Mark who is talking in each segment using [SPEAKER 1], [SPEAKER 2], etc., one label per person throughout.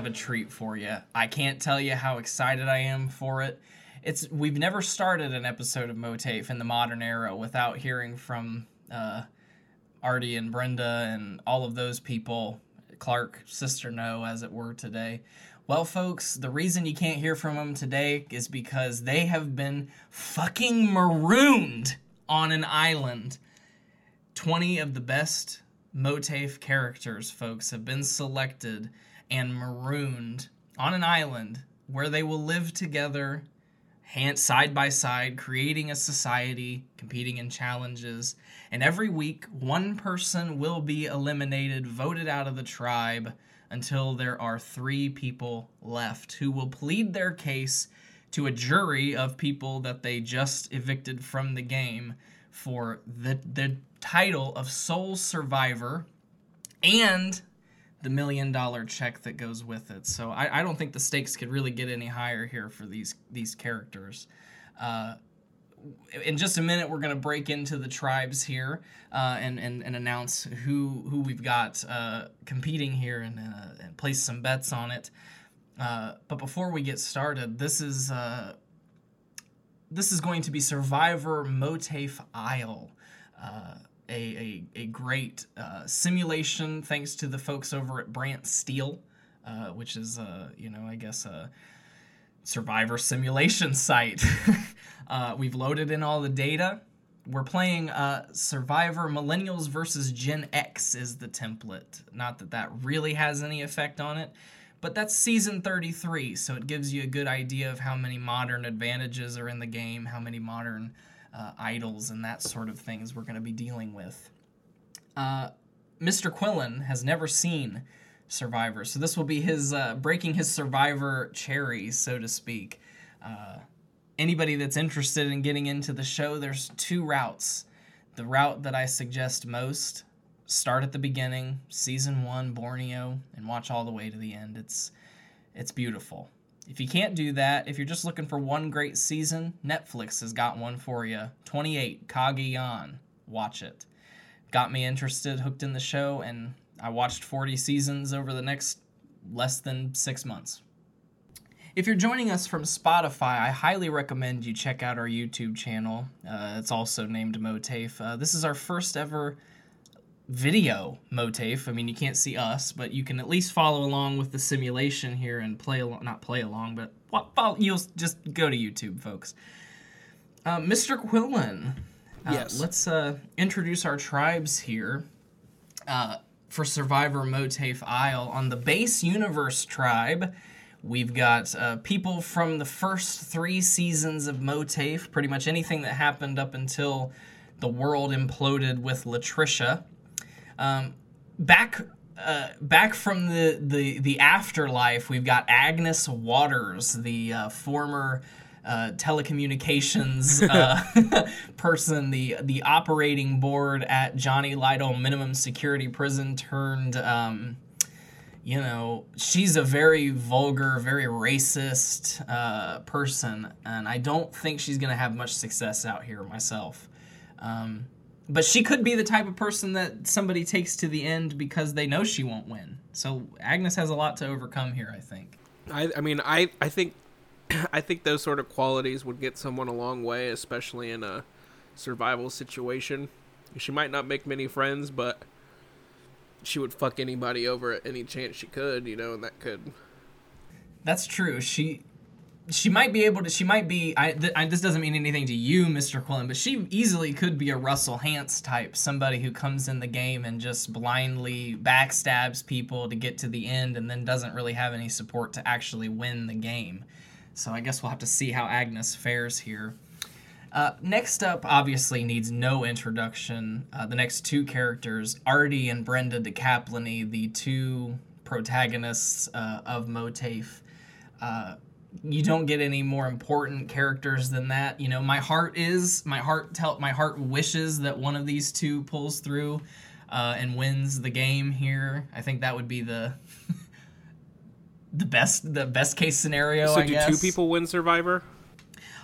[SPEAKER 1] Have a treat for you? I can't tell you how excited I am for it. It's we've never started an episode of MOATAIF in the modern era without hearing from uh, Artie and Brenda and all of those people, Clark, Sister No, as it were today. Well, folks, the reason you can't hear from them today is because they have been fucking marooned on an island. 20 of the best MOATAIF characters, folks, have been selected and marooned on an island where they will live together, hand, side by side, creating a society, competing in challenges. And every week, one person will be eliminated, voted out of the tribe, until there are three people left who will plead their case to a jury of people that they just evicted from the game for the the title of sole survivor and the million dollar check that goes with it. So I, I don't think the stakes could really get any higher here for these these characters. Uh, in just a minute, we're going to break into the tribes here uh, and, and, and announce who who we've got uh, competing here and, uh, and place some bets on it. Uh, but before we get started, this is uh, this is going to be Survivor MOATAIF Isle. A, a, a great uh, simulation thanks to the folks over at Brant Steele, uh, which is, uh, you know, I guess a survivor simulation site. Uh, we've loaded in all the data. We're playing uh, Survivor Millennials versus Gen X is the template. Not that that really has any effect on it, but that's season 33, so it gives you a good idea of how many modern advantages are in the game, how many modern uh, idols and that sort of things we're going to be dealing with. Uh, Mr. Quillen has never seen Survivor, so this will be his uh, breaking his Survivor cherry, so to speak. Uh, anybody that's interested in getting into the show, there's two routes. The route that I suggest most start at the beginning, season one, Borneo, and watch all the way to the end. It's it's beautiful. If you can't do that, if you're just looking for one great season, Netflix has got one for you. 28, Cagayan. Watch it. Got me interested, hooked in the show, and I watched 40 seasons over the next less than six months. If you're joining us from Spotify, I highly recommend you check out our YouTube channel. Uh, it's also named MOATAIF. Uh, this is our first ever video MOATAIF. I mean, you can't see us, but you can at least follow along with the simulation here and play along. Not play along, but follow, you'll just go to YouTube, folks. Uh, Mr. Quillen. Uh,
[SPEAKER 2] Yes.
[SPEAKER 1] Let's uh, introduce our tribes here uh, for Survivor MOATAIF Isle. On the base universe tribe, we've got uh, people from the first three seasons of MOATAIF, pretty much anything that happened up until the world imploded with Latricia. Um, back uh, back from the, the the afterlife, we've got Agnes Waters, the uh, former uh, telecommunications uh, person, the the operating board at Johnny Lytle Minimum Security Prison turned. Um, you know, she's a very vulgar, very racist uh, person, and I don't think she's gonna have much success out here myself. Um, but she could be the type of person that somebody takes to the end because they know she won't win. So Agnes has a lot to overcome here, I think.
[SPEAKER 2] I, I mean, I, I think, I think those sort of qualities would get someone a long way, especially in a survival situation. She might not make many friends, but she would fuck anybody over at any chance she could, you know, and that could.
[SPEAKER 1] That's true. She she might be able to. She might be. I, th- I this doesn't mean anything to you, Mr. Quillen, but she easily could be a Russell Hantz type, somebody who comes in the game and just blindly backstabs people to get to the end, and then doesn't really have any support to actually win the game. So I guess we'll have to see how Agnes fares here. Uh, next up, obviously, needs no introduction. Uh, the next two characters, Artie and Brenda DeCaplany, the two protagonists uh, of MOATAIF. You don't get any more important characters than that. You know, my heart is my heart tell my heart wishes that one of these two pulls through uh, and wins the game here. I think that would be the the best the best case scenario.
[SPEAKER 2] So
[SPEAKER 1] I
[SPEAKER 2] do
[SPEAKER 1] guess.
[SPEAKER 2] two people win Survivor?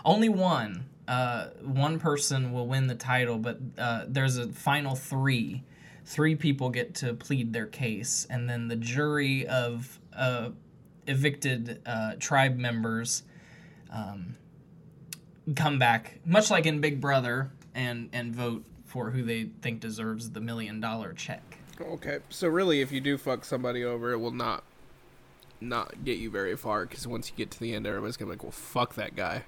[SPEAKER 1] Only one. Uh, one person will win the title, but uh, there's a final three. Three people get to plead their case, and then the jury of uh, evicted uh, tribe members um, come back, much like in Big Brother, and and vote for who they think deserves the million dollar check.
[SPEAKER 2] Okay, so really, if you do fuck somebody over, it will not not get you very far because once you get to the end, everybody's gonna be like, "Well, fuck that guy."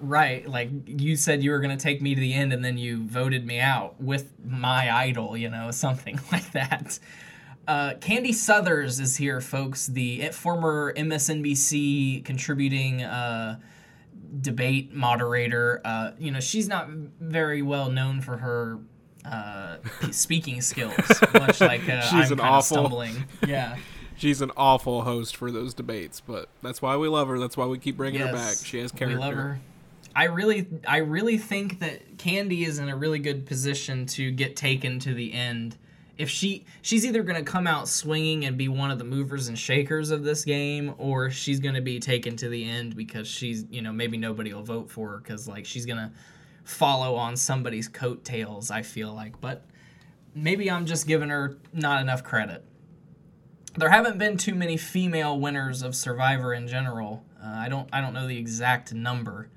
[SPEAKER 1] Right, like you said you were going to take me to the end and then you voted me out with my idol, you know, something like that. Uh, Candy Suthers is here, folks, the former MSNBC contributing uh, debate moderator. Uh, you know, she's not very well known for her uh, speaking skills, much like uh,
[SPEAKER 2] She's
[SPEAKER 1] I'm
[SPEAKER 2] an
[SPEAKER 1] kind of
[SPEAKER 2] awful-
[SPEAKER 1] stumbling. Yeah.
[SPEAKER 2] She's an awful host for those debates, but that's why we love her. That's why we keep bringing her back. She has character.
[SPEAKER 1] We love her. I really, I really think that Candy is in a really good position to get taken to the end. If she, she's either going to come out swinging and be one of the movers and shakers of this game, or she's going to be taken to the end because she's, you know, maybe nobody will vote for her because like she's going to follow on somebody's coattails. I feel like, but maybe I'm just giving her not enough credit there haven't been too many female winners of Survivor in general. Uh, I don't I don't know the exact number,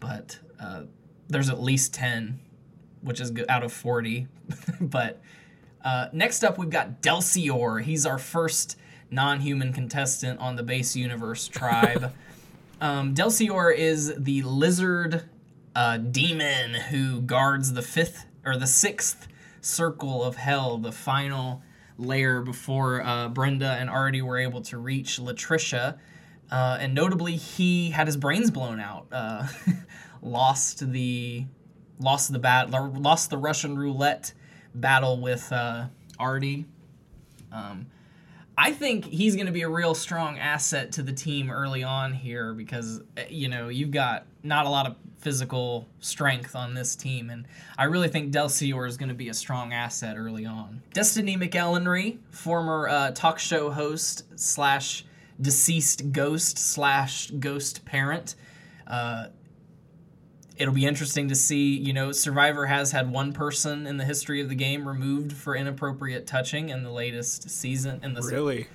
[SPEAKER 1] but uh, there's at least ten, which is out of forty. but uh, next up, we've got Delcior. He's our first non-human contestant on the base universe tribe. um, Delcior is the lizard uh, demon who guards the fifth or the sixth circle of hell, the final layer before uh, Brenda and Artie were able to reach Latricia. Uh, and notably, he had his brains blown out. Uh, lost the lost the bat lost the Russian roulette battle with uh, Artie. Um, I think he's going to be a real strong asset to the team early on here because eh, you know you've got not a lot of physical strength on this team, and I really think Delcior is going to be a strong asset early on. Destiny McElhenry, former uh, talk show host slash deceased ghost slash ghost parent. Uh, it'll be interesting to see. You know, Survivor has had one person in the history of the game removed for inappropriate touching in the latest season. In the
[SPEAKER 2] Really?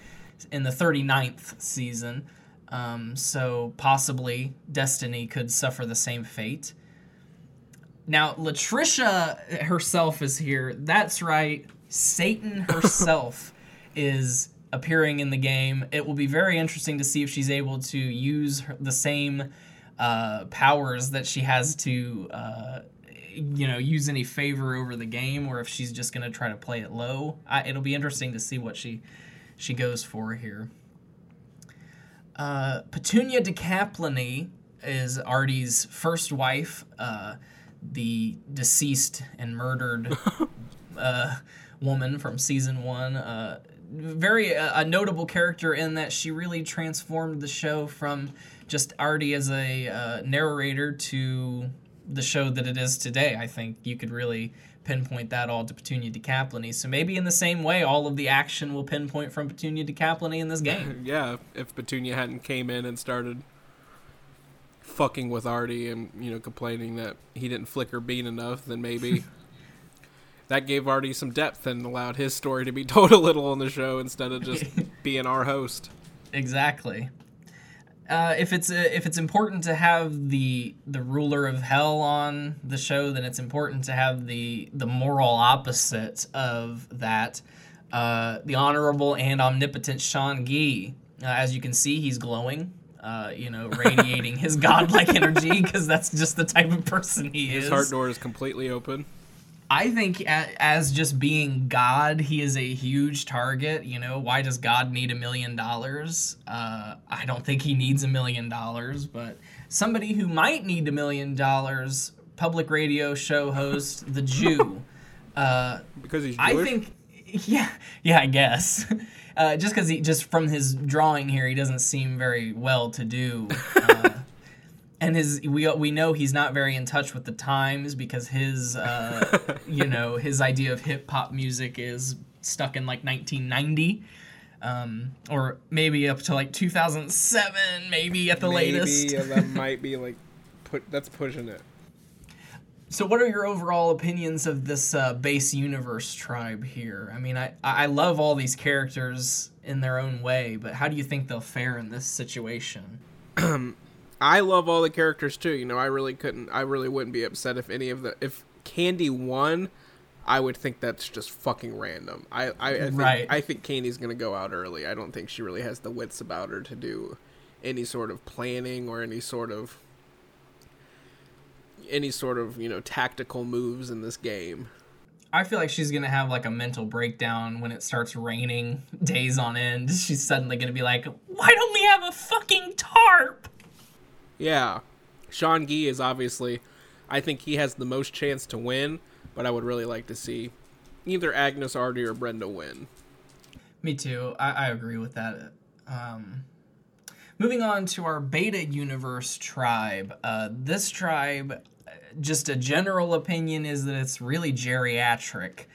[SPEAKER 1] in the 39th season. Um, so possibly Destiny could suffer the same fate. Now, Latricia herself is here. That's right. Satan herself is appearing in the game. It will be very interesting to see if she's able to use her, the same uh, powers that she has to, uh, you know, use any favor over the game, or if she's just going to try to play it low. I, it'll be interesting to see what she she goes for here. Uh, Petunia DeCaplany is Artie's first wife, uh, the deceased and murdered uh, woman from season one. Uh, very uh, a notable character in that she really transformed the show from just Artie as a uh, narrator to the show that it is today. I think you could really pinpoint that all to Petunia DeCaplany. So maybe in the same way, all of the action will pinpoint from Petunia DeCaplany in this game.
[SPEAKER 2] Yeah, if Petunia hadn't came in and started fucking with Artie and you know complaining that he didn't flicker bean enough, then maybe that gave Artie some depth and allowed his story to be told a little on the show instead of just being our host.
[SPEAKER 1] Exactly. Uh, if it's uh, if it's important to have the the ruler of hell on the show, then it's important to have the the moral opposite of that. Uh, the honorable and omnipotent Sean Gee. Uh, as you can see, he's glowing. Uh, you know, radiating his godlike energy because that's just the type of person he is.
[SPEAKER 2] His heart door is completely open.
[SPEAKER 1] I think as just being God, he is a huge target. You know, why does God need a million dollars? Uh, I don't think he needs a million dollars, but somebody who might need a million dollars, public radio show host, the Jew. Uh,
[SPEAKER 2] Because he's Jewish?
[SPEAKER 1] I think, yeah, yeah, I guess. Uh, just because he, just from his drawing here, he doesn't seem very well to do. And his we we know he's not very in touch with the times because his uh, you know his idea of hip hop music is stuck in like 1990 um, or maybe up to like 2007 maybe at the
[SPEAKER 2] Maybe
[SPEAKER 1] latest
[SPEAKER 2] that might be like put that's pushing it.
[SPEAKER 1] So, what are your overall opinions of this uh, base universe tribe here? I mean, I I love all these characters in their own way, but how do you think they'll fare in this situation?
[SPEAKER 2] I love all the characters too. You know, I really couldn't. I really wouldn't be upset if any of the if Candy won. I would think that's just fucking random. I I, I think,
[SPEAKER 1] Right.
[SPEAKER 2] I think Candy's gonna go out early. I don't think she really has the wits about her to do any sort of planning or any sort of any sort of you know tactical moves in this game.
[SPEAKER 1] I feel like she's gonna have like a mental breakdown when it starts raining days on end. She's suddenly gonna be like, "Why don't we have a fucking tarp?"
[SPEAKER 2] Yeah, Sean Gee is obviously. I think he has the most chance to win, but I would really like to see either Agnes Artie or Brenda win.
[SPEAKER 1] Me too. I, I agree with that. Um, moving on to our beta universe tribe. Uh, this tribe, just a general opinion is that it's really geriatric.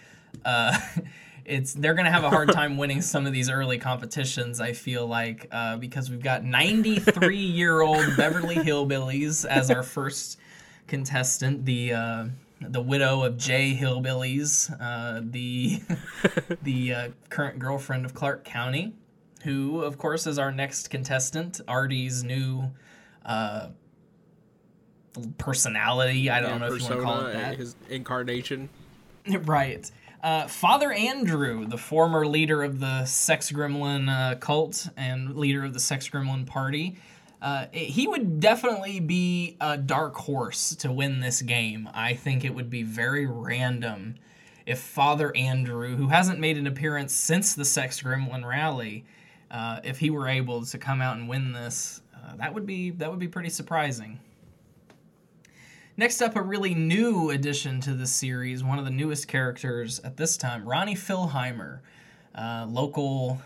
[SPEAKER 1] Uh, it's they're gonna have a hard time winning some of these early competitions. I feel like uh, because we've got 93 year old Beverly Hillbillies as our first contestant. The uh, the widow of Jay Hillbillies, uh, the the uh, current girlfriend of Clark County, who of course is our next contestant, Artie's new uh, personality. I don't
[SPEAKER 2] Yeah,
[SPEAKER 1] know if you want to call it that.
[SPEAKER 2] his incarnation.
[SPEAKER 1] Right. Uh, Father Andrew, the former leader of the Sex Gremlin uh, cult and leader of the Sex Gremlin party, uh, he would definitely be a dark horse to win this game. I think it would be very random if Father Andrew, who hasn't made an appearance since the Sex Gremlin rally, uh, if he were able to come out and win this, uh, that would be that would be pretty surprising. Next up, a really new addition to the series, one of the newest characters at this time, Ronnie Philheimer, uh, local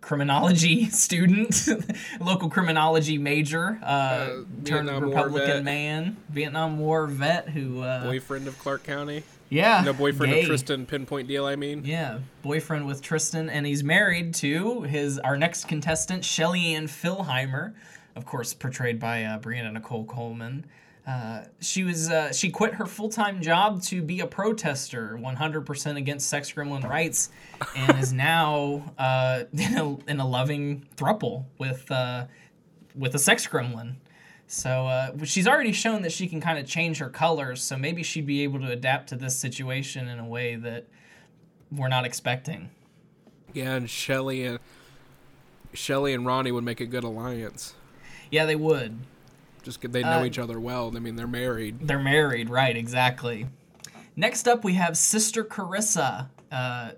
[SPEAKER 1] criminology student, local criminology major, uh, turned
[SPEAKER 2] Vietnam
[SPEAKER 1] Republican man, Vietnam War vet who, uh,
[SPEAKER 2] Boyfriend of Clark County.
[SPEAKER 1] yeah,
[SPEAKER 2] No boyfriend
[SPEAKER 1] gay.
[SPEAKER 2] of Tristan Pinpoint Deal. I mean.
[SPEAKER 1] Yeah, boyfriend with Tristan, and he's married to his our next contestant, Shelly Ann Philheimer, of course, portrayed by uh, Brianna Nicole Coleman. Uh, she was uh, she quit her full time job to be a protester, 100% against sex gremlin rights, and is now uh, in, a, in a loving thruple with uh, with a sex gremlin. So uh, she's already shown that she can kind of change her colors. So maybe she'd be able to adapt to this situation in a way that we're not expecting.
[SPEAKER 2] Yeah, and Shelly and Shelly and Ronnie would make a good alliance.
[SPEAKER 1] Yeah, they would.
[SPEAKER 2] Just they know
[SPEAKER 1] Uh,
[SPEAKER 2] each other well. I mean, they're married.
[SPEAKER 1] They're married, right? Exactly. Next up, we have Sister Carissa. Uh,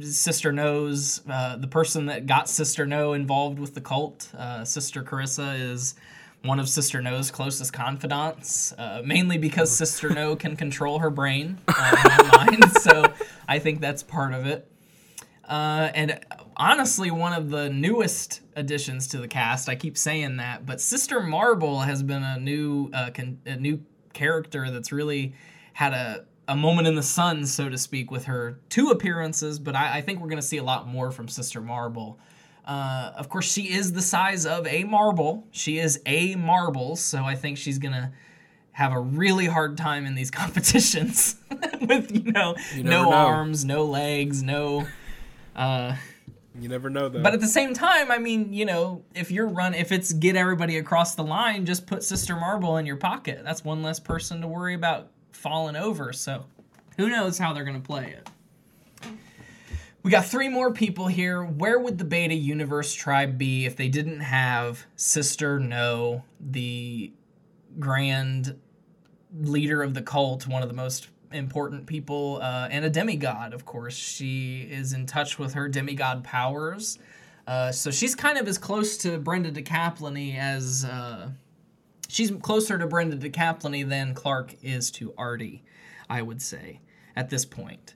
[SPEAKER 1] Sister knows uh, the person that got Sister No involved with the cult. Uh, Sister Carissa is one of Sister No's closest confidants, uh, mainly because Sister No can control her brain, uh, mind. So I think that's part of it. Uh, and honestly, one of the newest additions to the cast. I keep saying that, but Sister Marble has been a new uh, con- a new character that's really had a a moment in the sun, so to speak, with her two appearances. But I, I think we're going to see a lot more from Sister Marble. Uh, of course, she is the size of a marble. She is a marble, so I think she's gonna have a really hard time in these competitions with you know
[SPEAKER 2] never
[SPEAKER 1] no
[SPEAKER 2] know.
[SPEAKER 1] arms, no legs, no. Uh,
[SPEAKER 2] You never know, though.
[SPEAKER 1] but at the same time, I mean, you know, if you're run, if it's get everybody across the line, just put Sister Marble in your pocket. That's one less person to worry about falling over. So, who knows how they're gonna play it? We got three more people here. Where would the Beta Universe tribe be if they didn't have Sister No, the grand leader of the cult, one of the most important people, uh, and a demigod, of course. She is in touch with her demigod powers. Uh, so she's kind of as close to Brenda DeCaplany as. Uh, she's closer to Brenda DeCaplany than Clark is to Artie, I would say, at this point.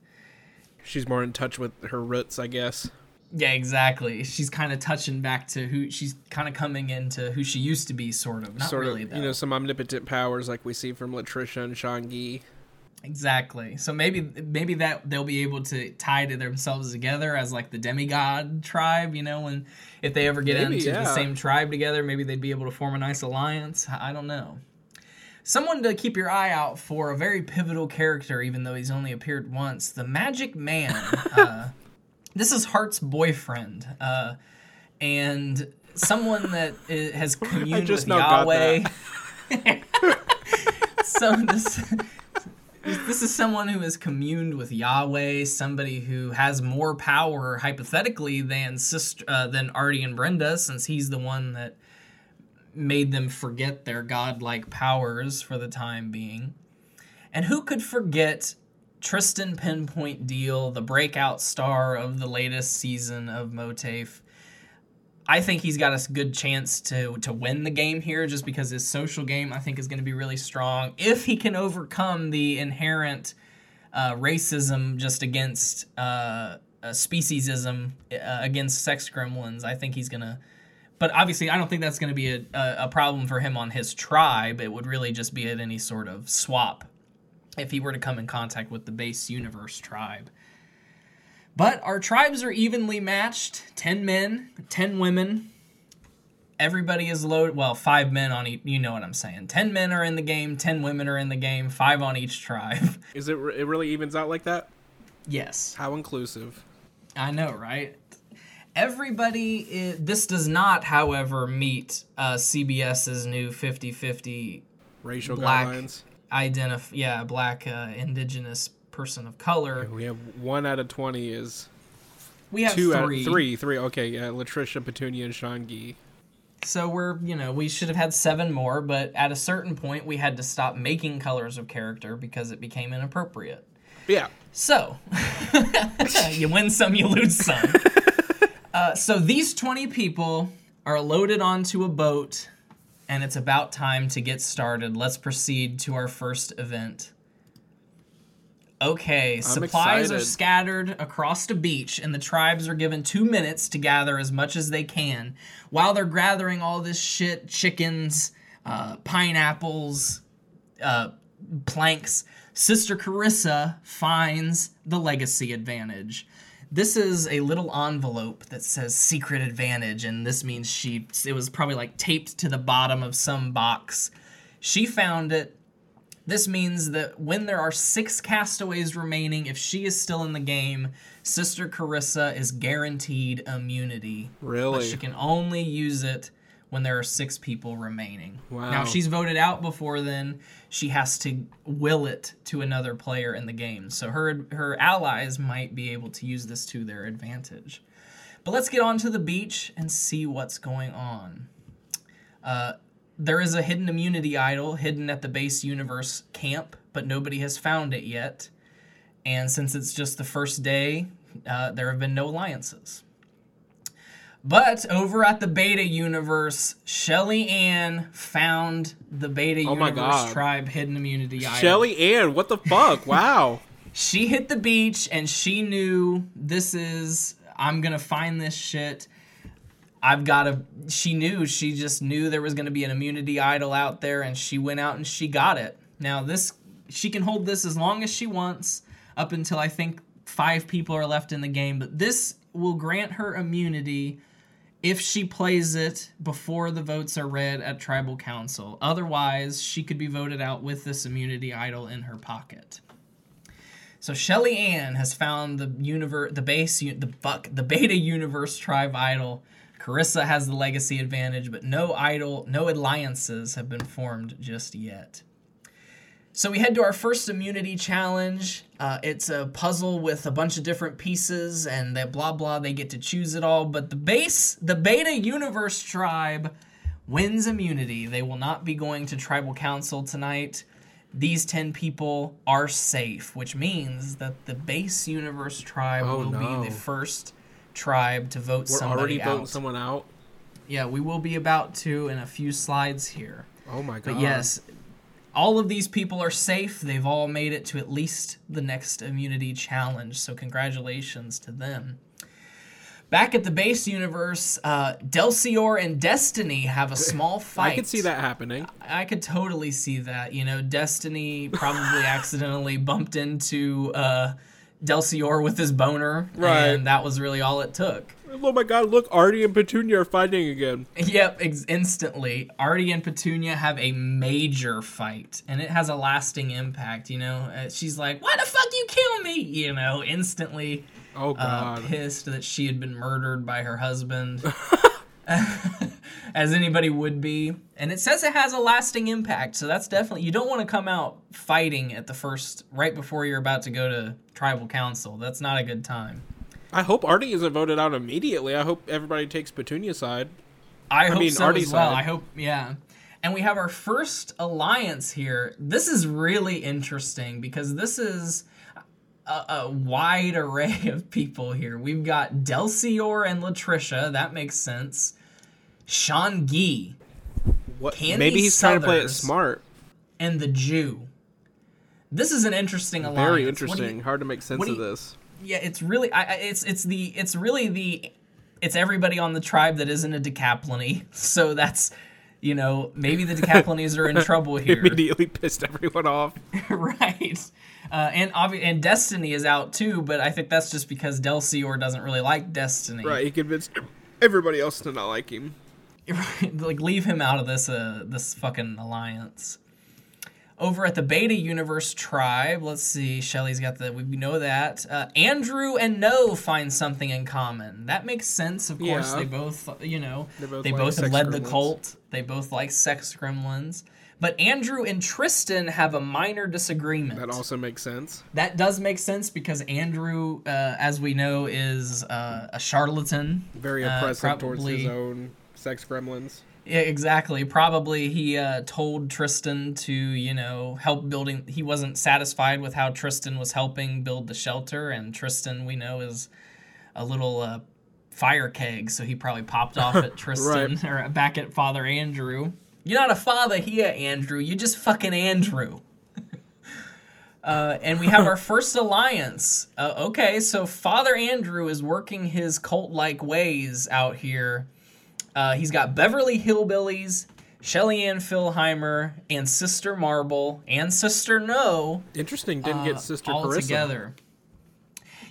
[SPEAKER 2] She's more in touch with her roots, I guess.
[SPEAKER 1] Yeah, exactly. She's kind of touching back to who she's kind of coming into who she used to be, sort of. Not
[SPEAKER 2] sort
[SPEAKER 1] really,
[SPEAKER 2] of,
[SPEAKER 1] though.
[SPEAKER 2] you know, some omnipotent powers like we see from Latricia and Sean Gee.
[SPEAKER 1] Exactly. So maybe maybe that they'll be able to tie to themselves together as like the demigod tribe, you know, and if they ever get
[SPEAKER 2] Maybe,
[SPEAKER 1] into the same tribe together, maybe they'd be able to form a nice alliance. I don't know. Someone to keep your eye out for, a very pivotal character, even though he's only appeared once, the Magic Man. uh, this is Hart's boyfriend, uh, and someone that i- has communed
[SPEAKER 2] just
[SPEAKER 1] with Yahweh. so this this is someone who has communed with Yahweh, somebody who has more power hypothetically than sister uh, than Artie and Brenda, since he's the one that made them forget their godlike powers for the time being. And who could forget Tristan Pinpoint Deal, the breakout star of the latest season of MOATAIF? I think he's got a good chance to to win the game here, just because his social game I think is going to be really strong if he can overcome the inherent uh, racism just against uh, uh, speciesism uh, against sex gremlins. I think he's gonna. But obviously, I don't think that's going to be a, a problem for him on his tribe. It would really just be at any sort of swap if he were to come in contact with the base universe tribe. But our tribes are evenly matched 10 men, 10 women. Everybody is loaded. Well, five men on each. You know what I'm saying. 10 men are in the game, 10 women are in the game, five on each tribe.
[SPEAKER 2] Is it? It really evens out like that?
[SPEAKER 1] yes.
[SPEAKER 2] How inclusive?
[SPEAKER 1] I know, right? Everybody, i this does not, however, meet uh, CBS's new 50 50
[SPEAKER 2] Racial
[SPEAKER 1] Black.
[SPEAKER 2] guidelines.
[SPEAKER 1] identify, yeah, black uh, indigenous person of color.
[SPEAKER 2] We have one out of twenty is
[SPEAKER 1] We have
[SPEAKER 2] two
[SPEAKER 1] three.
[SPEAKER 2] out three three. Okay, yeah, Latricia Petunia and Sean Gee.
[SPEAKER 1] So we're, you know, we should have had seven more, but at a certain point, we had to stop making colors of character because it became inappropriate.
[SPEAKER 2] Yeah,
[SPEAKER 1] So, you win some, you lose some. Uh, so these 20 people are loaded onto a boat, and it's about time to get started. Let's proceed to our first event. Okay, supplies are scattered across the beach, and the tribes are given two minutes to gather as much as they can. While they're gathering all this shit chickens, uh, pineapples, uh, planks, Sister Carissa finds the legacy advantage. This is a little envelope that says secret advantage, and this means she it was probably like taped to the bottom of some box. She found it. This means that when there are six castaways remaining, if she is still in the game, Sister Carissa is guaranteed immunity.
[SPEAKER 2] Really?
[SPEAKER 1] But she can only use it when there are six people remaining.
[SPEAKER 2] Wow.
[SPEAKER 1] Now, if she's voted out before then, she has to will it to another player in the game. So her her allies might be able to use this to their advantage. But let's get on to the beach and see what's going on. Uh, there is a hidden immunity idol hidden at the base universe camp, but nobody has found it yet. And since it's just the first day, uh, there have been no alliances. But over at the beta universe, Shelly Ann found the beta
[SPEAKER 2] Oh
[SPEAKER 1] universe tribe hidden immunity idol.
[SPEAKER 2] Shelly Ann, what the fuck? Wow.
[SPEAKER 1] She hit the beach and she knew this is I'm gonna find this shit. I've got to. She knew. She just knew there was going to be an immunity idol out there, and she went out and she got it. Now this, she can hold this as long as she wants, up until I think five people are left in the game. But this will grant her immunity if she plays it before the votes are read at tribal council. Otherwise, she could be voted out with this immunity idol in her pocket. So Shelly Ann has found the universe, the base, the buck, the beta universe tribe idol. Carissa has the legacy advantage, but no idol, no alliances have been formed just yet. So we head to our first immunity challenge. Uh, it's a puzzle with a bunch of different pieces, and that blah blah. They get to choose it all, but the base, the beta universe tribe, wins immunity. They will not be going to tribal council tonight. These ten people are safe, which means that the base universe tribe
[SPEAKER 2] Oh,
[SPEAKER 1] will
[SPEAKER 2] no.
[SPEAKER 1] be the first tribe to vote
[SPEAKER 2] We're
[SPEAKER 1] somebody
[SPEAKER 2] already voting someone out.
[SPEAKER 1] yeah, we will be about to in a few slides here.
[SPEAKER 2] Oh my god.
[SPEAKER 1] But yes, all of these people are safe. They've all made it to at least the next immunity challenge. So congratulations to them. Back at the base universe, uh, Delcior and Destiny have a small fight.
[SPEAKER 2] I could see that happening.
[SPEAKER 1] I could totally see that. You know, Destiny probably accidentally bumped into uh, Delcior with his boner,
[SPEAKER 2] Right.
[SPEAKER 1] and that was really all it took.
[SPEAKER 3] oh my god, look, Artie and Petunia are fighting again.
[SPEAKER 1] Yep, ex- instantly. Artie and Petunia have a major fight, and it has a lasting impact. You know, uh, she's like, "Why the fuck you kill me?" You know, instantly
[SPEAKER 3] Oh
[SPEAKER 1] uh,
[SPEAKER 3] god.
[SPEAKER 1] pissed that she had been murdered by her husband, as anybody would be. And it says it has a lasting impact, so that's definitely you don't want to come out fighting at the first right before you're about to go to tribal council. That's not a good time.
[SPEAKER 3] I hope Artie isn't voted out immediately. I hope everybody takes Petunia's side.
[SPEAKER 1] I hope
[SPEAKER 3] mean,
[SPEAKER 1] so
[SPEAKER 3] Artie's
[SPEAKER 1] as well.
[SPEAKER 3] side.
[SPEAKER 1] I hope, yeah. And we have our first alliance here. This is really interesting because this is a, a wide array of people here. We've got Delcior and Latricia. That makes sense. Sean Gee
[SPEAKER 3] What?
[SPEAKER 1] Candy
[SPEAKER 3] Maybe he's trying to play it smart.
[SPEAKER 1] and the Jew. This is an interesting alliance.
[SPEAKER 3] Very
[SPEAKER 1] do you-
[SPEAKER 3] interesting. Hard to make sense
[SPEAKER 1] do
[SPEAKER 3] of this.
[SPEAKER 1] yeah, it's really I, I- it's it's the it's really the it's everybody on the tribe that isn't a Decaplany. So that's you know maybe the Decaplanies are in trouble here,
[SPEAKER 3] Immediately pissed everyone off.
[SPEAKER 1] right? Uh, and obvi- and Destiny is out too, but I think that's just because Delcior doesn't really like Destiny.
[SPEAKER 3] Right, he convinced everybody else to not like him.
[SPEAKER 1] like leave him out of this uh this fucking alliance. Over at the Beta Universe tribe, let's see. Shelly's got the we know that. Uh, Andrew and No find something in common. That makes sense. Of course,
[SPEAKER 3] Yeah.
[SPEAKER 1] they both you know
[SPEAKER 3] They both
[SPEAKER 1] they
[SPEAKER 3] like
[SPEAKER 1] both have led the cult. They both like sex gremlins. But Andrew and Tristan have a minor disagreement.
[SPEAKER 3] That also makes sense.
[SPEAKER 1] That does make sense because Andrew, uh, as we know, is uh, a charlatan.
[SPEAKER 3] Very
[SPEAKER 1] Uh,
[SPEAKER 3] oppressive towards his own sex gremlins.
[SPEAKER 1] Yeah, exactly. Probably he uh, told Tristan to, you know, help building. He wasn't satisfied with how Tristan was helping build the shelter, and Tristan, we know, is a little uh, fire keg, so he probably popped off at Tristan or back at Father Andrew. You're not a father here, Andrew. You're just fucking Andrew. Uh, and we have our first alliance. Uh, okay, so Father Andrew is working his cult like ways out here. Uh, he's got Beverly Hillbillies, Shelly Ann Philheimer, and Sister Marble, and Sister No
[SPEAKER 3] Interesting. Didn't
[SPEAKER 1] uh,
[SPEAKER 3] get Sister
[SPEAKER 1] all
[SPEAKER 3] Carissa.
[SPEAKER 1] together.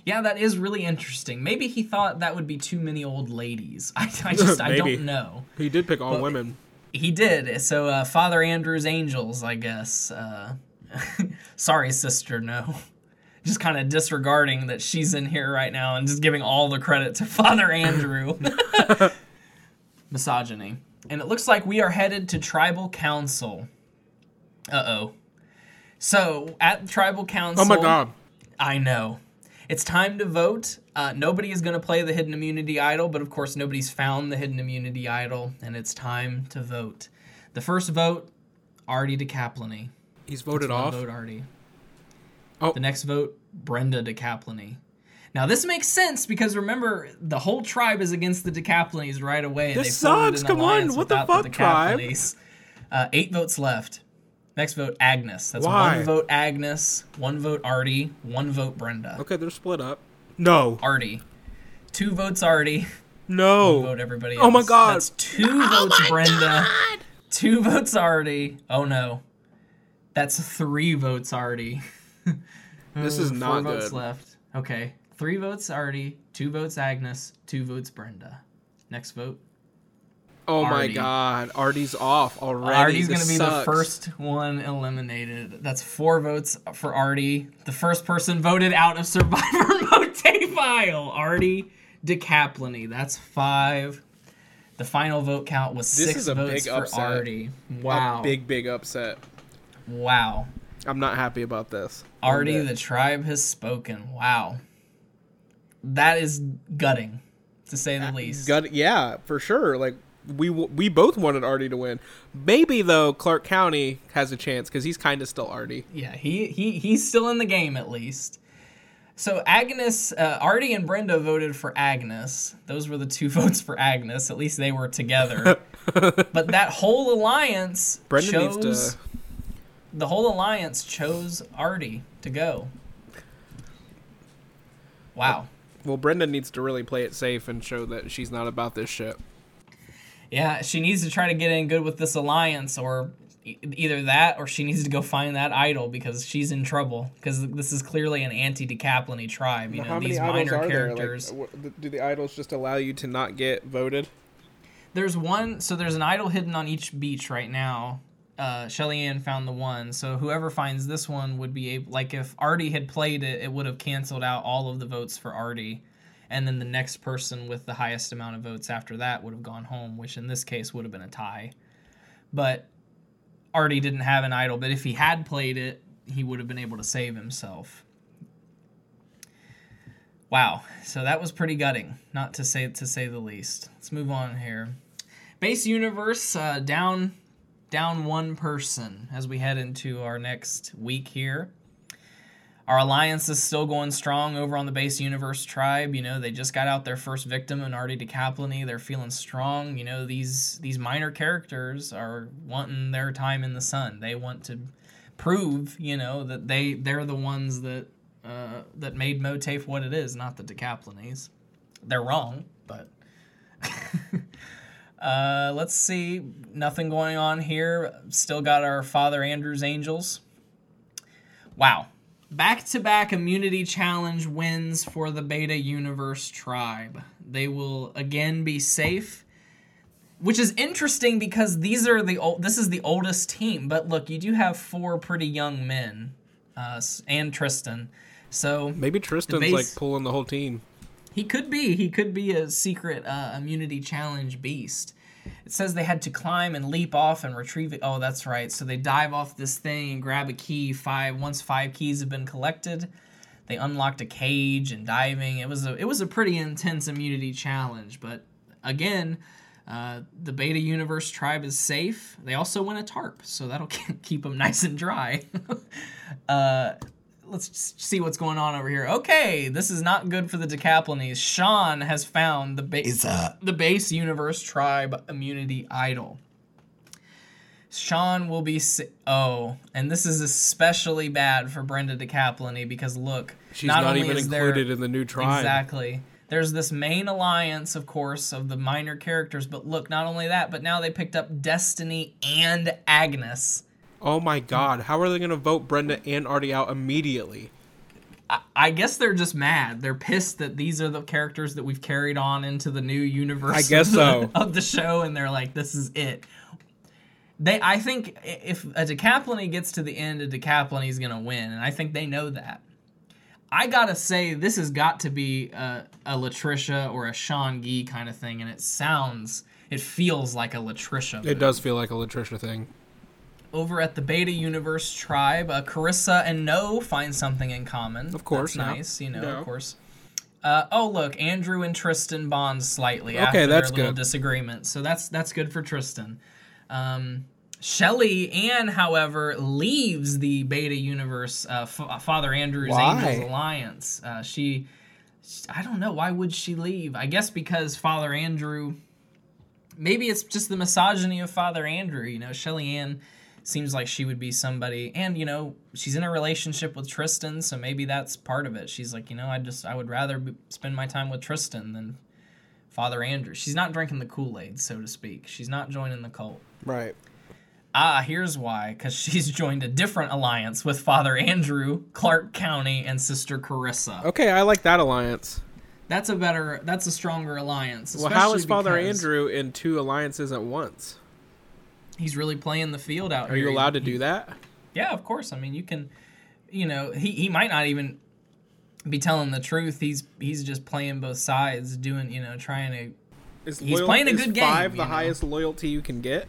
[SPEAKER 1] Yeah, that is really interesting. Maybe he thought that would be too many old ladies. I, I just I don't know.
[SPEAKER 3] He did pick all
[SPEAKER 1] But-
[SPEAKER 3] women.
[SPEAKER 1] He did. So uh, Father Andrew's angels, I guess. Uh, sorry, sister. No. Just kind of disregarding that she's in here right now and just giving all the credit to Father Andrew. Misogyny. And it looks like we are headed to Tribal Council. Uh oh. So at Tribal Council.
[SPEAKER 3] Oh my god.
[SPEAKER 1] I know. It's time to vote. Uh, nobody is going to play the hidden immunity idol, but of course, nobody's found the hidden immunity idol, and it's time to vote. The first vote, Artie DeCaplany.
[SPEAKER 3] He's voted off.
[SPEAKER 1] Vote Artie.
[SPEAKER 3] Oh.
[SPEAKER 1] The next vote, Brenda DeCaplany. Now this makes sense because remember the whole tribe is against the Decaplanies right away.
[SPEAKER 3] This
[SPEAKER 1] they formed
[SPEAKER 3] sucks. Come on. What the
[SPEAKER 1] without
[SPEAKER 3] fuck, tribe?
[SPEAKER 1] Uh, eight votes left. Next vote, Agnes. That's
[SPEAKER 3] Why?
[SPEAKER 1] one vote Agnes, one vote Artie, one vote Brenda.
[SPEAKER 3] Okay, they're split up. No.
[SPEAKER 1] Artie. Two votes Artie.
[SPEAKER 3] No.
[SPEAKER 1] Vote everybody else.
[SPEAKER 3] Oh my God.
[SPEAKER 1] That's two votes Brenda. Two votes Artie. Oh no. That's three votes Artie.
[SPEAKER 3] This is
[SPEAKER 1] Four
[SPEAKER 3] not
[SPEAKER 1] votes
[SPEAKER 3] good.
[SPEAKER 1] left. Okay. Three votes Artie. Two votes Agnes. Two votes Brenda. Next vote.
[SPEAKER 3] Oh my god. Artie's off already.
[SPEAKER 1] Artie's
[SPEAKER 3] This
[SPEAKER 1] gonna be
[SPEAKER 3] sucks.
[SPEAKER 1] the first one eliminated. That's four votes for Artie. The first person voted out of Survivor Mote file. Artie DeCaplany. That's five. The final vote count was
[SPEAKER 3] This
[SPEAKER 1] six
[SPEAKER 3] is a
[SPEAKER 1] votes
[SPEAKER 3] big
[SPEAKER 1] for
[SPEAKER 3] upset.
[SPEAKER 1] Artie.
[SPEAKER 3] A
[SPEAKER 1] Wow.
[SPEAKER 3] big, big upset.
[SPEAKER 1] wow.
[SPEAKER 3] I'm not happy about this.
[SPEAKER 1] Artie, the tribe has spoken. Wow. That is gutting, to say the least.
[SPEAKER 3] Gut, yeah, for sure. Like we we both wanted Artie to win. Maybe though Clark County has a chance because he's kind of still Artie.
[SPEAKER 1] Yeah, he, he he's still in the game at least. So Agnes, uh, Artie and Brenda voted for Agnes. Those were the two votes for Agnes. At least they were together. but that whole alliance
[SPEAKER 3] Brenda
[SPEAKER 1] chose
[SPEAKER 3] needs to.
[SPEAKER 1] the whole alliance chose Artie to go. Wow.
[SPEAKER 3] Well, Brenda needs to really play it safe and show that she's not about this shit.
[SPEAKER 1] Yeah, she needs to try to get in good with this alliance, or E- Either that, or she needs to go find that idol because she's in trouble. Because this is clearly an anti-Decapline tribe. You know,
[SPEAKER 2] How many
[SPEAKER 1] these minor characters.
[SPEAKER 2] Like, do the idols just allow you to not get voted?
[SPEAKER 1] There's one, so there's an idol hidden on each beach right now. Uh, Shelly Ann found the one, so whoever finds this one would be able. Like if Artie had played it, it would have canceled out all of the votes for Artie, and then the next person with the highest amount of votes after that would have gone home, which in this case would have been a tie. But Artie didn't have an idol, but if he had played it, he would have been able to save himself. Wow, so that was pretty gutting, not to say to say the least. Let's move on here. Base universe uh, down down one person as we head into our next week here. Our alliance is still going strong over on the base universe tribe. You know, they just got out their first victim in Artie Decaplini. They're feeling strong. You know, these these minor characters are wanting their time in the sun. They want to prove, you know, that they they're the ones that uh, that made MOATAIF what it is, not the Decaplinis. They're wrong, but uh, let's see. Nothing going on here. Still got our Father Andrew's Angels. Wow. Back to back immunity challenge wins for the Beta Universe tribe. They will again be safe. Which is interesting because these are the old, this is the oldest team, but look, you do have four pretty young men, uh, and Tristan, so
[SPEAKER 2] Maybe Tristan's
[SPEAKER 1] base-
[SPEAKER 2] like pulling the whole team.
[SPEAKER 1] He could be. He could be a secret uh, immunity challenge beast. It says they had to climb and leap off and retrieve it. Oh, that's right. So they dive off this thing and grab a key. Five once five keys have been collected, they unlocked a cage and diving. It was a it was a pretty intense immunity challenge. But again, uh, the Beta Universe tribe is safe. They also win a tarp, so that'll keep them nice and dry. uh, let's see what's going on over here. Okay, this is not good for the Decaplines. Sean has found the base uh, the base universe tribe immunity idol. Sean will be si- oh, and this is especially bad for Brenda Decaplini because look,
[SPEAKER 2] She's not,
[SPEAKER 1] only
[SPEAKER 2] even
[SPEAKER 1] is there-
[SPEAKER 2] included in the new tribe.
[SPEAKER 1] Exactly. There's this main alliance, of course, of the minor characters, but look, not only that, but now they picked up Destiny and Agnes.
[SPEAKER 2] Oh my god, how are they going to vote Brenda and Artie out immediately?
[SPEAKER 1] I, I guess they're just mad. They're pissed that these are the characters that we've carried on into the new universe.
[SPEAKER 2] I guess
[SPEAKER 1] of the,
[SPEAKER 2] so.
[SPEAKER 1] Of the show, and they're like, "This is it." They, I think, if a Decaplini gets to the end, a Decaplini's gonna win, and I think they know that. I gotta say, this has got to be a, a Latricia or a Sean Gee kind of thing, and it sounds, it feels like a Latricia.
[SPEAKER 2] It does feel like a Latricia thing.
[SPEAKER 1] Over at the Beta Universe tribe, uh, Carissa and No find something in common.
[SPEAKER 2] Of course,
[SPEAKER 1] that's
[SPEAKER 2] yeah.
[SPEAKER 1] nice. You know,
[SPEAKER 2] Yeah.
[SPEAKER 1] of course. Uh, oh, look, Andrew and Tristan bond slightly
[SPEAKER 2] Okay,
[SPEAKER 1] after
[SPEAKER 2] that's
[SPEAKER 1] their little
[SPEAKER 2] good.
[SPEAKER 1] disagreement. So that's that's good for Tristan. Um, Shelly Ann, however, leaves the Beta Universe uh, F- Father Andrew's
[SPEAKER 2] Why?
[SPEAKER 1] Angels Alliance. Uh, she, I don't know, why would she leave? I guess because Father Andrew maybe it's just the misogyny of Father Andrew. You know, Shelly Ann seems like she would be somebody, and you know, she's in a relationship with Tristan, so maybe that's part of it. She's like, you know, I just I would rather be, spend my time with Tristan than Father Andrew. She's not drinking the Kool Aid, so to speak. She's not joining the cult.
[SPEAKER 2] Right.
[SPEAKER 1] Ah, here's why. Because she's joined a different alliance with Father Andrew, Clark County, and Sister Carissa.
[SPEAKER 2] Okay, I like that alliance.
[SPEAKER 1] That's a better, that's a stronger alliance.
[SPEAKER 2] Well, how is Father Andrew in two alliances at once?
[SPEAKER 1] He's really playing the field out here.
[SPEAKER 2] Are
[SPEAKER 1] here.
[SPEAKER 2] you
[SPEAKER 1] He-
[SPEAKER 2] allowed to do that?
[SPEAKER 1] Yeah, of course. I mean, you can, you know, he, he might not even be telling the truth. He's he's just playing both sides, doing you know, trying to.
[SPEAKER 2] Is
[SPEAKER 1] He's playing a
[SPEAKER 2] is
[SPEAKER 1] good game,
[SPEAKER 2] Five, the
[SPEAKER 1] know?
[SPEAKER 2] highest loyalty you can get.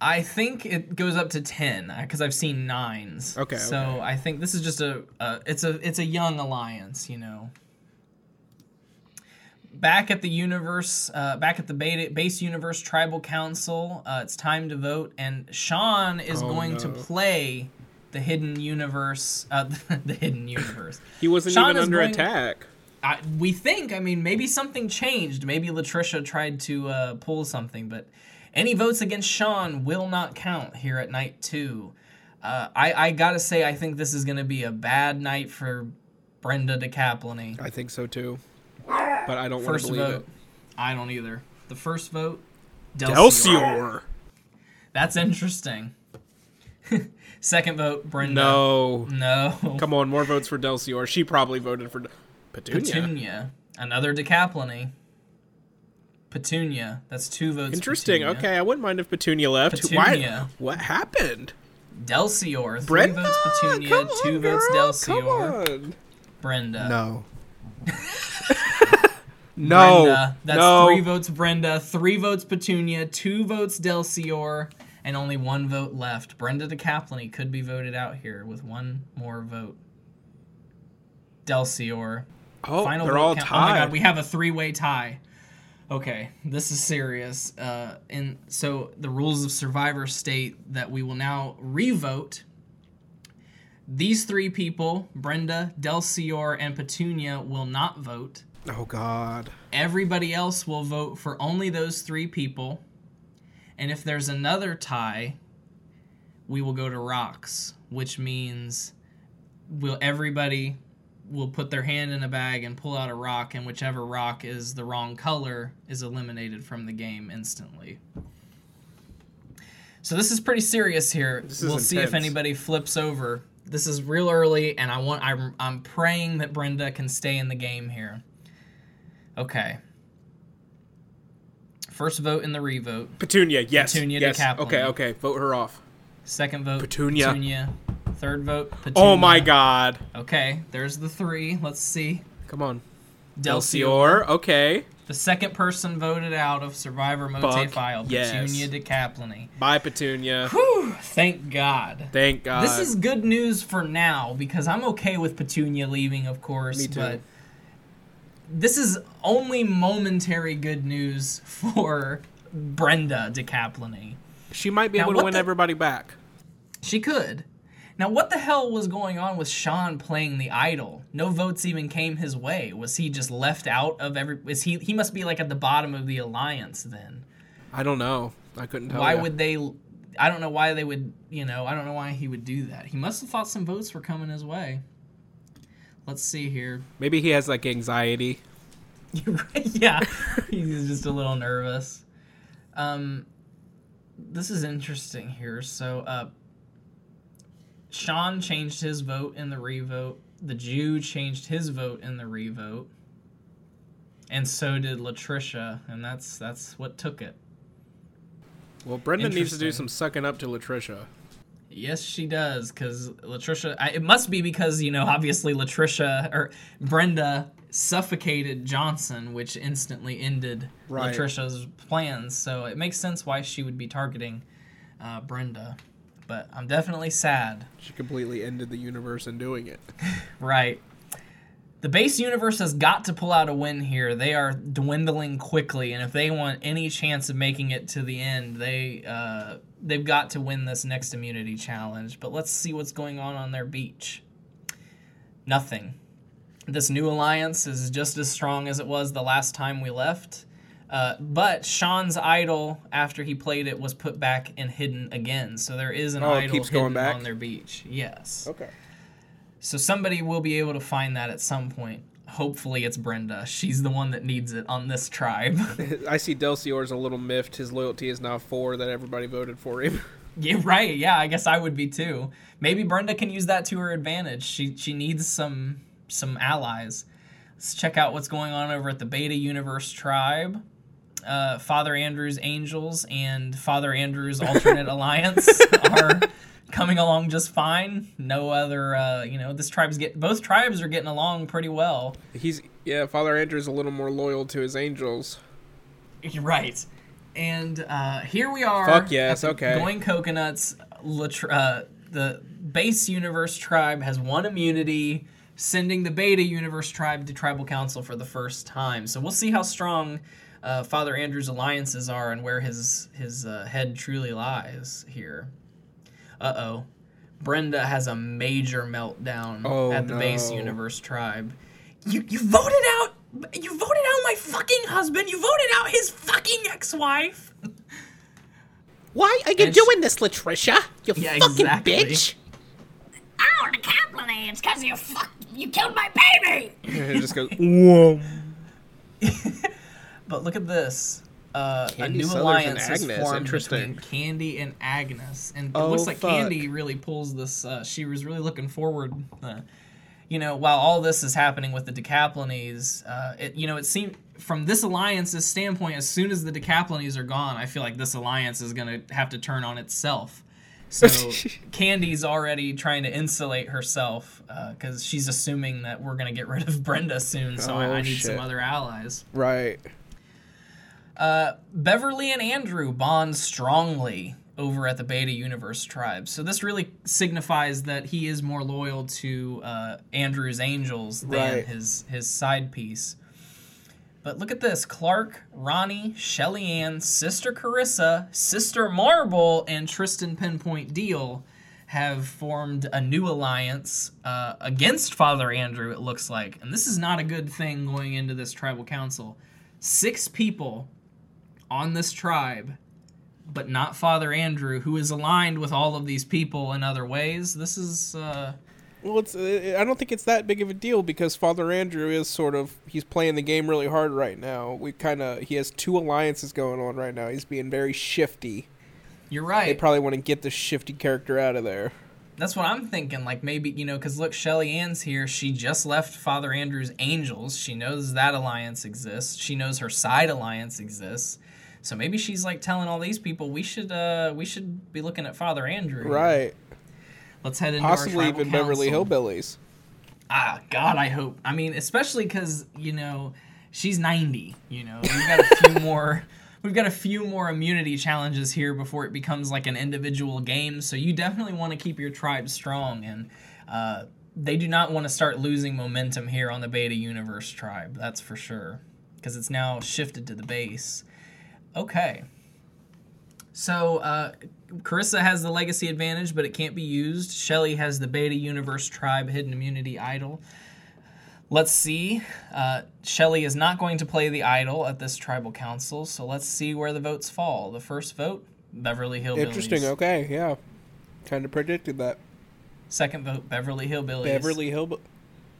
[SPEAKER 1] I think it goes up to ten uh, because I've seen nines.
[SPEAKER 2] Okay,
[SPEAKER 1] So
[SPEAKER 2] okay.
[SPEAKER 1] I think this is just a, a it's a it's a young alliance, you know. Back at the universe, uh, back at the beta, base universe tribal council, uh, it's time to vote, and Sean is
[SPEAKER 2] Oh,
[SPEAKER 1] going to play the hidden universe, uh, the hidden universe.
[SPEAKER 2] He wasn't
[SPEAKER 1] Sean
[SPEAKER 2] even under
[SPEAKER 1] going-
[SPEAKER 2] attack.
[SPEAKER 1] I, we think. I mean, maybe something changed. Maybe Latricia tried to uh, pull something, but any votes against Sean will not count here at night two. Uh, I, I gotta say, I think this is gonna be a bad night for Brenda DeCaplini.
[SPEAKER 2] I think so too. But I don't want
[SPEAKER 1] First
[SPEAKER 2] to believe
[SPEAKER 1] vote, I don't either. The first vote,
[SPEAKER 2] it.
[SPEAKER 1] Delcior.
[SPEAKER 2] Delcior.
[SPEAKER 1] That's interesting. Second vote, Brenda.
[SPEAKER 2] No.
[SPEAKER 1] No.
[SPEAKER 2] Come on, more votes for Delcior. She probably voted for Petunia.
[SPEAKER 1] Petunia. Another Decapliny. Petunia. That's two votes.
[SPEAKER 2] Interesting.
[SPEAKER 1] Petunia.
[SPEAKER 2] Okay, I wouldn't mind if Petunia left.
[SPEAKER 1] Petunia.
[SPEAKER 2] Why? What happened?
[SPEAKER 1] Delcior. Three
[SPEAKER 2] Brenda.
[SPEAKER 1] votes Petunia.
[SPEAKER 2] Come
[SPEAKER 1] two
[SPEAKER 2] on,
[SPEAKER 1] votes
[SPEAKER 2] girl,
[SPEAKER 1] Delcior.
[SPEAKER 2] Come on.
[SPEAKER 1] Brenda.
[SPEAKER 2] No. no.
[SPEAKER 1] Brenda. That's
[SPEAKER 2] no.
[SPEAKER 1] three votes Brenda, three votes Petunia, two votes Delcior, and only one vote left. Brenda DeCaplany could be voted out here with one more vote. Delcior.
[SPEAKER 2] Oh,
[SPEAKER 1] Final
[SPEAKER 2] they're all
[SPEAKER 1] count.
[SPEAKER 2] tied.
[SPEAKER 1] Oh my god, we have a three-way tie. Okay, this is serious. Uh, and so the rules of Survivor state that we will now revote. These three people, Brenda, Delcior, and Petunia, will not vote.
[SPEAKER 2] Oh God.
[SPEAKER 1] Everybody else will vote for only those three people. And if there's another tie, we will go to rocks, which means will everybody will put their hand in a bag and pull out a rock and whichever rock is the wrong color is eliminated from the game instantly. So this is pretty serious here.
[SPEAKER 2] This
[SPEAKER 1] we'll see if anybody flips over. This is real early and I want I'm I'm praying that Brenda can stay in the game here. Okay. First vote in the revote.
[SPEAKER 2] Petunia. Yes.
[SPEAKER 1] Petunia
[SPEAKER 2] yes.
[SPEAKER 1] DeCaplin.
[SPEAKER 2] Okay. Okay. Vote her off.
[SPEAKER 1] Second vote
[SPEAKER 2] Petunia.
[SPEAKER 1] Petunia. Third vote Petunia.
[SPEAKER 2] Oh my God.
[SPEAKER 1] Okay, there's the three. Let's see.
[SPEAKER 2] Come on.
[SPEAKER 1] Delcior.
[SPEAKER 2] Okay.
[SPEAKER 1] The second person voted out of Survivor MOATAIF,
[SPEAKER 2] yes.
[SPEAKER 1] Petunia DeCaplany.
[SPEAKER 2] Bye, Petunia.
[SPEAKER 1] Whew, thank God.
[SPEAKER 2] Thank God.
[SPEAKER 1] This is good news for now because I'm okay with Petunia leaving, of course.
[SPEAKER 2] Me too.
[SPEAKER 1] But this is only momentary good news for Brenda DeCaplany.
[SPEAKER 2] She might be
[SPEAKER 1] Now,
[SPEAKER 2] able to win
[SPEAKER 1] the-
[SPEAKER 2] everybody back.
[SPEAKER 1] She could. Now, what the hell was going on with Sean playing the idol? No votes even came his way. Was he just left out of every? Is he? He must be like at the bottom of the alliance then.
[SPEAKER 2] I don't know. I couldn't tell.
[SPEAKER 1] why
[SPEAKER 2] ya.
[SPEAKER 1] would they? I don't know why they would. You know, I don't know why he would do that. He must have thought some votes were coming his way. Let's see here.
[SPEAKER 2] Maybe he has like anxiety.
[SPEAKER 1] yeah, he's just a little nervous. Um, this is interesting here. So, uh, Sean changed his vote in the revote. The Jew changed his vote in the revote, and so did Latricia, and that's that's what took it.
[SPEAKER 2] Well, Brenda needs to do some sucking up to Latricia.
[SPEAKER 1] Yes, she does, because Latricia. I, it must be because you know, obviously Latricia or Brenda suffocated Johnson, which instantly ended
[SPEAKER 2] Right.
[SPEAKER 1] Latricia's plans. So it makes sense why she would be targeting uh, Brenda. But I'm definitely sad.
[SPEAKER 2] She completely ended the universe in doing it.
[SPEAKER 1] Right. The base universe has got to pull out a win here. They are dwindling quickly, and if they want any chance of making it to the end, they uh, they've got to win this next immunity challenge. But let's see what's going on on their beach. Nothing. This new alliance is just as strong as it was the last time we left. Uh, but Sean's idol, after he played it, was put back and hidden again. So there is an
[SPEAKER 2] Oh,
[SPEAKER 1] idol
[SPEAKER 2] keeps going back?
[SPEAKER 1] on their beach. Yes.
[SPEAKER 2] Okay.
[SPEAKER 1] So somebody will be able to find that at some point. Hopefully it's Brenda. She's the one that needs it on this tribe.
[SPEAKER 2] I see Delcior's a little miffed. His loyalty is now four that everybody voted for him.
[SPEAKER 1] yeah, right. Yeah, I guess I would be too. Maybe Brenda can use that to her advantage. She she needs some some allies. Let's check out what's going on over at the Beta Universe tribe. Uh, Father Andrew's Angels and Father Andrew's Alternate Alliance are coming along just fine. No other, uh, you know, this tribe's get both tribes are getting along pretty well.
[SPEAKER 2] He's yeah. Father Andrew's a little more loyal to his angels.
[SPEAKER 1] Right. And uh, here we are.
[SPEAKER 2] Fuck yes, okay.
[SPEAKER 1] Going coconuts. Latr- uh, the base universe tribe has one immunity, sending the beta universe tribe to tribal council for the first time. So we'll see how strong uh, Father Andrew's alliances are and where his his uh, head truly lies here. Uh oh. Brenda has a major meltdown
[SPEAKER 2] Oh,
[SPEAKER 1] at the base universe tribe. You you voted out you voted out my fucking husband. You voted out his fucking ex-wife.
[SPEAKER 4] Why are you
[SPEAKER 1] And sh-
[SPEAKER 4] doing this, Latricia? You
[SPEAKER 1] Yeah,
[SPEAKER 4] fucking
[SPEAKER 1] exactly.
[SPEAKER 4] bitch!
[SPEAKER 5] Oh, the Kaplan it's because you fuck, you killed my baby.
[SPEAKER 2] it just goes. Whoa.
[SPEAKER 1] But look at this. Uh, a new
[SPEAKER 2] Sellers
[SPEAKER 1] alliance has formed
[SPEAKER 2] interesting.
[SPEAKER 1] between Candy and Agnes, and it
[SPEAKER 2] Oh,
[SPEAKER 1] looks like
[SPEAKER 2] fuck.
[SPEAKER 1] Candy really pulls this. Uh, she was really looking forward. Uh, you know, while all this is happening with the Decaplones, uh, it you know it seemed from this alliance's standpoint, as soon as the Decaplones are gone, I feel like this alliance is gonna have to turn on itself. So Candy's already trying to insulate herself because she's assuming that we're gonna get rid of Brenda soon. So I,
[SPEAKER 2] Oh,
[SPEAKER 1] I need
[SPEAKER 2] shit.
[SPEAKER 1] some other allies.
[SPEAKER 2] Right.
[SPEAKER 1] Uh, Beverly and Andrew bond strongly over at the Beta Universe tribe. So this really signifies that he is more loyal to uh, Andrew's angels than
[SPEAKER 2] Right.
[SPEAKER 1] his his side piece. But look at this: Clark, Ronnie, Shelly Ann, Sister Carissa, Sister Marble, and Tristan Pinpoint Deal have formed a new alliance uh, against Father Andrew. It looks like, and this is not a good thing going into this tribal council. Six people on this tribe, but not Father Andrew, who is aligned with all of these people in other ways. This is uh,
[SPEAKER 2] Well, it's. Uh, I don't think it's that big of a deal because Father Andrew is sort of. He's playing the game really hard right now. We kind of. He has two alliances going on right now. He's being very shifty.
[SPEAKER 1] you're right.
[SPEAKER 2] They probably want to get the shifty character out of there.
[SPEAKER 1] That's what I'm thinking. Like maybe you know, because look, Shelly Ann's here. She just left Father Andrew's Angels. She knows that alliance exists. She knows her side alliance exists. So maybe she's like telling all these people we should uh we should be looking at Father Andrew.
[SPEAKER 2] Right.
[SPEAKER 1] Let's head into
[SPEAKER 2] Possibly even Beverly. Hillbillies.
[SPEAKER 1] Ah, God, I hope. I mean, especially because you know she's ninety. You know, we've got a few more. We've got a few more immunity challenges here before it becomes like an individual game. So you definitely want to keep your tribe strong, and uh, they do not want to start losing momentum here on the Beta Universe tribe. That's for sure, because it's now shifted to the base. Okay. So uh, Carissa has the legacy advantage, but it can't be used. Shelly has the Beta Universe Tribe Hidden Immunity Idol. Let's see. Uh, Shelly is not going to play the idol at this tribal council, so let's see where the votes fall. The first vote, Beverly Hillbillies.
[SPEAKER 2] Interesting. Okay. Yeah. Kind of predicted that.
[SPEAKER 1] Second vote, Beverly Hillbillies.
[SPEAKER 2] Beverly Hillbillies.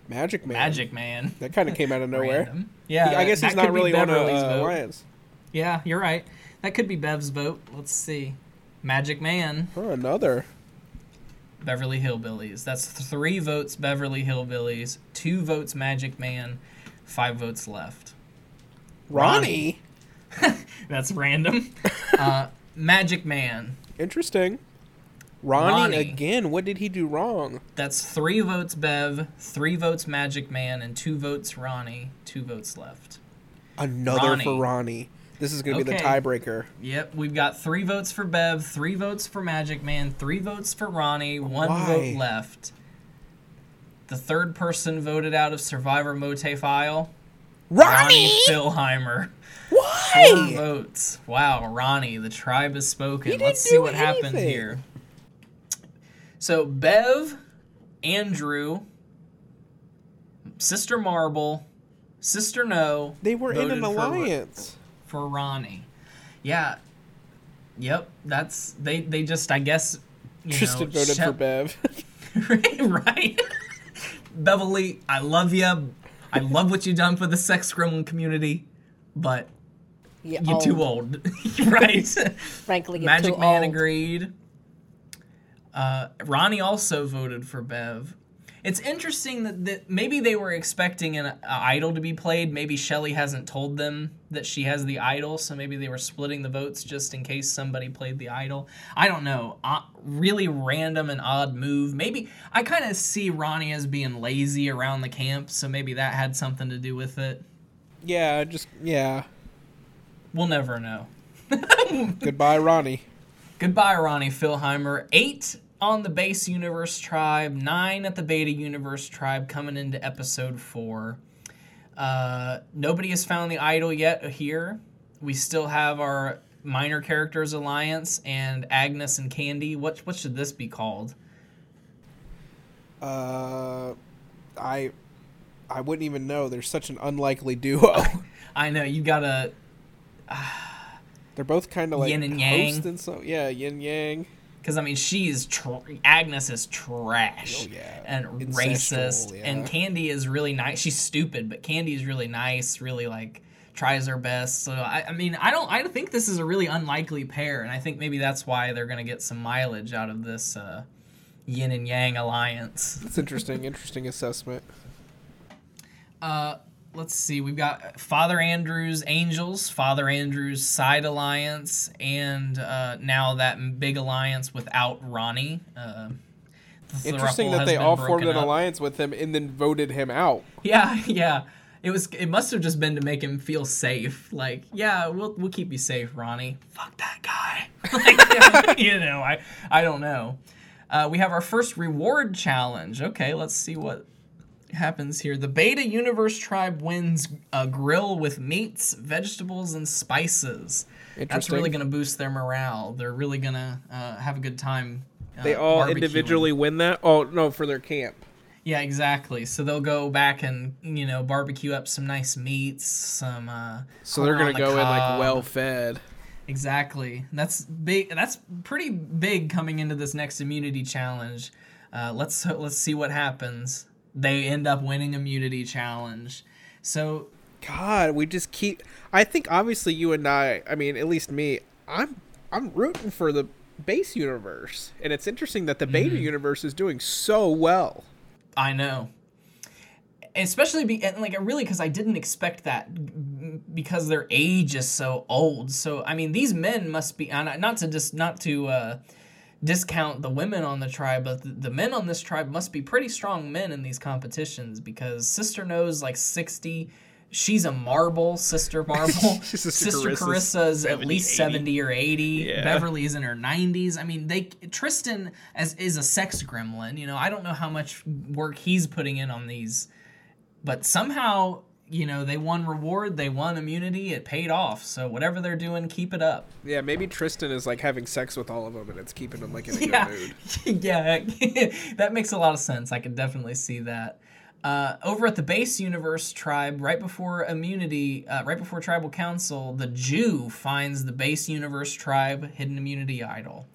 [SPEAKER 2] Magic Man.
[SPEAKER 1] Magic Man.
[SPEAKER 2] That kind of came out of nowhere.
[SPEAKER 1] Yeah,
[SPEAKER 2] I guess he's not really on a uh, alliance.
[SPEAKER 1] Yeah, you're right. That could be Bev's vote. Let's see. Magic Man.
[SPEAKER 2] Oh, another.
[SPEAKER 1] Beverly Hillbillies. That's three votes Beverly Hillbillies, two votes Magic Man, five votes left.
[SPEAKER 2] Ronnie.
[SPEAKER 1] That's random. uh, Magic Man.
[SPEAKER 2] Interesting. Ronnie,
[SPEAKER 1] Ronnie.
[SPEAKER 2] again. What did he do wrong?
[SPEAKER 1] That's three votes Bev, three votes Magic Man, and two votes Ronnie. Two votes left.
[SPEAKER 2] Another for
[SPEAKER 1] Ronnie.
[SPEAKER 2] Ronnie. This is going to be the tiebreaker.
[SPEAKER 1] Yep, we've got three votes for Bev, three votes for Magic Man, three votes for Ronnie, one
[SPEAKER 2] Why?
[SPEAKER 1] vote left. The third person voted out of Survivor MOATAIF. Ronnie Philheimer.
[SPEAKER 2] Why?
[SPEAKER 1] Four votes. Wow, Ronnie, the tribe has spoken. Let's see what
[SPEAKER 2] anything.
[SPEAKER 1] here. So Bev, Andrew, Sister Marble, Sister No.
[SPEAKER 2] They were in an alliance.
[SPEAKER 1] For Ronnie. Yeah. Yep. That's they. They just I guess. You
[SPEAKER 2] Tristan
[SPEAKER 1] know,
[SPEAKER 2] voted for Bev.
[SPEAKER 1] right. Beverly, I love you. I love what you've done for the sex gremlin community, but
[SPEAKER 4] You're,
[SPEAKER 1] you're too old. right.
[SPEAKER 4] Frankly, you're
[SPEAKER 1] Magic
[SPEAKER 4] too
[SPEAKER 1] Man
[SPEAKER 4] old.
[SPEAKER 1] agreed. Uh, Ronnie also voted for Bev. It's interesting that, that maybe they were expecting an idol to be played. Maybe Shelly hasn't told them that she has the idol, so maybe they were splitting the votes just in case somebody played the idol. I don't know. Uh, really random and odd move. Maybe I kind of see Ronnie as being lazy around the camp, so maybe that had something to do with it.
[SPEAKER 2] yeah, just yeah.
[SPEAKER 1] We'll never know.
[SPEAKER 2] Goodbye, Ronnie.
[SPEAKER 1] Goodbye, Ronnie Philheimer. Eight on the base universe tribe, nine at the beta universe tribe, coming into episode four. Uh, nobody has found the idol yet here. We still have our minor characters alliance and Agnes and Candy. What what should this be called?
[SPEAKER 2] Uh, I, I wouldn't even know. They're such an unlikely duo.
[SPEAKER 1] I know you gotta.
[SPEAKER 2] They're both kind of like
[SPEAKER 1] Yin and yang.
[SPEAKER 2] host and so yeah, yin yang.
[SPEAKER 1] Because I mean, she's tr- Agnes is trash
[SPEAKER 2] Oh, yeah.
[SPEAKER 1] and racist,
[SPEAKER 2] yeah.
[SPEAKER 1] and Candy is really nice. She's stupid, but Candy is really nice, really like tries her best. So I, I mean, I don't. I think this is a really unlikely pair, and I think maybe that's why they're gonna get some mileage out of this uh, yin and yang alliance.
[SPEAKER 3] That's interesting. interesting assessment.
[SPEAKER 1] Uh, let's see. We've got Father Andrew's Angels, Father Andrew's Side Alliance, and uh, now that big alliance without Ronnie. Uh, the
[SPEAKER 3] Interesting that they all formed an
[SPEAKER 1] up.
[SPEAKER 3] alliance with him and then voted him out.
[SPEAKER 1] Yeah, yeah. It was. It must have just been to make him feel safe. Like, yeah, we'll we'll keep you safe, Ronnie. Fuck that guy. like, you know, I I don't know. Uh, we have our first reward challenge. Okay, let's see what happens here. The Beta Universe tribe wins a grill with meats, vegetables, and spices. That's really going to boost their morale. They're really going to uh, have a good time. Uh,
[SPEAKER 3] They all
[SPEAKER 1] barbecuing.
[SPEAKER 3] individually win that. Oh no, for their camp.
[SPEAKER 1] Yeah, exactly. So they'll go back and you know barbecue up some nice meats, some. Uh,
[SPEAKER 3] So they're gonna
[SPEAKER 1] the
[SPEAKER 3] go in like well fed.
[SPEAKER 1] Exactly. That's big. That's pretty big coming into this next immunity challenge. Uh, let's let's see what happens. They end up winning immunity challenge. So
[SPEAKER 3] God, we just keep. I think obviously you and I. I mean, at least me. I'm I'm rooting for the base universe, and it's interesting that the beta universe is doing so well.
[SPEAKER 1] I know. Especially be and like really because I didn't expect that because their age is so old. So I mean these men must be not to just not to uh, discount the women on the tribe, but the, the men on this tribe must be pretty strong men in these competitions because Sister knows like sixty. She's a marble, Sister Marble.
[SPEAKER 3] Sister
[SPEAKER 1] Sister
[SPEAKER 3] Carissa's
[SPEAKER 1] Carissa is at least
[SPEAKER 3] 80.
[SPEAKER 1] seventy or eighty.
[SPEAKER 3] Yeah.
[SPEAKER 1] Beverly's in her nineties. I mean, they Tristan as is a sex gremlin. You know, I don't know how much work he's putting in on these, but somehow you know they won reward, they won immunity, it paid off. So whatever they're doing, keep it up.
[SPEAKER 3] Yeah, maybe Tristan is like having sex with all of them, and it's keeping them like in a
[SPEAKER 1] Yeah,
[SPEAKER 3] good mood.
[SPEAKER 1] yeah, that makes a lot of sense. I can definitely see that. Uh, over at the base universe tribe, right before immunity, uh, right before tribal council, the Jew finds the base universe tribe hidden immunity idol.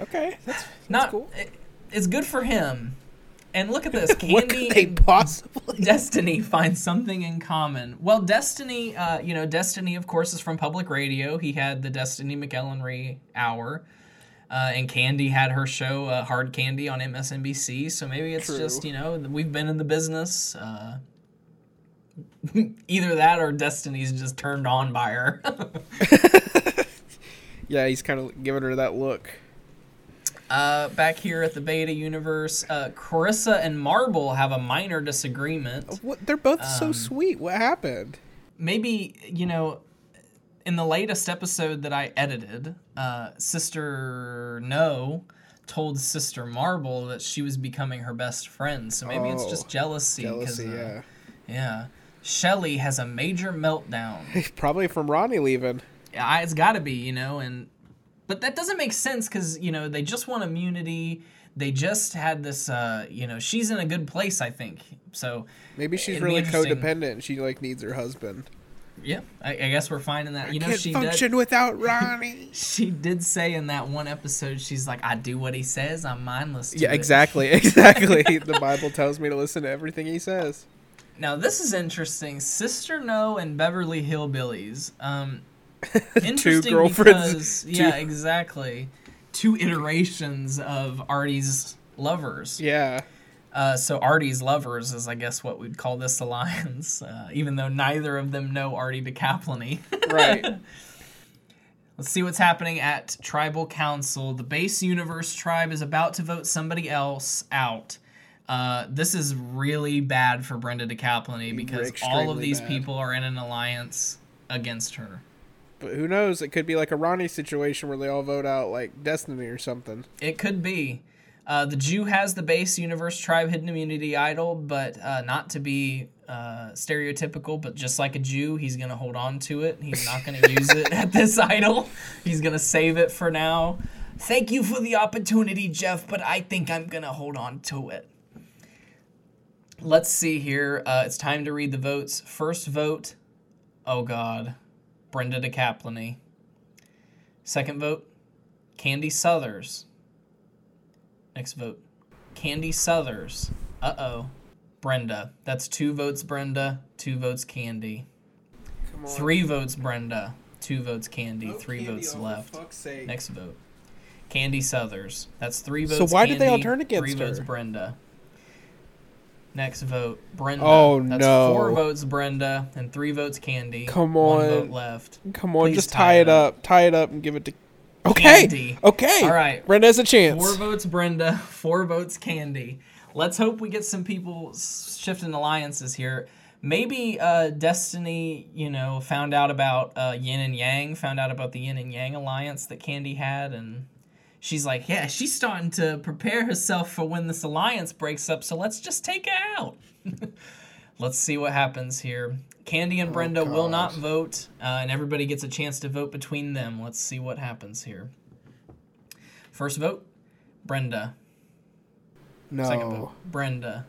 [SPEAKER 3] Okay, that's, that's
[SPEAKER 1] Not,
[SPEAKER 3] cool.
[SPEAKER 1] it- it's good for him. And look at this, Candy
[SPEAKER 3] they possibly?
[SPEAKER 1] Destiny find something in common. Well, Destiny, uh, you know, Destiny, of course, is from public radio. He had the Destiny McEllenry Hour. Uh, and Candy had her show, uh, Hard Candy, on MSNBC. So maybe it's
[SPEAKER 3] True.
[SPEAKER 1] just, you know, we've been in the business. Uh, either that or Destiny's just turned on by her.
[SPEAKER 3] Yeah, he's kind of giving her that look.
[SPEAKER 1] Uh, back here at the Beta Universe, uh, Carissa and Marble have a minor disagreement.
[SPEAKER 3] What? They're both
[SPEAKER 1] Um,
[SPEAKER 3] so sweet. What happened?
[SPEAKER 1] maybe you know in the latest episode that i edited uh, sister no told sister marble that she was becoming her best friend so maybe it's
[SPEAKER 3] Oh,
[SPEAKER 1] just jealousy 'cause,
[SPEAKER 3] Jealousy,
[SPEAKER 1] uh,
[SPEAKER 3] yeah.
[SPEAKER 1] yeah shelly has a major meltdown
[SPEAKER 3] Probably from Ronnie leaving.
[SPEAKER 1] Yeah, it's got to be you know and but that doesn't make sense because you know they just won immunity they just had this uh you know she's in a good place i think so
[SPEAKER 3] Maybe she's really codependent. and She like needs her husband.
[SPEAKER 1] yeah i, I guess we're finding that you know
[SPEAKER 3] Can't
[SPEAKER 1] she did
[SPEAKER 3] without Ronnie.
[SPEAKER 1] She did say in that one episode, she's like, I do what he says, I'm mindless. To
[SPEAKER 3] yeah,
[SPEAKER 1] it."
[SPEAKER 3] exactly, exactly. the Bible tells me to listen to everything he says.
[SPEAKER 1] Now, this is interesting. Sister No and Beverly Hillbillies. Um, interesting
[SPEAKER 3] girlfriends,
[SPEAKER 1] because,
[SPEAKER 3] two-
[SPEAKER 1] yeah, exactly. Two iterations of Artie's lovers.
[SPEAKER 3] Yeah.
[SPEAKER 1] Uh, so Artie's lovers is, I guess, what we'd call this alliance, uh, even though neither of them know Artie DeCaplany.
[SPEAKER 3] Right.
[SPEAKER 1] Let's see what's happening at Tribal Council. The base universe tribe is about to vote somebody else out. Uh, this is really bad for Brenda DeCaplany because all of these
[SPEAKER 3] bad.
[SPEAKER 1] people are in an alliance against her.
[SPEAKER 3] But who knows? It could be like a Ronnie situation where they all vote out like Destiny or something.
[SPEAKER 1] It could be. Uh, the Jew has the base universe tribe hidden immunity idol, but uh, not to be uh, stereotypical, but just like a Jew, he's going to hold on to it. He's not going to use it at this idol. He's going to save it for now. Thank you for the opportunity, Jeff, but I think I'm going to hold on to it. Let's see here. Uh, it's time to read the votes. First vote, oh God, Brenda DeCaplany. Second vote, Candy Southers. Next vote. Candy Southers. Uh oh. Brenda. That's two votes Brenda, two votes Candy.
[SPEAKER 2] on.
[SPEAKER 1] Three votes Brenda, two votes Candy, Three
[SPEAKER 2] Candy,
[SPEAKER 1] votes left. Next vote. Candy Southers. That's three votes.
[SPEAKER 3] So
[SPEAKER 1] votes.
[SPEAKER 3] why did they all turn against
[SPEAKER 1] Three votes? Brenda. Next vote, Brenda.
[SPEAKER 3] Oh,
[SPEAKER 1] That's
[SPEAKER 3] no.
[SPEAKER 1] Four votes Brenda and three votes Candy.
[SPEAKER 3] Come on,
[SPEAKER 1] One
[SPEAKER 3] on.
[SPEAKER 1] vote left.
[SPEAKER 3] Come on,
[SPEAKER 1] Please
[SPEAKER 3] just
[SPEAKER 1] tie it
[SPEAKER 3] it up. Tie it up and give it to. Okay.
[SPEAKER 1] Candy.
[SPEAKER 3] Okay.
[SPEAKER 1] All right.
[SPEAKER 3] Brenda has a chance.
[SPEAKER 1] Four votes Brenda, four votes Candy. Let's hope we get some people shifting alliances here. Maybe uh, Destiny, you know, found out about uh, Yin and Yang, found out about the Yin and Yang alliance that Candy had, and she's like, yeah, she's starting to prepare herself for when this alliance breaks up, so let's just take it out. let's see what happens here. Candy and Brenda will not vote, uh, and everybody gets a chance to vote between them. Let's see what happens here. First vote, Brenda.
[SPEAKER 3] no.
[SPEAKER 1] Second vote, Brenda.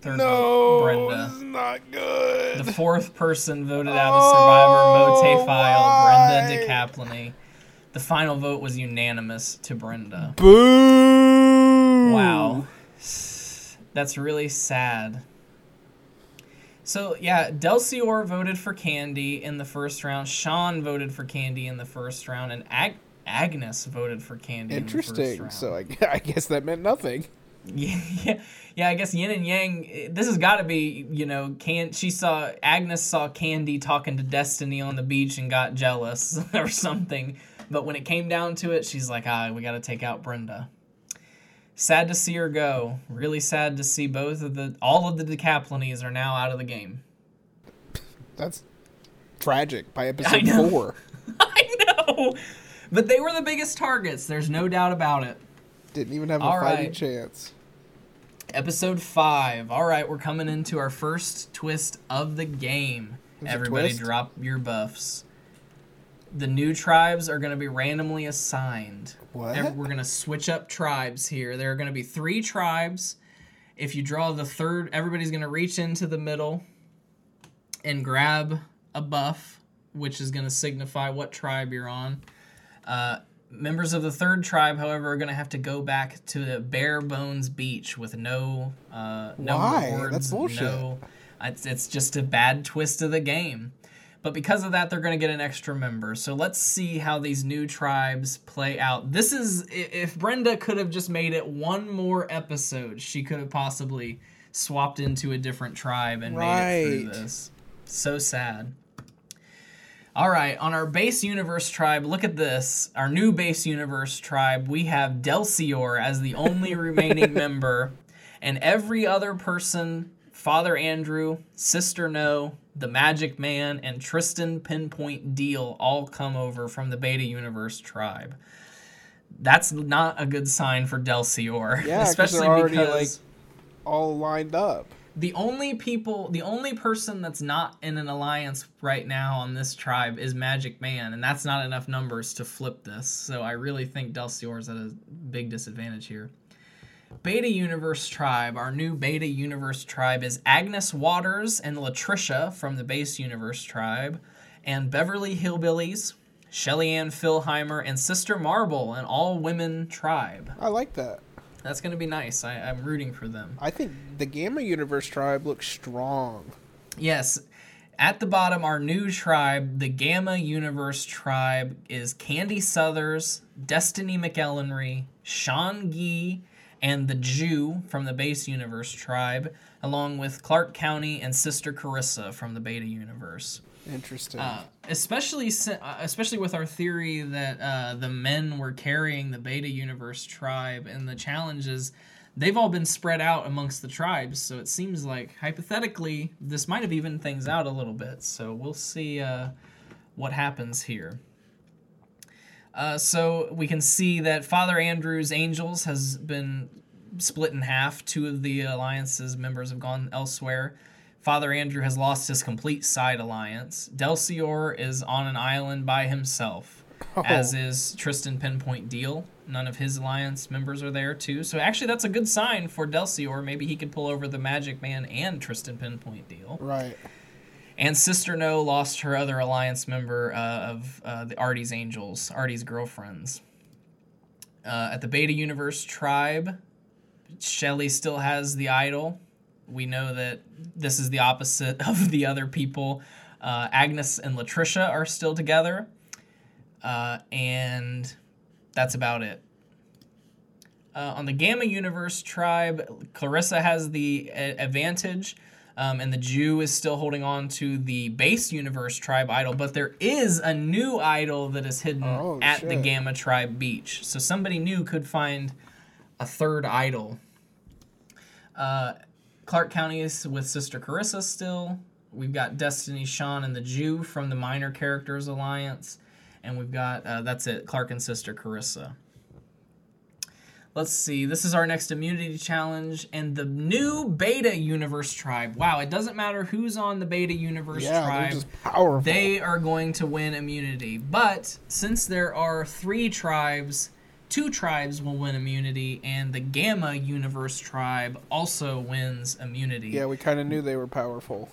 [SPEAKER 1] Third
[SPEAKER 3] No.
[SPEAKER 1] vote, Brenda.
[SPEAKER 3] This is not good.
[SPEAKER 1] The fourth person voted out of Survivor
[SPEAKER 3] MOATAIF?
[SPEAKER 1] Brenda DeCaplany. The final vote was unanimous to Brenda.
[SPEAKER 3] Boo.
[SPEAKER 1] Wow. That's really sad. So, yeah, Delcior voted for Candy in the first round. Sean voted for Candy in the first round. And Ag- Agnes voted for Candy in the first
[SPEAKER 3] Interesting. So I, I guess that meant nothing.
[SPEAKER 1] Yeah, yeah, yeah. I guess Yin and Yang. This has got to be, you know, can she saw Agnes saw Candy talking to Destiny on the beach and got jealous or something. But when it came down to it, she's like, ah, we got to take out Brenda. Sad to see her go. Really sad to see both of the all of the Decaplanies are now out of the game.
[SPEAKER 3] That's tragic. By episode
[SPEAKER 1] know.
[SPEAKER 3] four,
[SPEAKER 1] I know, but they were the biggest targets. There's no doubt about it.
[SPEAKER 3] didn't even have a
[SPEAKER 1] All
[SPEAKER 3] fighting
[SPEAKER 1] right.
[SPEAKER 3] chance.
[SPEAKER 1] Episode five. All right, we're coming into our first twist of the game.
[SPEAKER 3] There's
[SPEAKER 1] Everybody, drop your buffs. The new tribes are going to be randomly assigned.
[SPEAKER 3] What?
[SPEAKER 1] Ev- We're going to switch up tribes here. There are going to be three tribes. If you draw the third, everybody's going to reach into the middle and grab a buff, which is going to signify what tribe you're on. Uh, members of the third tribe, however, are going to have to go back to the bare bones beach with no uh, no
[SPEAKER 3] Why?
[SPEAKER 1] rewards,
[SPEAKER 3] That's bullshit.
[SPEAKER 1] No, it's, it's just a bad twist of the game. But because of that, they're going to get an extra member. So let's see how these new tribes play out. This is if Brenda could have just made it one more episode, she could have possibly swapped into a different tribe and made it through this. So sad. All right, on our base universe tribe, look at this. Our new base universe tribe, we have Delcior as the only remaining member, and every other person Father Andrew, Sister No, the Magic Man, and Tristan Pinpoint Deal all come over from the Beta Universe tribe. That's not a good sign for Delcior,
[SPEAKER 3] Yeah,
[SPEAKER 1] especially
[SPEAKER 3] already,
[SPEAKER 1] because
[SPEAKER 3] All lined up.
[SPEAKER 1] the only people the only person that's not in an alliance right now on this tribe is magic man and that's not enough numbers to flip this so i really think delcior is at a big disadvantage here beta universe tribe our new beta universe tribe is agnes waters and latricia from the base universe tribe and beverly hillbillies shelly ann philheimer and sister marble an all-women tribe
[SPEAKER 3] I like that.
[SPEAKER 1] that's going to be nice I, i'm rooting for them
[SPEAKER 3] I think the Gamma Universe tribe looks strong.
[SPEAKER 1] Yes. At the bottom, our new tribe, the Gamma Universe tribe, is Candy Southers, Destiny McEllenry, Sean Gee, and the Jew from the Base Universe tribe, along with Clark County and Sister Carissa from the Beta Universe.
[SPEAKER 3] Interesting.
[SPEAKER 1] Uh, especially, uh, especially with our theory that uh, the men were carrying the Beta Universe tribe, and the challenges, they've all been spread out amongst the tribes. So it seems like hypothetically, this might have evened things out a little bit. So we'll see uh, what happens here. Uh, so we can see that Father Andrew's Angels has been split in half. Two of the alliance's members have gone elsewhere. Father Andrew has lost his complete side alliance. Delcior is on an island by himself, as is Tristan Pinpoint Deal. None of his alliance members are there too. So actually, that's a good sign for Delcior. Maybe he could pull over the Magic Man and Tristan Pinpoint Deal.
[SPEAKER 3] right.
[SPEAKER 1] And Sister No lost her other alliance member uh, of uh, the Artie's Angels, Artie's girlfriends. Uh, at the Beta Universe tribe, Shelly still has the idol. We know that this is the opposite of the other people. Uh, Agnes and Latricia are still together, uh, and that's about it. Uh, on the Gamma Universe tribe, Clarissa has the advantage, um, and the Jew is still holding on to the base Universe tribe idol. But there is a new idol that is hidden
[SPEAKER 3] Oh,
[SPEAKER 1] at the. Gamma tribe beach. So somebody new could find a third idol. Uh, Clark County is with Sister Carissa still. We've got Destiny, Sean, and the Jew from the Minor Characters Alliance. And we've got, uh, that's it, Clark and Sister Carissa. Let's see. This is our next immunity challenge and the new Beta Universe tribe. Wow, it doesn't matter who's on the Beta Universe
[SPEAKER 3] Yeah,
[SPEAKER 1] tribe.
[SPEAKER 3] just powerful.
[SPEAKER 1] They are going to win immunity. But since there are three tribes, two tribes will win immunity, and the Gamma Universe tribe also wins immunity.
[SPEAKER 3] yeah, we kind of knew they were powerful.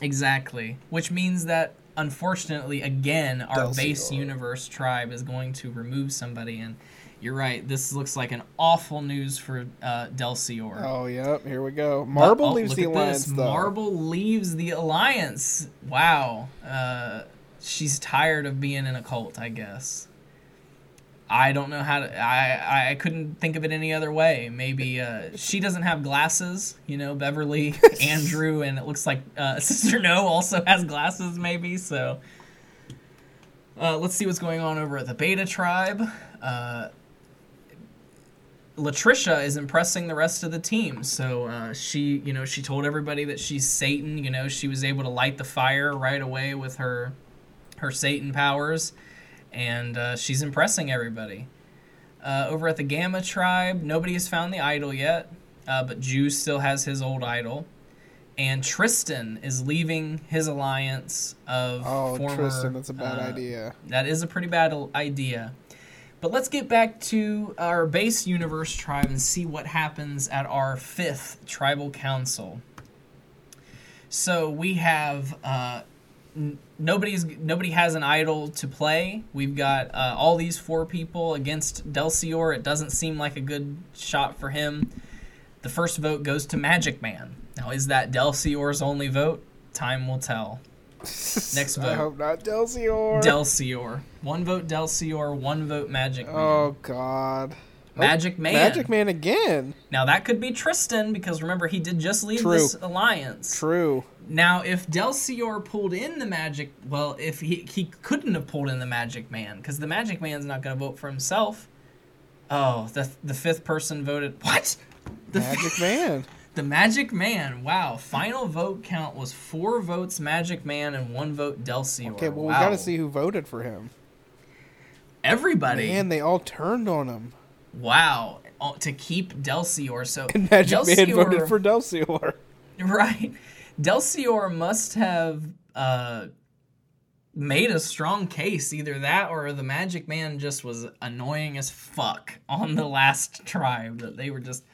[SPEAKER 1] Exactly. Which means that, unfortunately, again, our base universe tribe is going to remove somebody. And you're right, this looks like an awful news for uh, Delcior.
[SPEAKER 3] Oh, yep. Here we go. Marble
[SPEAKER 1] Oh,
[SPEAKER 3] leaves the alliance
[SPEAKER 1] this.
[SPEAKER 3] though.
[SPEAKER 1] Marble leaves the alliance. Wow. Uh, she's tired of being in a cult, I guess. I don't know how to. I I couldn't think of it any other way. Maybe uh, she doesn't have glasses. You know, Beverly, Andrew, and it looks like uh, Sister No also has glasses. Maybe so. Uh, let's see what's going on over at the Beta Tribe. Latricia is impressing the rest of the team. So uh, she, you know, she told everybody that she's Satan. You know, she was able to light the fire right away with her her Satan powers, and uh, she's impressing everybody. Uh, over at the Gamma tribe, nobody has found the idol yet, uh, but Jew still has his old idol. And Tristan is leaving his alliance of
[SPEAKER 3] Oh,
[SPEAKER 1] former.
[SPEAKER 3] Tristan, that's a bad
[SPEAKER 1] uh,
[SPEAKER 3] idea.
[SPEAKER 1] that is a pretty bad idea. But let's get back to our base universe tribe and see what happens at our fifth tribal council. So we have uh, n- nobody's nobody has an idol to play. We've got uh, all these four people against Delcior. It doesn't seem like a good shot for him. The first vote goes to Magic Man. Now, is that Delcior's only vote? Time will tell. Next vote.
[SPEAKER 3] I hope not Delcior.
[SPEAKER 1] Delcior. One vote Delcior, one vote Magic Man.
[SPEAKER 3] Oh God.
[SPEAKER 1] Oh, Magic Man.
[SPEAKER 3] Magic Man again.
[SPEAKER 1] Now that could be Tristan because remember he did just leave
[SPEAKER 3] True.
[SPEAKER 1] this alliance.
[SPEAKER 3] True.
[SPEAKER 1] Now if Delcior pulled in the Magic, well, if he he couldn't have pulled in the Magic Man because the Magic Man's not going to vote for himself. Oh, the the fifth person voted. What? The
[SPEAKER 3] Magic Man.
[SPEAKER 1] The Magic Man. Wow. Final vote count was four votes Magic Man and one vote Delcior.
[SPEAKER 3] Okay, well
[SPEAKER 1] wow.
[SPEAKER 3] we gotta see who voted for him.
[SPEAKER 1] Everybody.
[SPEAKER 3] And they all turned on him.
[SPEAKER 1] Wow, oh, to keep Delcior. So
[SPEAKER 3] And Magic Man voted for Delcior.
[SPEAKER 1] right. Delcior must have uh, made a strong case. Either that, or the Magic Man just was annoying as fuck on the last tribe. That they were just.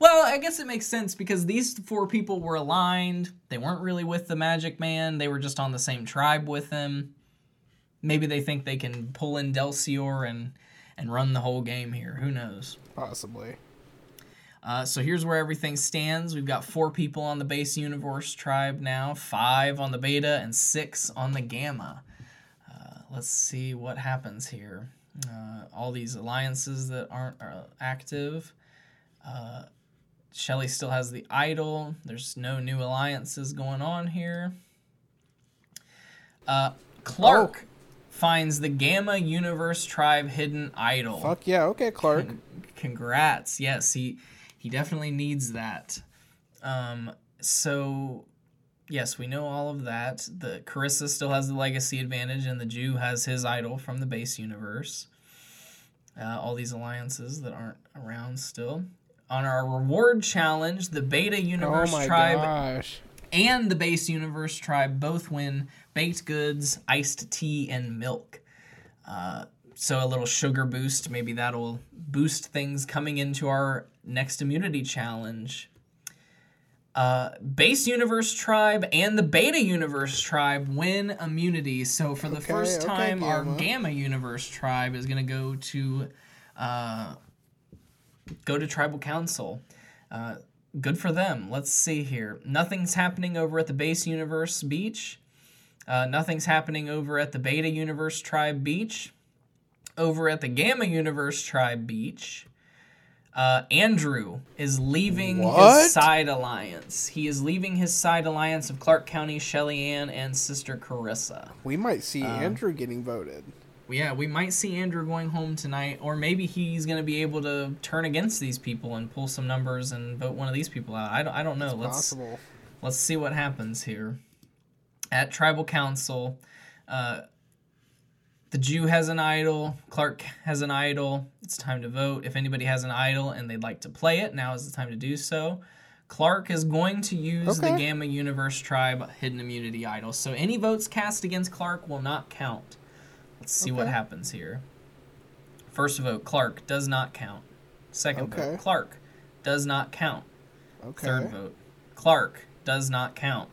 [SPEAKER 1] Well, I guess it makes sense because these four people were aligned. They weren't really with the Magic Man. They were just on the same tribe with him. Maybe they think they can pull in Delcior and and run the whole game here. Who knows?
[SPEAKER 3] Possibly.
[SPEAKER 1] Uh, so here's where everything stands. We've got four people on the base universe tribe now, five on the beta, and six on the gamma. Uh, let's see what happens here. Uh, all these alliances that aren't uh, active. Shelly still has the idol. There's no new alliances going on here. Uh, Clark finds the Gamma Universe Tribe hidden idol.
[SPEAKER 3] Fuck yeah. Okay, Clark.
[SPEAKER 1] Congrats. Yes, he he definitely needs that. Um so yes, we know all of that. The Carissa still has the legacy advantage and the Jew has his idol from the base universe. Uh, all these alliances that aren't around still. On our reward challenge, the Beta
[SPEAKER 3] Oh
[SPEAKER 1] Universe
[SPEAKER 3] my
[SPEAKER 1] tribe
[SPEAKER 3] gosh.
[SPEAKER 1] and the base universe tribe both win baked goods, iced tea, and milk. Uh, so a little sugar boost, maybe that'll boost things coming into our next immunity challenge. Uh, base universe tribe and the beta universe tribe win immunity. So for the
[SPEAKER 3] Okay,
[SPEAKER 1] first
[SPEAKER 3] okay,
[SPEAKER 1] time, our
[SPEAKER 3] Gamma.
[SPEAKER 1] gamma universe tribe is going to go to uh, go to tribal council. Uh, good for them. Let's see here. Nothing's happening over at the base universe beach. Uh, nothing's happening over at the Beta Universe Tribe Beach. Over at the Gamma Universe Tribe Beach, uh, Andrew is leaving
[SPEAKER 3] What?
[SPEAKER 1] his side alliance. He is leaving his side alliance of Clark County, Shelly Ann, and Sister Carissa.
[SPEAKER 3] We might see
[SPEAKER 1] Uh,
[SPEAKER 3] Andrew getting voted.
[SPEAKER 1] Yeah, we might see Andrew going home tonight, or maybe he's going to be able to turn against these people and pull some numbers and vote one of these people out. I don't, I don't know. Let's
[SPEAKER 3] Possible.
[SPEAKER 1] let's see what happens here. At tribal council, uh, the Jew has an idol. Clark has an idol. It's time to vote. If anybody has an idol and they'd like to play it, now is the time to do so. Clark is going to use the Gamma Universe Tribe Hidden Immunity Idol. So any votes cast against Clark will not count. Let's see what happens here. First vote, Clark does not count. Second
[SPEAKER 3] Okay.
[SPEAKER 1] vote, Clark does not count.
[SPEAKER 3] Okay.
[SPEAKER 1] Third vote, Clark does not count.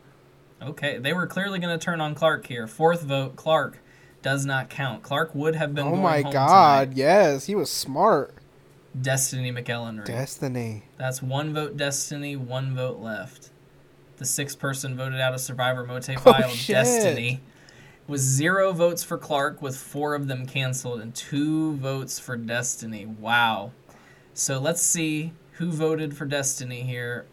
[SPEAKER 1] Okay, they were clearly going to turn on Clark here. Fourth vote, Clark does not count. Clark would have been.
[SPEAKER 3] Oh my god,
[SPEAKER 1] tonight.
[SPEAKER 3] yes, he was smart.
[SPEAKER 1] Destiny McEllenry.
[SPEAKER 3] Destiny.
[SPEAKER 1] That's one vote Destiny, one vote left. The sixth person voted out of Survivor Mote
[SPEAKER 3] Oh,
[SPEAKER 1] File
[SPEAKER 3] shit.
[SPEAKER 1] Destiny was zero votes for Clark, with four of them canceled, and two votes for Destiny. Wow. So let's see who voted for Destiny here.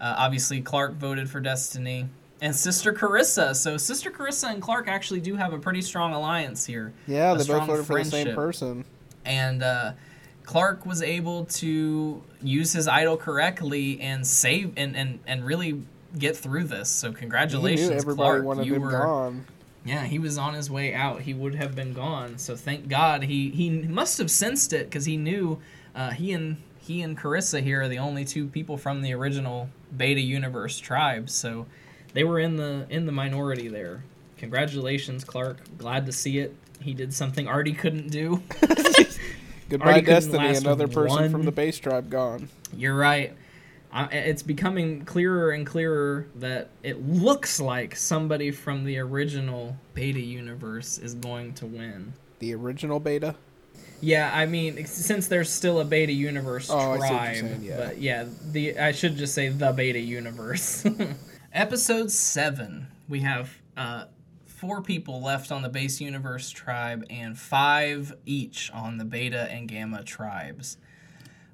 [SPEAKER 1] Uh, obviously, Clark voted for Destiny. And Sister Carissa. So Sister Carissa and Clark actually do have a pretty strong alliance here
[SPEAKER 3] Yeah, they both
[SPEAKER 1] strong
[SPEAKER 3] voted for the same person.
[SPEAKER 1] and uh, Clark was able to use his idol correctly and save and, and, and really get through this. So congratulations,
[SPEAKER 3] everybody
[SPEAKER 1] Clark.
[SPEAKER 3] wanted
[SPEAKER 1] you
[SPEAKER 3] him
[SPEAKER 1] were
[SPEAKER 3] gone.
[SPEAKER 1] Yeah, he was on his way out. He would have been gone. So thank God he he must have sensed it because he knew uh, he and he and Carissa here are the only two people from the original Beta Universe tribe. So they were in the in the minority there. Congratulations, Clark. Glad to see it. He did something Artie couldn't do.
[SPEAKER 3] Goodbye, Destiny. Another person from the base tribe gone.
[SPEAKER 1] You're right. It's becoming clearer and clearer that it looks like somebody from the original Beta universe is going to win.
[SPEAKER 3] The original beta.
[SPEAKER 1] Yeah, I mean, since there's still a Beta universe
[SPEAKER 3] Oh, I see what you're
[SPEAKER 1] tribe,
[SPEAKER 3] saying, yeah.
[SPEAKER 1] but yeah, the I should just say the Beta universe. Episode seven, we have uh, four people left on the base universe tribe and five each on the Beta and Gamma tribes.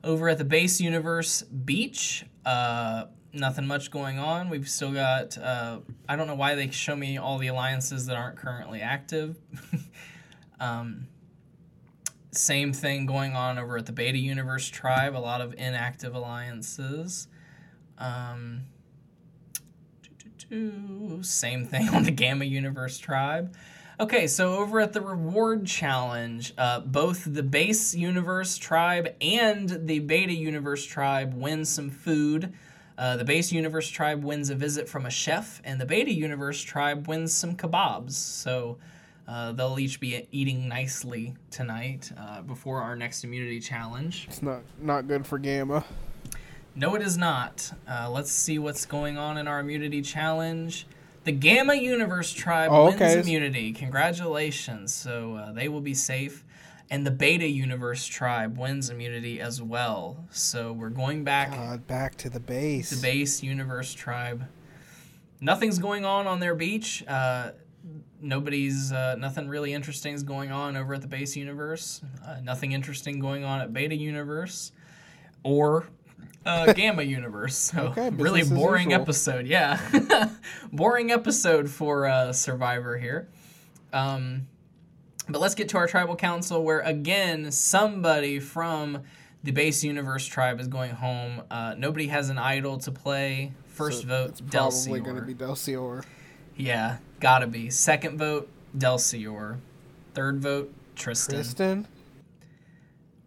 [SPEAKER 1] Over at the base universe beach, uh, nothing much going on. We've still got. Uh, I don't know why they show me all the alliances that aren't currently active. um, same thing going on over at the Beta Universe tribe. A lot of inactive alliances. Um, same thing on the Gamma Universe tribe. Okay, so over at the reward challenge, uh, both the base universe tribe and the beta universe tribe win some food. Uh, the base universe tribe wins a visit from a chef, and the beta universe tribe wins some kebabs. So uh, they'll each be eating nicely tonight uh, before our next immunity challenge.
[SPEAKER 3] It's not not good for Gamma.
[SPEAKER 1] No, it is not. Uh, let's see what's going on in our immunity challenge. The Gamma Universe tribe
[SPEAKER 3] Oh,
[SPEAKER 1] wins
[SPEAKER 3] okay.
[SPEAKER 1] immunity. Congratulations. So uh, they will be safe. And the Beta Universe tribe wins immunity as well. So we're going back
[SPEAKER 3] God, back to the base.
[SPEAKER 1] The base Universe tribe. Nothing's going on on their beach. Uh, nobody's uh, nothing really interesting is going on over at the base universe. Uh, nothing interesting going on at Beta Universe or uh, Gamma Universe. So
[SPEAKER 3] Okay,
[SPEAKER 1] really boring episode. Yeah, boring episode for uh, Survivor here. Um, but let's get to our tribal council, where again somebody from the base universe tribe is going home. Uh, nobody has an idol to play. First
[SPEAKER 3] So
[SPEAKER 1] vote,
[SPEAKER 3] It's probably going to be Delcior.
[SPEAKER 1] Yeah, gotta be. Second vote, Delcior. Third vote, Tristan.
[SPEAKER 3] Kristen?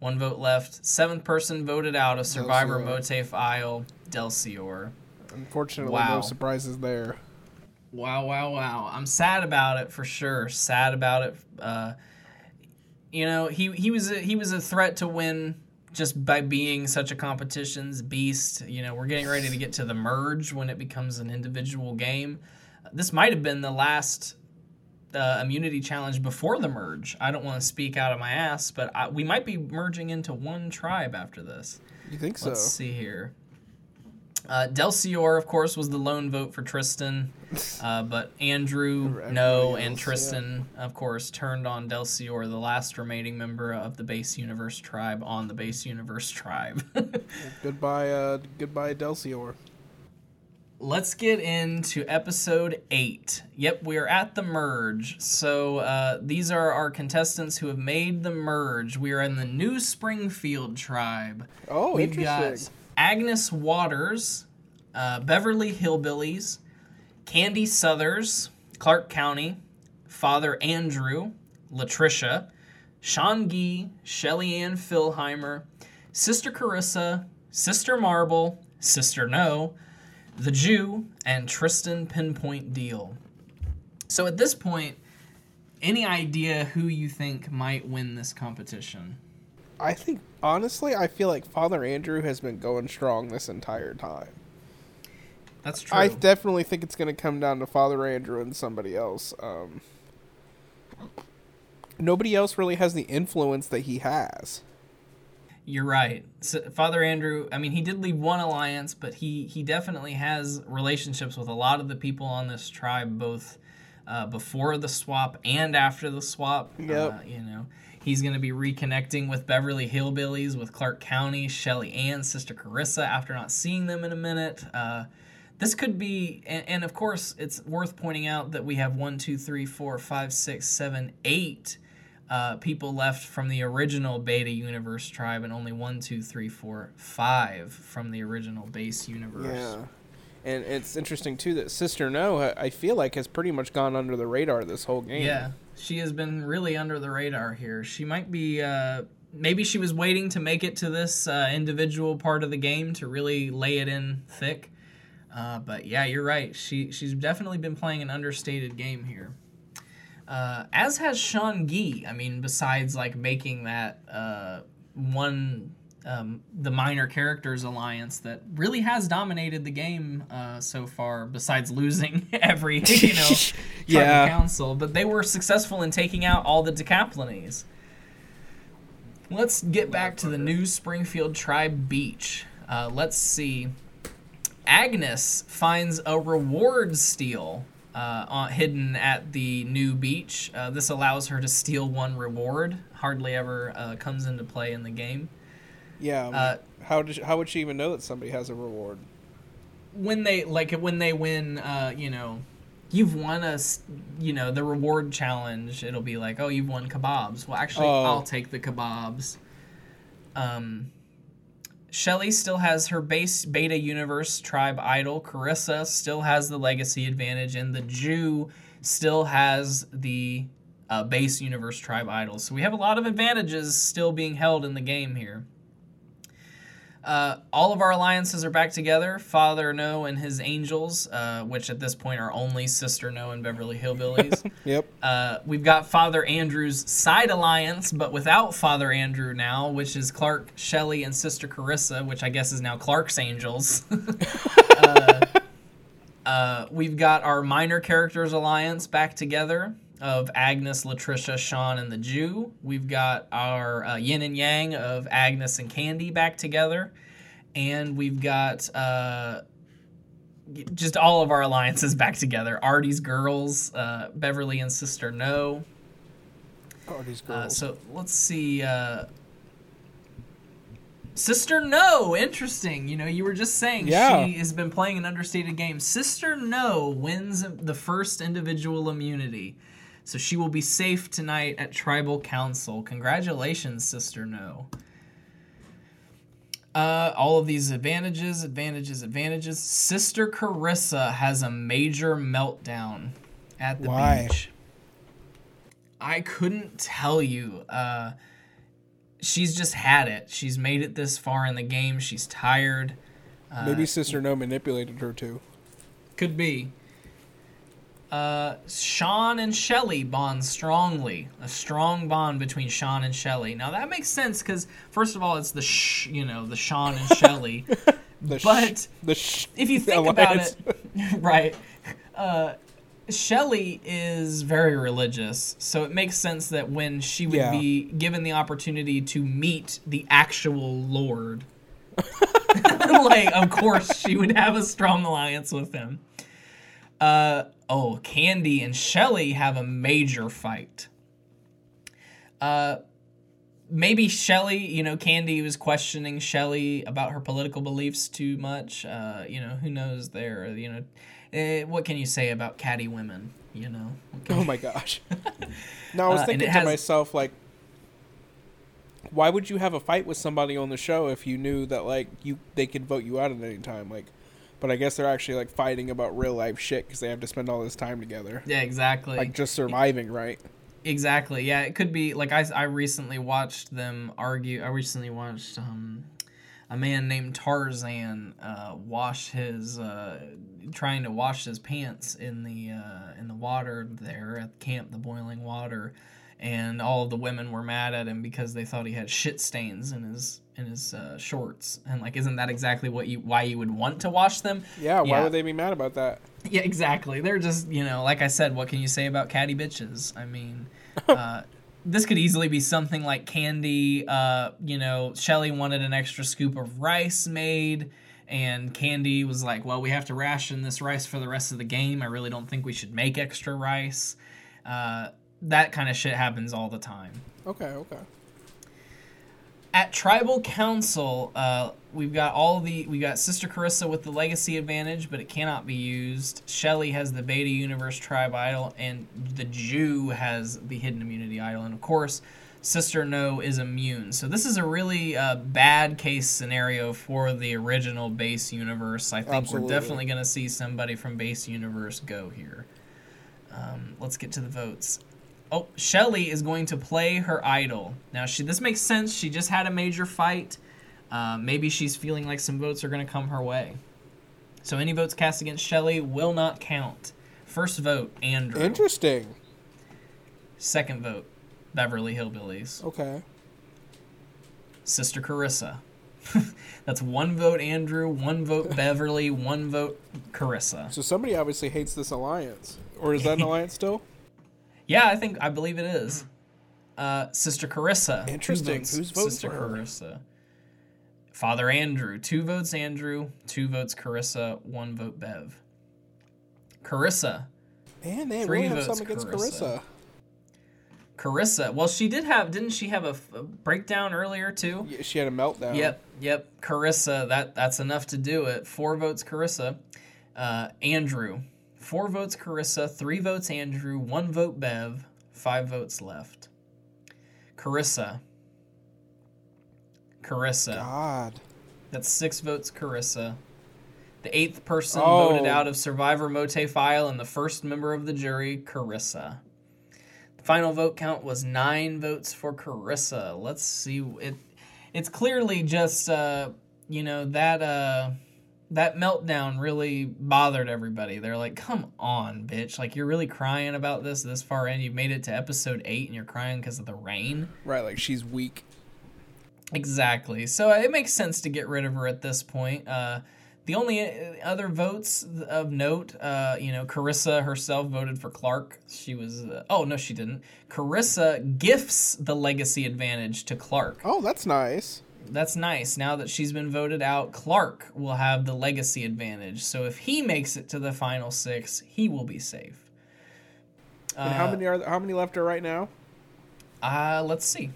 [SPEAKER 1] One vote left. Seventh person voted out of Survivor. MOATAIF Isle, Delcior.
[SPEAKER 3] Unfortunately,
[SPEAKER 1] Wow.
[SPEAKER 3] no surprises there.
[SPEAKER 1] Wow, wow, wow. I'm sad about it for sure. Sad about it. Uh, you know, he he was a, he was a threat to win just by being such a competition's beast. You know, we're getting ready to get to the merge when it becomes an individual game. This might have been the last uh, immunity challenge before the merge. I don't want to speak out of my ass, but I, we might be merging into one tribe after this.
[SPEAKER 3] You think so?
[SPEAKER 1] Let's see here. Uh, Delcior, of course, was the lone vote for Tristan, uh, but Andrew, no,
[SPEAKER 3] else,
[SPEAKER 1] and
[SPEAKER 3] yeah.
[SPEAKER 1] Tristan, of course, turned on Delcior, the last remaining member of the Base Universe tribe on the Base Universe tribe.
[SPEAKER 3] Goodbye, uh, goodbye, Delcior.
[SPEAKER 1] Let's get into episode eight. Yep, we are at the merge. So uh, these are our contestants who have made the merge. We are in the New Springfield tribe.
[SPEAKER 3] Oh,
[SPEAKER 1] We've got. Agnes Waters, uh, Beverly Hillbillies, Candy Southers, Clark County, Father Andrew, Latricia, Sean Gee, Shelly Ann Philheimer, Sister Carissa, Sister Marble, Sister No, The Jew, and Tristan Pinpoint Deal. So at this point, any idea who you think might win this competition?
[SPEAKER 3] I think honestly, I feel like Father Andrew has been going strong this entire time.
[SPEAKER 1] That's true.
[SPEAKER 3] I definitely think it's going to come down to Father Andrew and somebody else. Um, nobody else really has the influence that he has.
[SPEAKER 1] You're right. S Father Andrew, I mean, he did leave one alliance, but he, he definitely has relationships with a lot of the people on this tribe, both uh, before the swap and after the swap.
[SPEAKER 3] Yep.
[SPEAKER 1] Uh, you know, he's going to be reconnecting with Beverly Hillbillies, with Clark County, Shelly Ann, Sister Carissa, after not seeing them in a minute. Uh, this could be, and, and of course, it's worth pointing out that we have one, two, three, four, five, six, seven, eight uh, people left from the original Beta Universe tribe, and only one, two, three, four, five from the original Base Universe.
[SPEAKER 3] Yeah. And it's interesting too that Sister No, I I feel like, has pretty much gone under the radar this whole game.
[SPEAKER 1] Yeah, she has been really under the radar here. She might be, uh, maybe she was waiting to make it to this uh, individual part of the game to really lay it in thick. Uh, but yeah, you're right. She she's definitely been playing an understated game here. Uh, as has Sean Gee. I mean, besides like making that uh, one um, the minor characters alliance that really has dominated the game uh, so far. Besides losing every you know
[SPEAKER 3] Yeah.
[SPEAKER 1] council, but they were successful in taking out all the Decaplines. Let's get back to the new Springfield Tribe Beach. Uh, let's see. Agnes finds a reward steal uh, on, hidden at the new beach. Uh, this allows her to steal one reward. Hardly ever uh, comes into play in the game.
[SPEAKER 3] Yeah.
[SPEAKER 1] Uh,
[SPEAKER 3] how does how would she even know that somebody has a reward?
[SPEAKER 1] When they like when they win, uh, you know, you've won a you know, the reward challenge. It'll be like, oh, you've won kebabs. Well, actually,
[SPEAKER 3] Oh.
[SPEAKER 1] I'll take the kebabs. Um, Shelly still has her base beta universe tribe idol. Carissa still has the legacy advantage, and the Jew still has the uh, base universe tribe idol. So we have a lot of advantages still being held in the game here. Uh, all of our alliances are back together. Father No and his angels, uh, which at this point are only Sister No and Beverly Hillbillies.
[SPEAKER 3] Yep.
[SPEAKER 1] Uh, we've got Father Andrew's side alliance, but without Father Andrew now, which is Clark, Shelley, and Sister Carissa, which I guess is now Clark's Angels. uh, uh, we've got our minor characters alliance back together of Agnes, Latricia, Sean, and the Jew. We've got our uh, yin and yang of Agnes and Candy back together. And we've got uh, just all of our alliances back together. Artie's girls, uh, Beverly and Sister No.
[SPEAKER 3] These
[SPEAKER 1] Uh,
[SPEAKER 3] girls.
[SPEAKER 1] so let's see. Uh, Sister No, interesting. You know, you were just saying
[SPEAKER 3] Yeah.
[SPEAKER 1] she has been playing an understated game. Sister No wins the first individual immunity. So she will be safe tonight at Tribal Council. Congratulations, Sister No. Uh, all of these advantages, advantages, advantages. Sister Carissa has a major meltdown at the
[SPEAKER 3] Why?
[SPEAKER 1] beach. I couldn't tell you. Uh, she's just had it. She's made it this far in the game. She's tired. Uh,
[SPEAKER 3] Maybe Sister No manipulated her too.
[SPEAKER 1] Could be. Uh, Sean and Shelly bond strongly. A strong bond between Sean and Shelly. Now that makes sense because first of all, it's the sh, you know, the Sean and Shelly.
[SPEAKER 3] Sh-
[SPEAKER 1] But
[SPEAKER 3] the sh-
[SPEAKER 1] if you think about it, right? Uh, Shelley is very religious, so it makes sense that when she would
[SPEAKER 3] Yeah.
[SPEAKER 1] be given the opportunity to meet the actual Lord, like, of course, she would have a strong alliance with him. Uh oh, Candy and Shelly have a major fight. Uh, maybe Shelly, you know, Candy was questioning Shelly about her political beliefs too much. Uh, you know, who knows there? You know, eh, what can you say about catty women? You know.
[SPEAKER 3] Oh my gosh. now I was
[SPEAKER 1] Uh,
[SPEAKER 3] thinking to
[SPEAKER 1] has-
[SPEAKER 3] myself like why would you have a fight with somebody on the show if you knew that like you they could vote you out at any time like but I guess they're actually like fighting about real life shit cuz they have to spend all this time together.
[SPEAKER 1] Yeah, exactly.
[SPEAKER 3] Like just surviving, right?
[SPEAKER 1] Exactly. Yeah, it could be like I, I recently watched them argue. I recently watched um, a man named Tarzan uh, wash his uh, trying to wash his pants in the uh, in the water there at camp, the boiling water, and all of the women were mad at him because they thought he had shit stains in his in his uh, shorts. And like, isn't that exactly what you why you would want to wash them?
[SPEAKER 3] Yeah, why
[SPEAKER 1] Yeah.
[SPEAKER 3] would they be mad about that?
[SPEAKER 1] Yeah, exactly. They're just, you know, like I said, what can you say about catty bitches? I mean, uh, this could easily be something like Candy, uh, you know, Shelly wanted an extra scoop of rice made, and Candy was like, well, we have to ration this rice for the rest of the game. I really don't think we should make extra rice. Uh, that kind of shit happens all the time.
[SPEAKER 3] Okay, okay.
[SPEAKER 1] at tribal council uh, we've got all the we got sister carissa with the legacy advantage but it cannot be used. Shelly has the beta universe tribe idol and the jew has the hidden immunity idol and of course sister no is immune. So this is a really uh, bad case scenario for the original base universe. I think
[SPEAKER 3] Absolutely.
[SPEAKER 1] we're definitely going to see somebody from base universe go here. Um, let's get to the votes Oh, Shelly is going to play her idol. Now, she this makes sense. She just had a major fight. Uh, maybe she's feeling like some votes are going to come her way. So any votes cast against Shelly will not count. First vote, Andrew.
[SPEAKER 3] Interesting.
[SPEAKER 1] Second vote, Beverly Hillbillies.
[SPEAKER 3] Okay.
[SPEAKER 1] Sister Carissa. That's one vote Andrew, one vote Beverly, one vote Carissa.
[SPEAKER 3] So somebody obviously hates this alliance. Or is that an alliance still?
[SPEAKER 1] Yeah, I think I believe it is. Uh, Sister Carissa.
[SPEAKER 3] Interesting.
[SPEAKER 1] votes
[SPEAKER 3] Who's voting
[SPEAKER 1] Sister
[SPEAKER 3] for her?
[SPEAKER 1] Carissa? Father Andrew. Two votes Andrew. Two votes Carissa. One vote Bev. Carissa.
[SPEAKER 3] Man, they
[SPEAKER 1] Three
[SPEAKER 3] really have
[SPEAKER 1] votes
[SPEAKER 3] something against
[SPEAKER 1] Carissa.
[SPEAKER 3] Carissa.
[SPEAKER 1] Carissa. Well, she did have. Didn't she have a, breakdown earlier too?
[SPEAKER 3] Yeah, She had a meltdown.
[SPEAKER 1] Yep. Yep. Carissa. That that's enough to do it. Four votes Carissa. Uh, Andrew. Four votes Carissa. Three votes Andrew. One vote Bev. Five votes left. Carissa. Carissa.
[SPEAKER 3] God.
[SPEAKER 1] That's six votes Carissa. The eighth person
[SPEAKER 3] Oh.
[SPEAKER 1] voted out of Survivor MOATAIF and the first member of the jury, Carissa. The final vote count was nine votes for Carissa. Let's see. It it's clearly just uh, you know that uh, that meltdown really bothered everybody. They're like, "Come on, bitch! Like you're really crying about this this far in. You've made it to episode eight and you're crying because of the rain."
[SPEAKER 3] Right, like she's weak.
[SPEAKER 1] Exactly. So uh, it makes sense to get rid of her at this point. Uh, the only uh, other votes of note, uh, you know, Carissa herself voted for Clark. She was, uh, oh no, she didn't. Carissa gifts the legacy advantage to Clark.
[SPEAKER 3] Oh, that's nice.
[SPEAKER 1] That's nice. Now that she's been voted out, Clark will have the legacy advantage. So if he makes it to the final six, he will be safe.
[SPEAKER 3] And how many are how many left are right now?
[SPEAKER 1] Uh, let's see.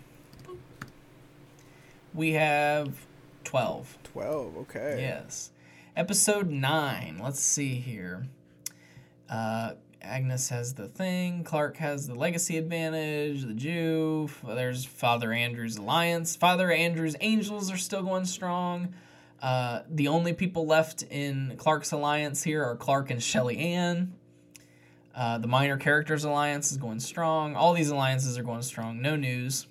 [SPEAKER 1] We have 12.
[SPEAKER 3] Twelve. Okay.
[SPEAKER 1] Yes. Episode 9. Let's see here. Uh, Agnes has the thing. Clark has the legacy advantage. The Jew. There's Father Andrew's alliance. Father Andrew's angels are still going strong. Uh, the only people left in Clark's alliance here are Clark and Shelly Ann. Uh, the minor characters alliance is going strong. All these alliances are going strong. No news.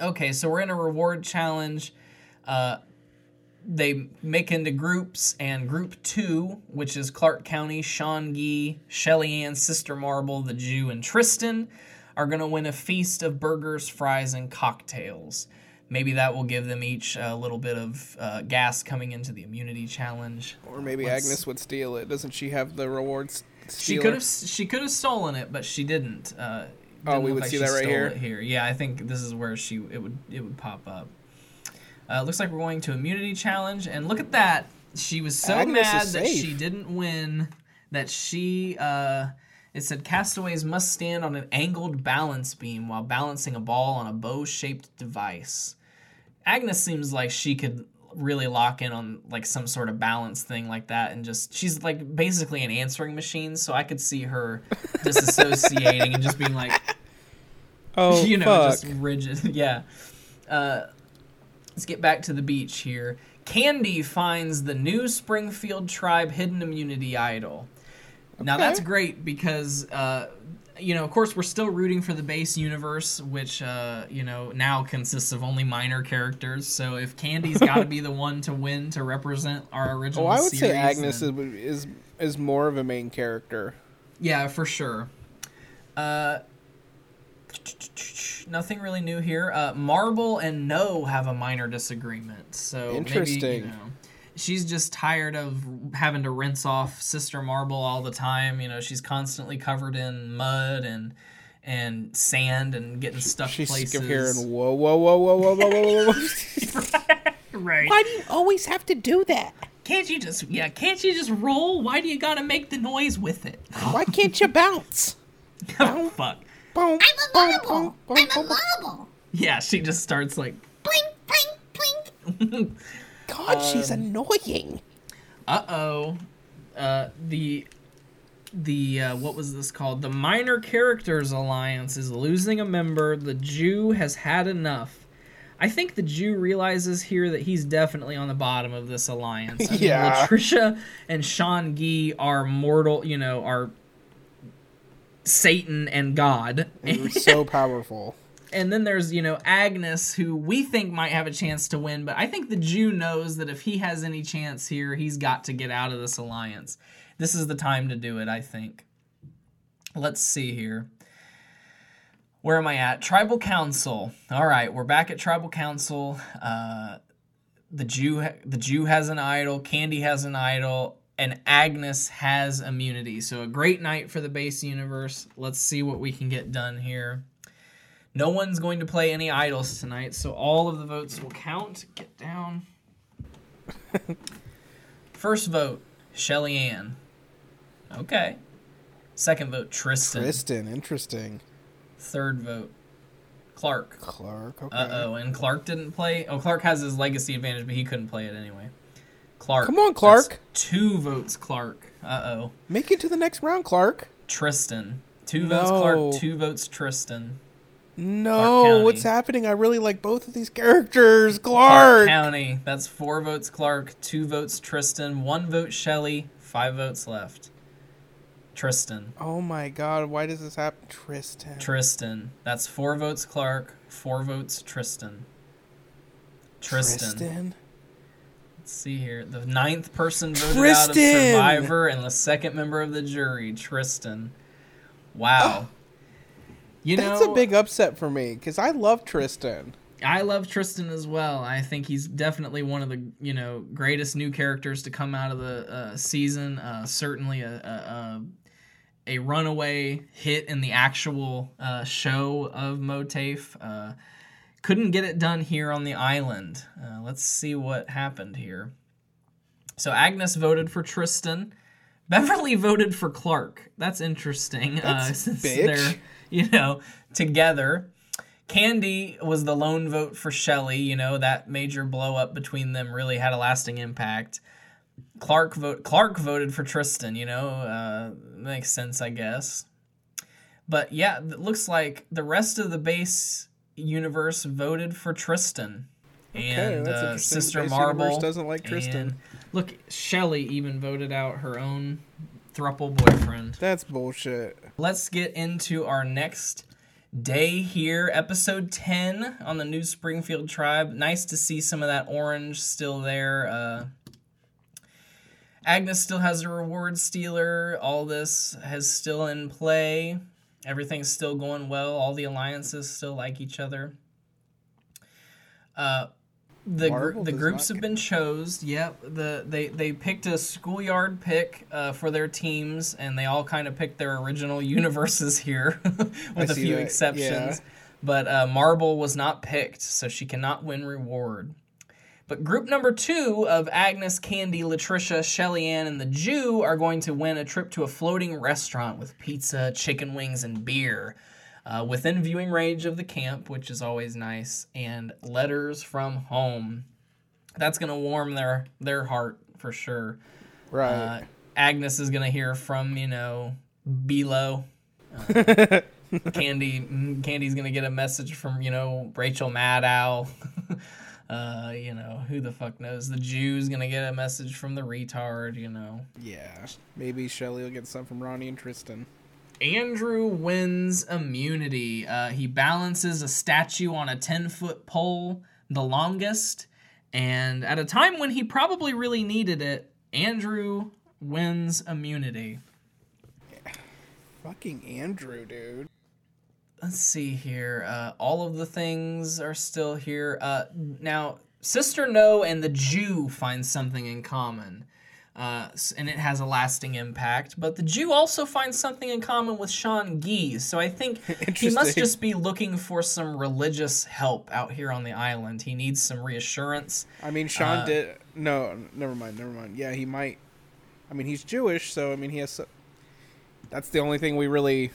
[SPEAKER 1] Okay, so we're in a reward challenge. Uh, they make into groups, and group two, which is Clark County, Sean Gee, Shelly Ann, Sister Marble, the Jew, and Tristan, are going to win a feast of burgers, fries, and cocktails. Maybe that will give them each a little bit of uh, gas coming into the immunity challenge.
[SPEAKER 3] Or maybe
[SPEAKER 1] Let's-
[SPEAKER 3] Agnes would steal it. Doesn't she have the rewards?
[SPEAKER 1] She could have she could have stolen it, but she didn't. Uh,
[SPEAKER 3] Oh, we would
[SPEAKER 1] like
[SPEAKER 3] see that right here?
[SPEAKER 1] here. Yeah, I think this is where she it would it would pop up. Uh, looks like we're going to immunity challenge, and look at that. She was so
[SPEAKER 3] Agnes
[SPEAKER 1] mad that she didn't win. That she, uh, it said castaways must stand on an angled balance beam while balancing a ball on a bow-shaped device. Agnes seems like she could really lock in on like some sort of balance thing like that and just she's like basically an answering machine so i could see her disassociating and just being like
[SPEAKER 3] Oh,
[SPEAKER 1] you know,
[SPEAKER 3] fuck.
[SPEAKER 1] just rigid. Yeah. Uh, let's get back to the beach here. Candy finds the new Springfield tribe hidden immunity idol. Now that's great because, uh, you know, of course, we're still rooting for the base universe, which, uh, you know, now consists of only minor characters. So if Candy's got to be the one to win to represent our original
[SPEAKER 3] Oh, I would
[SPEAKER 1] series,
[SPEAKER 3] say Agnes is, is is more of a main character.
[SPEAKER 1] Yeah, for sure. Uh, nothing really new here. Uh, Marble and No have a minor disagreement. So Maybe, you know, she's just tired of having to rinse off Sister Marble all the time. You know, she's constantly covered in mud and and sand and getting stuck
[SPEAKER 3] She's
[SPEAKER 1] places.
[SPEAKER 3] sick of hearing whoa, whoa, whoa, whoa, whoa, whoa, whoa, whoa.
[SPEAKER 1] right.
[SPEAKER 3] Why do you always have to do that?
[SPEAKER 1] Can't you just yeah? Can't you just roll? Why do you gotta make the noise with it?
[SPEAKER 3] Why can't you bounce?
[SPEAKER 1] oh fuck.
[SPEAKER 3] Boom,
[SPEAKER 5] I'm a
[SPEAKER 3] boom,
[SPEAKER 5] marble.
[SPEAKER 3] boom,
[SPEAKER 5] I'm
[SPEAKER 3] boom,
[SPEAKER 5] a
[SPEAKER 3] boom.
[SPEAKER 5] marble.
[SPEAKER 1] Yeah, she just starts like
[SPEAKER 5] Blink, blink, blink.
[SPEAKER 3] God, she's annoying.
[SPEAKER 1] uh oh, uh, the the uh, what was this called? The Minor Characters Alliance is losing a member. The Jew has had enough. I think the Jew realizes here that he's definitely on the bottom of this alliance. I mean,
[SPEAKER 3] Yeah.
[SPEAKER 1] Latricia and Sean Gee are mortal. You know, are Satan and God.
[SPEAKER 3] You're so powerful.
[SPEAKER 1] and then there's you know Agnes, who we think might have a chance to win, but I think the Jew knows that if he has any chance here, he's got to get out of this alliance. This is the time to do it, I think. Let's see here. Where am I at? Tribal Council. All right, we're back at Tribal Council. Uh, the Jew, the Jew has an idol. Candy has an idol, and Agnes has immunity. So a great night for the base universe. Let's see what we can get done here. No one's going to play any idols tonight, so all of the votes will count. Get down. First vote, Shelly Ann. Okay. Second vote, Tristan.
[SPEAKER 3] Kristen, interesting.
[SPEAKER 1] Third vote, Clark.
[SPEAKER 3] Clark, okay.
[SPEAKER 1] Uh oh, and Clark didn't play. Oh, Clark has his legacy advantage, but he couldn't play it anyway. Clark.
[SPEAKER 3] Come on, Clark.
[SPEAKER 1] That's two votes, Clark. Uh oh.
[SPEAKER 3] Make it to the next round, Clark.
[SPEAKER 1] Tristan. Two votes,
[SPEAKER 3] No.
[SPEAKER 1] Clark. Two votes, Tristan.
[SPEAKER 3] No, what's happening? I really like both of these characters.
[SPEAKER 1] Clark
[SPEAKER 3] Clark.
[SPEAKER 1] County. That's four votes, Clark. Two votes, Tristan. One vote, Shelly. Five votes left. Tristan.
[SPEAKER 3] Oh my god, why does this happen? Tristan.
[SPEAKER 1] Tristan. That's four votes, Clark. Four votes, Tristan. Tristan.
[SPEAKER 3] Tristan.
[SPEAKER 1] Let's see here. The ninth person voted out of Survivor and the second member of the jury, Tristan. Wow. You
[SPEAKER 3] That's a big upset for me because I love Tristan.
[SPEAKER 1] I love Tristan as well. I think he's definitely one of the you know greatest new characters to come out of the uh, season. Uh, certainly a, a a a runaway hit in the actual uh, show of MOATAIF. Uh, couldn't get it done here on the island. Uh, let's see what happened here. So Agnes voted for Tristan. Beverly voted for Clark. That's interesting. uh, since
[SPEAKER 3] bitch.
[SPEAKER 1] they're you know together. Candy was the lone vote for Shelley. You know that major blow up between them really had a lasting impact. Clark vote Clark voted for Tristan. You know, uh, makes sense, I guess. But yeah, it looks like the rest of the base universe voted for Tristan. and uh. Sister
[SPEAKER 3] Base
[SPEAKER 1] Marble
[SPEAKER 3] Universe doesn't like Tristan.
[SPEAKER 1] look, Shelley even voted out her own thruple boyfriend.
[SPEAKER 3] That's bullshit.
[SPEAKER 1] Let's get into our next day here, episode 10 on the new Springfield Tribe. Nice to see some of that orange still there. Uh, Agnes still has a reward stealer. All this has still in play. Everything's still going well. All the alliances still like each other. Uh, the gr- the groups have been chose. Yep. The they they picked a schoolyard pick uh, for their teams, and they all kind of picked their original universes here, with a few
[SPEAKER 3] that,
[SPEAKER 1] exceptions.
[SPEAKER 3] yeah.
[SPEAKER 1] But uh, Marble was not picked, so she cannot win reward. But group number two of Agnes, Candy, Latricia, Shelly Ann, and the Jew are going to win a trip to a floating restaurant with pizza, chicken wings, and beer. Uh, within viewing range of the camp, which is always nice, and letters from home. That's gonna warm their their heart for sure.
[SPEAKER 3] Right.
[SPEAKER 1] Uh, Agnes is gonna hear from you know Below. Uh, Candy mm, Candy's gonna get a message from you know Rachel Maddow. uh, you know who the fuck knows? The Jew's gonna get a message from the retard. You know.
[SPEAKER 3] yeah. Maybe Shelly will get some from Ronnie and Tristan.
[SPEAKER 1] Andrew wins immunity. Uh, he balances a statue on a 10 foot pole, the longest. And at a time when he probably really needed it, Andrew wins immunity.
[SPEAKER 3] Fucking Andrew, dude.
[SPEAKER 1] Let's see here. Uh, all of the things are still here. Uh, now, Sister No and the Jew find something in common. Uh, and it has a lasting impact. But the Jew also finds something in common with Sean Geese. So I think he must just be looking for some religious help out here on the island. He needs some reassurance.
[SPEAKER 3] I mean, Sean
[SPEAKER 1] Uh,
[SPEAKER 3] did. No, never mind, never mind. Yeah, he might. I mean, he's Jewish, so I mean, he has. So, that's the only thing we really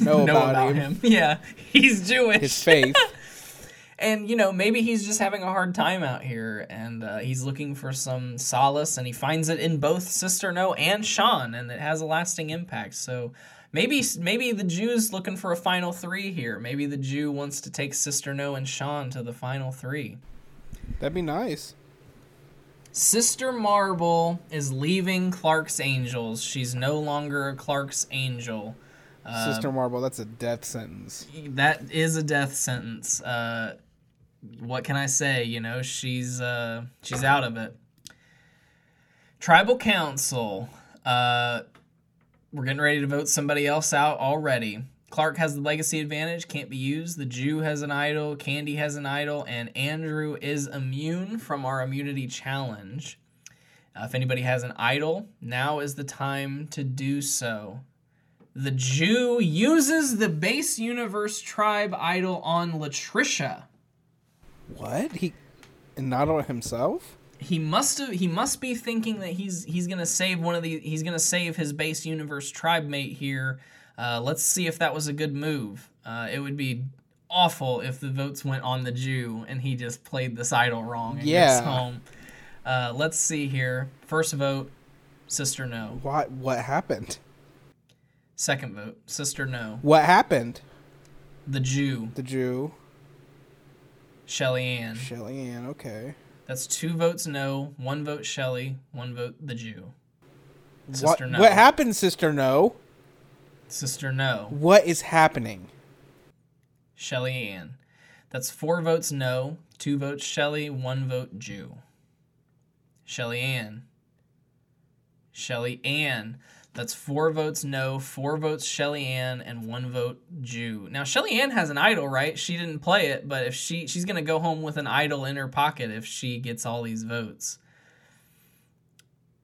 [SPEAKER 3] know,
[SPEAKER 1] know
[SPEAKER 3] about,
[SPEAKER 1] about
[SPEAKER 3] him.
[SPEAKER 1] him. Yeah, he's Jewish.
[SPEAKER 3] His faith.
[SPEAKER 1] and you know maybe he's just having a hard time out here and uh, he's looking for some solace and he finds it in both sister no and sean and it has a lasting impact so maybe maybe the jew's looking for a final three here maybe the jew wants to take sister no and sean to the final three
[SPEAKER 3] That'd be nice.
[SPEAKER 1] sister marble is leaving clark's angels she's no longer a clark's angel
[SPEAKER 3] Sister Marble, that's a death sentence.
[SPEAKER 1] that is a death sentence. Uh, what can I say? You know, she's uh, she's out of it. Tribal Council. Uh, we're getting ready to vote somebody else out already. Clark has the legacy advantage, can't be used. The Jew has an idol, Candy has an idol, and Andrew is immune from our immunity challenge. Uh, if anybody has an idol, now is the time to do so. The Jew uses the base universe tribe idol on Latricia.
[SPEAKER 3] What? He. And not on himself?
[SPEAKER 1] He must have he must be thinking that he's he's gonna save one of the he's gonna save his base universe tribe mate here. Uh, let's see if that was a good move. Uh, it would be awful if the votes went on the Jew and he just played this idol wrong and
[SPEAKER 3] Yeah.
[SPEAKER 1] gets home. Uh, let's see here. First vote, sister no.
[SPEAKER 3] What? What happened?
[SPEAKER 1] Second vote, sister no.
[SPEAKER 3] What happened?
[SPEAKER 1] The Jew,
[SPEAKER 3] The Jew,
[SPEAKER 1] Shelly Ann.
[SPEAKER 3] Shelly Ann. Okay.
[SPEAKER 1] That's two votes no, one vote Shelly, one vote the Jew.
[SPEAKER 3] What?
[SPEAKER 1] Sister no.
[SPEAKER 3] What happened, Sister No?
[SPEAKER 1] Sister no,
[SPEAKER 3] What is happening?
[SPEAKER 1] Shelly Ann. That's four votes no, two votes Shelly, one vote Jew. Shelly Ann. Shelly Ann. That's four votes no, four votes Shelley Ann, and one vote Jew. Now Shelley Ann has an idol, right? She didn't play it, but if she she's gonna go home with an idol in her pocket if she gets all these votes.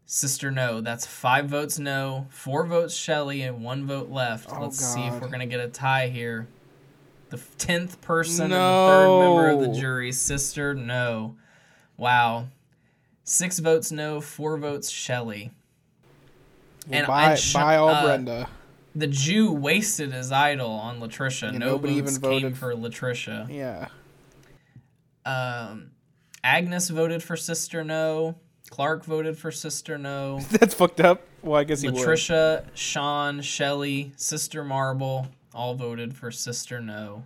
[SPEAKER 1] Sister no. That's five votes no, four votes Shelley, and one vote left.
[SPEAKER 3] Oh,
[SPEAKER 1] Let's see if we're gonna get a tie here. The tenth person and the third member of the jury, sister no. Wow. Six votes no, four votes Shelley.
[SPEAKER 3] Well,
[SPEAKER 1] And I sh-
[SPEAKER 3] bye all
[SPEAKER 1] uh,
[SPEAKER 3] Brenda.
[SPEAKER 1] The Jew wasted his idol on Latricia.
[SPEAKER 3] Yeah,
[SPEAKER 1] no
[SPEAKER 3] nobody even
[SPEAKER 1] came
[SPEAKER 3] voted
[SPEAKER 1] for Latricia.
[SPEAKER 3] Yeah.
[SPEAKER 1] Um, Agnes voted for Sister No. Clark voted for Sister No.
[SPEAKER 3] That's fucked up. Well, I guess he would.
[SPEAKER 1] Latricia, Sean, Shelley, Sister Marble all voted for Sister No.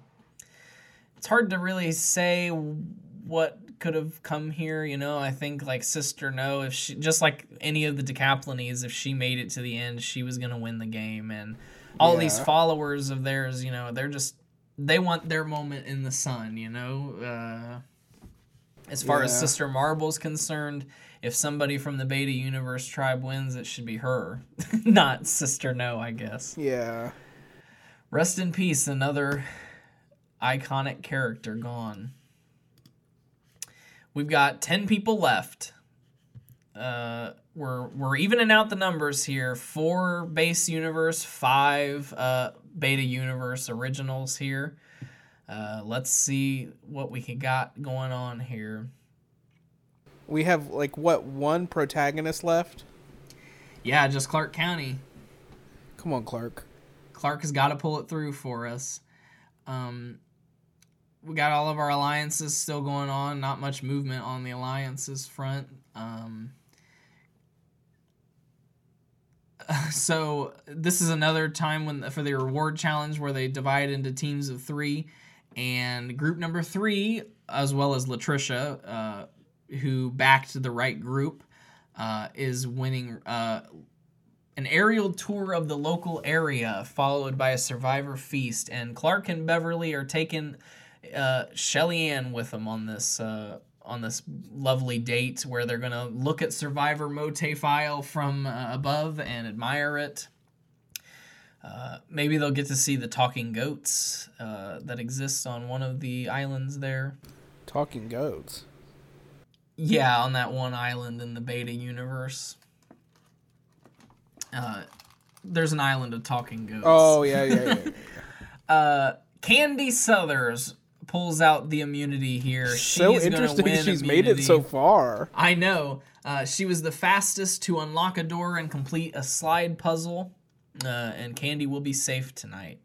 [SPEAKER 1] It's hard to really say what could have come here, you know. I think like Sister No, if she just like any of the Decaplines, if she made it to the end, she was gonna win the game. And all these followers of theirs, you know, they're just they want their moment in the sun, you know. Uh, as far as Sister Marble's concerned, if somebody from the Beta Universe tribe wins, it should be her, not Sister No, I guess.
[SPEAKER 3] Yeah.
[SPEAKER 1] Rest in peace, another iconic character gone. We've got 10 people left. Uh, we're we're evening out the numbers here. Four base universe, five uh, beta universe originals here. Uh, let's see what we can got going on here.
[SPEAKER 3] we have like what one protagonist left.
[SPEAKER 1] Yeah, just Clark County.
[SPEAKER 3] Come on, Clark.
[SPEAKER 1] Clark has got to pull it through for us. Um, we got all of our alliances still going on. Not much movement on the alliances front. Um, so this is another time when for the reward challenge where they divide into teams of three, and group number three, as well as Latricia, uh, who backed the right group, uh, is winning uh, an aerial tour of the local area, followed by a survivor feast. And Clark and Beverly are taking uh, Shelly Ann with them on this uh, on this lovely date where they're gonna look at Survivor MOATAIF from uh, above and admire it. Uh, maybe they'll get to see the talking goats uh, that exist on one of the islands there.
[SPEAKER 3] Talking goats.
[SPEAKER 1] Yeah, on that one island in the beta universe. Uh, there's an island of talking goats.
[SPEAKER 3] Oh yeah, yeah, yeah. yeah.
[SPEAKER 1] Uh, Candy Southers pulls out the immunity here.
[SPEAKER 3] so
[SPEAKER 1] She's
[SPEAKER 3] interesting.
[SPEAKER 1] win
[SPEAKER 3] She's made it so far.
[SPEAKER 1] I know. Uh, she was the fastest to unlock a door and complete a slide puzzle. Uh, and Candy will be safe tonight.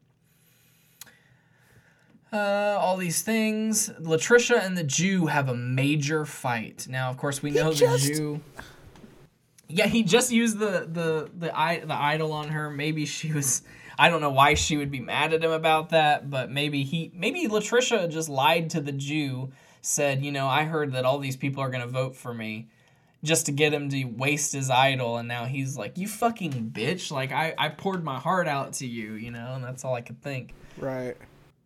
[SPEAKER 1] Uh, all these things. Latricia and the Jew have a major fight. Now, of course, we know
[SPEAKER 3] just-
[SPEAKER 1] the Jew. Yeah, he just used the the the i the idol on her. Maybe she was. I don't know why she would be mad at him about that, but maybe he maybe Latricia just lied to the Jew. Said, you know, I heard that all these people are gonna vote for me, just to get him to waste his idol, and now he's like, you fucking bitch! Like I I poured my heart out to you, you know, and that's all I could think.
[SPEAKER 3] Right.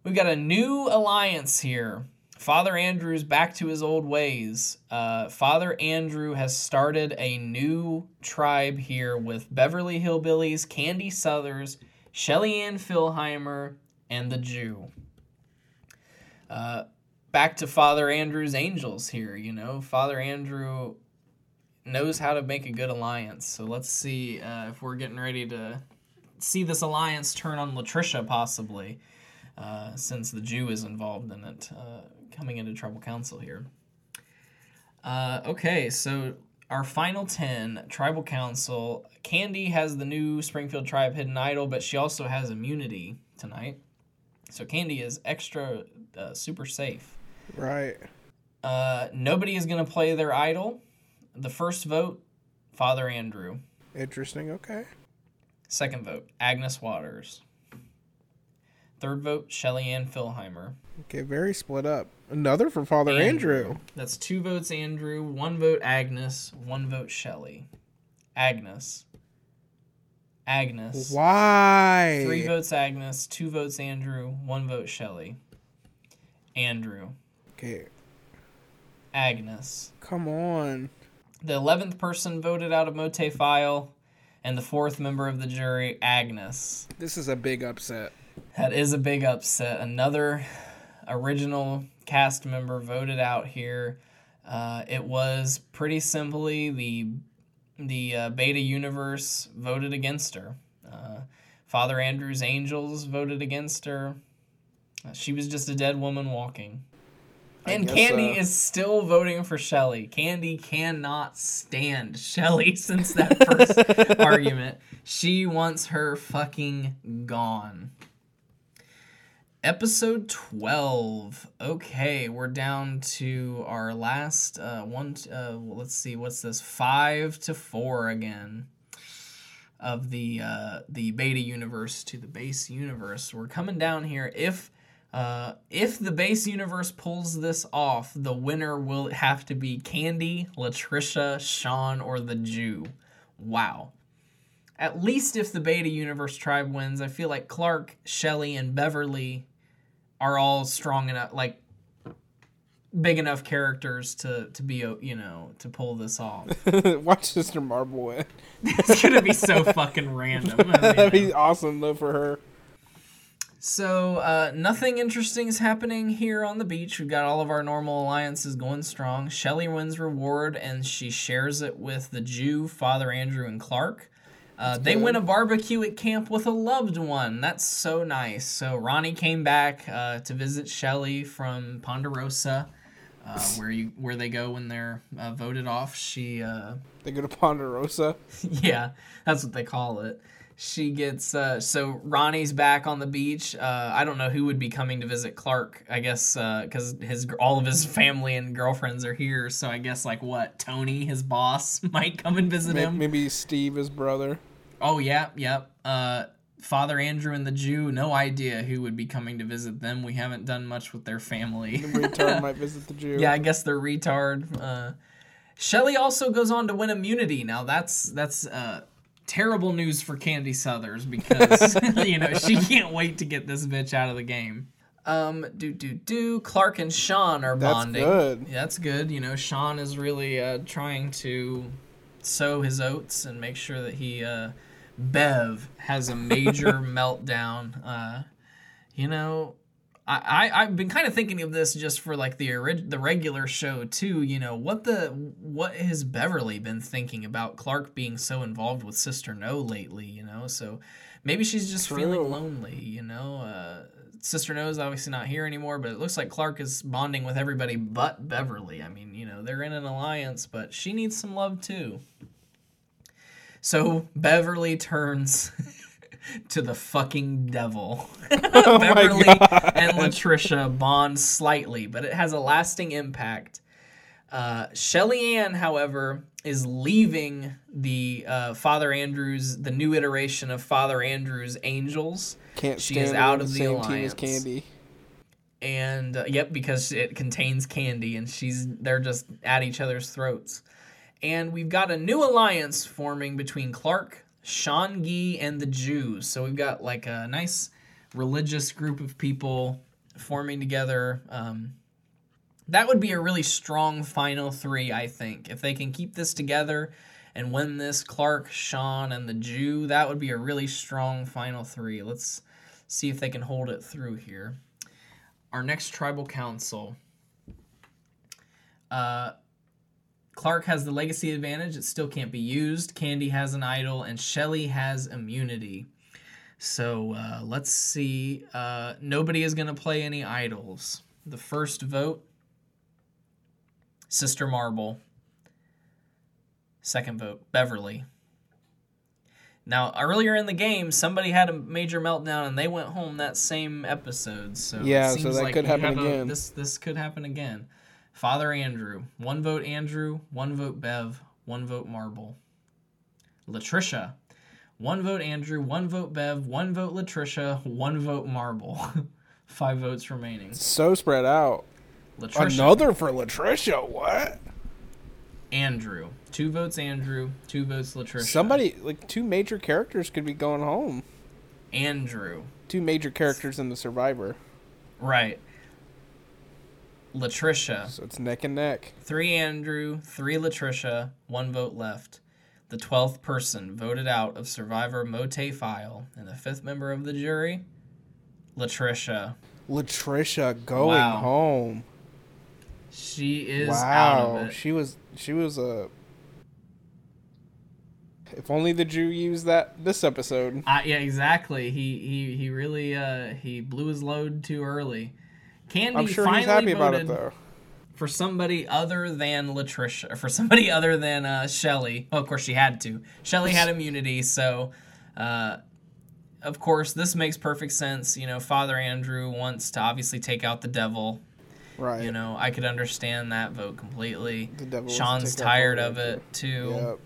[SPEAKER 1] We've got a new alliance here. Father Andrew's back to his old ways. Uh, Father Andrew has started a new tribe here with Beverly Hillbillies, Candy Southers, Shelly Ann Philheimer, and the Jew. Uh, back to Father Andrew's angels here. You know, Father Andrew knows how to make a good alliance. So let's see uh, if we're getting ready to see this alliance turn on Latricia possibly uh, since the Jew is involved in it, uh, coming into Tribal Council here. Uh, okay, so our final 10 Tribal Council. Candy has the new Springfield Tribe Hidden Idol, but she also has immunity tonight. So Candy is extra uh, super safe.
[SPEAKER 3] Right.
[SPEAKER 1] Uh, nobody is going to play their idol. The first vote, Father Andrew.
[SPEAKER 3] Interesting. Okay.
[SPEAKER 1] Second vote, Agnes Waters. Third vote, Shelly Ann Philheimer.
[SPEAKER 3] Okay. Very split up. Another for Father Andrew.
[SPEAKER 1] That's two votes Andrew, one vote Agnes, one vote Shelley. Agnes. Agnes.
[SPEAKER 3] Why?
[SPEAKER 1] Three votes Agnes, two votes Andrew, one vote Shelley. Andrew.
[SPEAKER 3] Okay.
[SPEAKER 1] Agnes.
[SPEAKER 3] Come on.
[SPEAKER 1] The 11th person voted out of MOATAIF, and the fourth member of the jury, Agnes.
[SPEAKER 3] This is a big upset.
[SPEAKER 1] That is a big upset. Another original cast member voted out here. Uh, it was pretty simply the the uh, Beta Universe voted against her. Uh, Father Andrew's Angels voted against her. Uh, she was just a dead woman walking. And Candy
[SPEAKER 3] uh,
[SPEAKER 1] is still voting for Shelly. Candy cannot stand Shelly since that first argument. She wants her fucking gone. Episode 12. Okay, we're down to our last uh one uh let's see what's this? 5 to 4 again of the uh the beta universe to the base universe. We're coming down here if uh, if the base universe pulls this off, the winner will have to be Candy, Latricia, Sean, or the Jew. Wow. At least if the beta universe tribe wins, I feel like Clark, Shelly, and Beverly are all strong enough, like big enough characters to to be, you know, to pull this off.
[SPEAKER 3] Watch Sister Marble win.
[SPEAKER 1] it's gonna be so fucking random. I mean,
[SPEAKER 3] That'd be awesome though for her.
[SPEAKER 1] So, uh, nothing interesting is happening here on the beach. We've got all of our normal alliances going strong. Shelly wins reward and she shares it with the Jew, Father Andrew, and Clark. Uh, they went a barbecue at camp with a loved one. That's so nice. So, Ronnie came back uh, to visit Shelly from Ponderosa. uh, where you where they go when they're uh, voted off. She uh,
[SPEAKER 3] They go to Ponderosa.
[SPEAKER 1] yeah, that's what they call it. She gets uh, so Ronnie's back on the beach. Uh, I don't know who would be coming to visit Clark. I guess because his all of his family and girlfriends are here. So I guess like what Tony, his boss, might come and visit
[SPEAKER 3] May-
[SPEAKER 1] him.
[SPEAKER 3] Maybe Steve, his brother.
[SPEAKER 1] Oh yeah, yep. Uh, Father Andrew and the Jew. No idea who would be coming to visit them. We haven't done much with their family.
[SPEAKER 3] The retard might visit the Jew.
[SPEAKER 1] Yeah, I guess they're retard. Uh, Shelly also goes on to win immunity. Now that's that's uh, terrible news for Candy Southers because you know she can't wait to get this bitch out of the game. Um, do do do. Clark and Sean are
[SPEAKER 3] That's
[SPEAKER 1] bonding.
[SPEAKER 3] That's good.
[SPEAKER 1] Yeah, that's good. You know, Sean is really uh, trying to sow his oats and make sure that he uh, Bev has a major meltdown. Uh, you know, I, I I've been kind of thinking of this just for like the orig- the regular show too. You know what the what has Beverly been thinking about Clark being so involved with Sister No lately? You know, so maybe she's just
[SPEAKER 3] True.
[SPEAKER 1] feeling lonely. You know, uh, Sister No is obviously not here anymore, but it looks like Clark is bonding with everybody but Beverly. I mean, you know, they're in an alliance, but she needs some love too. So Beverly turns to the fucking devil.
[SPEAKER 3] Oh
[SPEAKER 1] Beverly and Latricia bond slightly, but it has a lasting impact. Uh, Shelly Ann, however, is leaving the uh, Father Andrews, the new iteration of Father Andrews Angels,
[SPEAKER 3] Can't
[SPEAKER 1] She is out of the
[SPEAKER 3] as
[SPEAKER 1] alliance.
[SPEAKER 3] Candy.
[SPEAKER 1] and uh, yep, because it contains candy, and she's they're just at each other's throats. And we've got a new alliance forming between Clark, Sean Gee, and the Jews. So we've got like a nice religious group of people forming together. Um, that would be a really strong final three, I think. If they can keep this together and win this, Clark, Sean, and the Jew, that would be a really strong final three. Let's see if they can hold it through here. Our next tribal council. Uh, Clark has the legacy advantage. It still can't be used. Candy has an idol, and Shelly has immunity. So uh, let's see. Uh, nobody is going to play any idols. The first vote Sister Marble. Second vote Beverly. Now, earlier in the game, somebody had a major meltdown and they went home that same episode. So it
[SPEAKER 3] Yeah, so that
[SPEAKER 1] like
[SPEAKER 3] could happen
[SPEAKER 1] have a-
[SPEAKER 3] again.
[SPEAKER 1] this this could happen again. Father Andrew, one vote Andrew, one vote Bev, one vote Marble. Latricia, one vote Andrew, one vote Bev, one vote Latricia, one vote Marble. Five votes remaining.
[SPEAKER 3] So spread out.
[SPEAKER 1] Latricia,
[SPEAKER 3] Another for Latricia. What?
[SPEAKER 1] Andrew, two votes Andrew, two votes Latricia.
[SPEAKER 3] Somebody like two major characters could be going home.
[SPEAKER 1] Andrew,
[SPEAKER 3] Two major characters in the Survivor.
[SPEAKER 1] right. Latricia,
[SPEAKER 3] So it's neck and neck.
[SPEAKER 1] three Andrew, three Latricia, one vote left. The twelfth person voted out of Survivor MOATAIF, and the fifth member of the jury, Latricia.
[SPEAKER 3] Latricia going
[SPEAKER 1] Wow.
[SPEAKER 3] home.
[SPEAKER 1] She is out
[SPEAKER 3] Wow, she was she was a. If only the Jew used that this episode.
[SPEAKER 1] Uh, yeah, exactly. He he he really uh he blew his load too early. Candy
[SPEAKER 3] I'm sure
[SPEAKER 1] finally
[SPEAKER 3] he's happy about it though.
[SPEAKER 1] for somebody other than Latricia, for somebody other than uh, Shelly. Well, of course she had to. Shelly had immunity, so uh, of course this makes perfect sense. You know, Father Andrew wants to obviously take out the devil.
[SPEAKER 3] Right.
[SPEAKER 1] You know, I could understand that vote completely.
[SPEAKER 3] The devil
[SPEAKER 1] Sean's tired of it too.
[SPEAKER 3] Yep.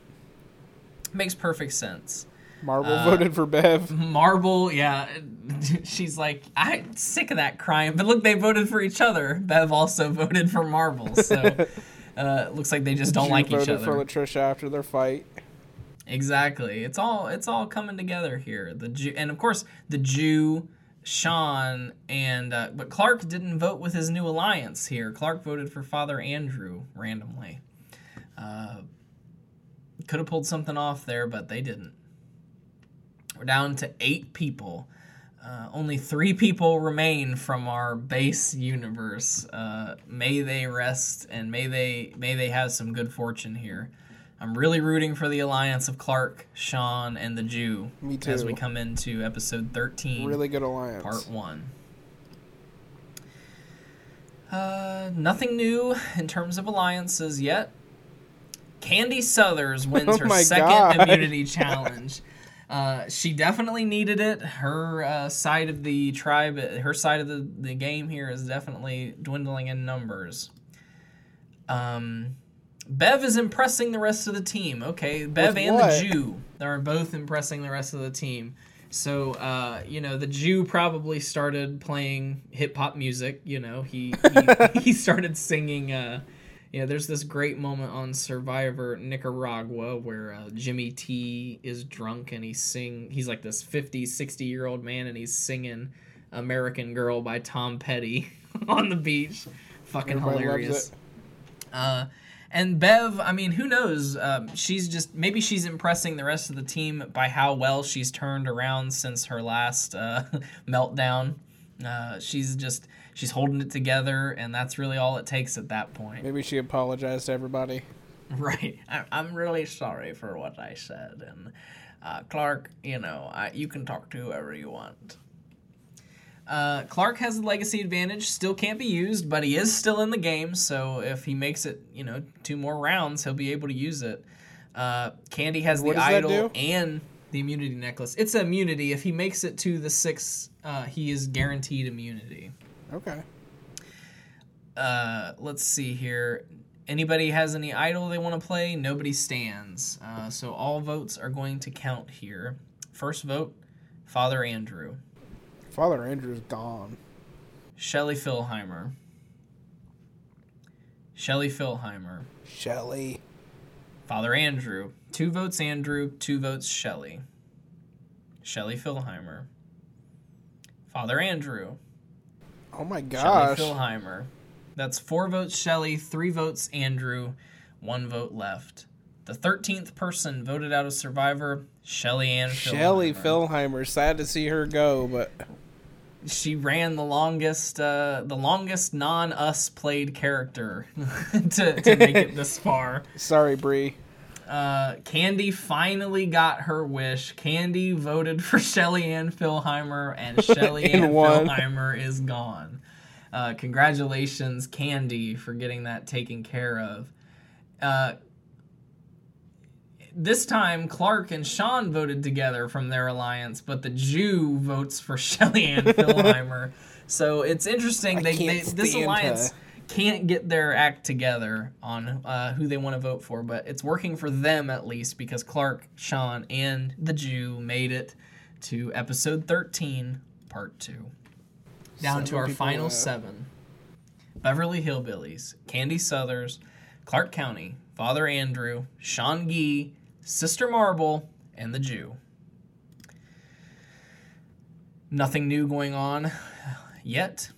[SPEAKER 1] Makes perfect sense.
[SPEAKER 3] Marble
[SPEAKER 1] Uh,
[SPEAKER 3] voted for Bev.
[SPEAKER 1] Marble, yeah, she's like, I'm sick of that crying. But look, they voted for each other. Bev also voted for Marble, so uh, it looks like they just don't
[SPEAKER 3] Jew
[SPEAKER 1] like each other.
[SPEAKER 3] voted for Latricia after their fight.
[SPEAKER 1] Exactly. It's all it's all coming together here. The Jew, and of course the Jew, Sean, and uh, but Clark didn't vote with his new alliance here. Clark voted for Father Andrew randomly. Uh, could have pulled something off there, but they didn't. We're down to eight people. Uh, only three people remain from our base universe. Uh, may they rest and may they may they have some good fortune here. I'm really rooting for the alliance of Clark, Sean, and the Jew
[SPEAKER 3] Me
[SPEAKER 1] as we come into episode 13,
[SPEAKER 3] Really good alliance.
[SPEAKER 1] part one. Uh, nothing new in terms of alliances yet. Candy Southers wins
[SPEAKER 3] Oh
[SPEAKER 1] her second
[SPEAKER 3] God.
[SPEAKER 1] immunity challenge. Uh, she definitely needed it. Her uh, side of the tribe, her side of the, the game here is definitely dwindling in numbers. Um, Bev is impressing the rest of the team. Okay, Bev and the Jew are both impressing the rest of the team. So, uh, you know, the Jew probably started playing hip hop music. You know, he he, he started singing. Uh, you know, there's this great moment on Survivor Nicaragua where uh, Jimmy T is drunk and he's sing. He's like this 50, 60 year old man and he's singing "American Girl" by Tom Petty on the beach. Fucking
[SPEAKER 3] Everybody
[SPEAKER 1] hilarious. Uh, and Bev, I mean, who knows? Um, she's just maybe she's impressing the rest of the team by how well she's turned around since her last uh, meltdown. Uh, she's just she's holding it together, and that's really all it takes at that point.
[SPEAKER 3] Maybe she apologized to everybody.
[SPEAKER 1] Right. I, I'm really sorry for what I said, and uh, Clark, you know, I, you can talk to whoever you want. Uh, Clark has the legacy advantage, still can't be used, but he is still in the game. So if he makes it, you know, two more rounds, he'll be able to use it. Uh, Candy has
[SPEAKER 3] What
[SPEAKER 1] the idol and the immunity necklace. It's immunity. If he makes it to the six, uh, he is guaranteed immunity.
[SPEAKER 3] Okay.
[SPEAKER 1] Uh, let's see here. Anybody has any idol they want to play? Nobody stands. Uh, so all votes are going to count here. First vote, Father Andrew.
[SPEAKER 3] Father Andrew's gone.
[SPEAKER 1] Shelly Philheimer. Shelly Philheimer.
[SPEAKER 3] Shelly.
[SPEAKER 1] Father Andrew. Two votes Andrew, two votes Shelly. Shelly Philheimer. Father Andrew.
[SPEAKER 3] Oh my gosh.
[SPEAKER 1] Philheimer. That's four votes Shelly, three votes Andrew, one vote left. The 13th person voted out of Survivor, Shelly Ann
[SPEAKER 3] Shelly
[SPEAKER 1] Philheimer.
[SPEAKER 3] Philheimer. Sad to see her go, but
[SPEAKER 1] She ran the longest, uh, the longest non-us played character to, to make it this far.
[SPEAKER 3] sorry, Bree.
[SPEAKER 1] Uh, Candy finally got her wish. Candy voted for Shelly Ann Philheimer, and Shelly Ann. Philheimer is gone. Uh, congratulations, Candy, for getting that taken care of. Uh, this time, Clark and Sean voted together from their alliance, but the Jew votes for Shelly Ann Philheimer. so it's interesting. They, they this alliance
[SPEAKER 3] her.
[SPEAKER 1] Can't get their act together on uh, who they want to vote for, but it's working for them at least because Clark, Sean, and the Jew made it to episode 13, part 2. Down to our final seven Beverly Hillbillies, Candy Southers, Clark County, Father Andrew, Sean Gee, Sister Marble, and the Jew. Nothing new going on yet.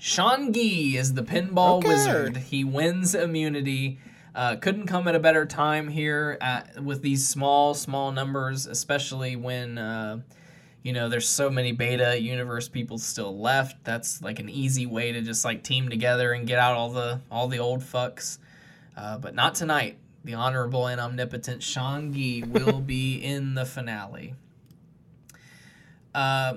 [SPEAKER 1] Sean Gee is the pinball
[SPEAKER 3] Okay.
[SPEAKER 1] wizard. He wins immunity. Uh, couldn't come at a better time here at, with these small, small numbers, especially when uh, you know there's so many beta universe people still left. That's like an easy way to just like team together and get out all the all the old fucks. Uh, but not tonight. The honorable and omnipotent Sean Gee will be in the finale. Uh,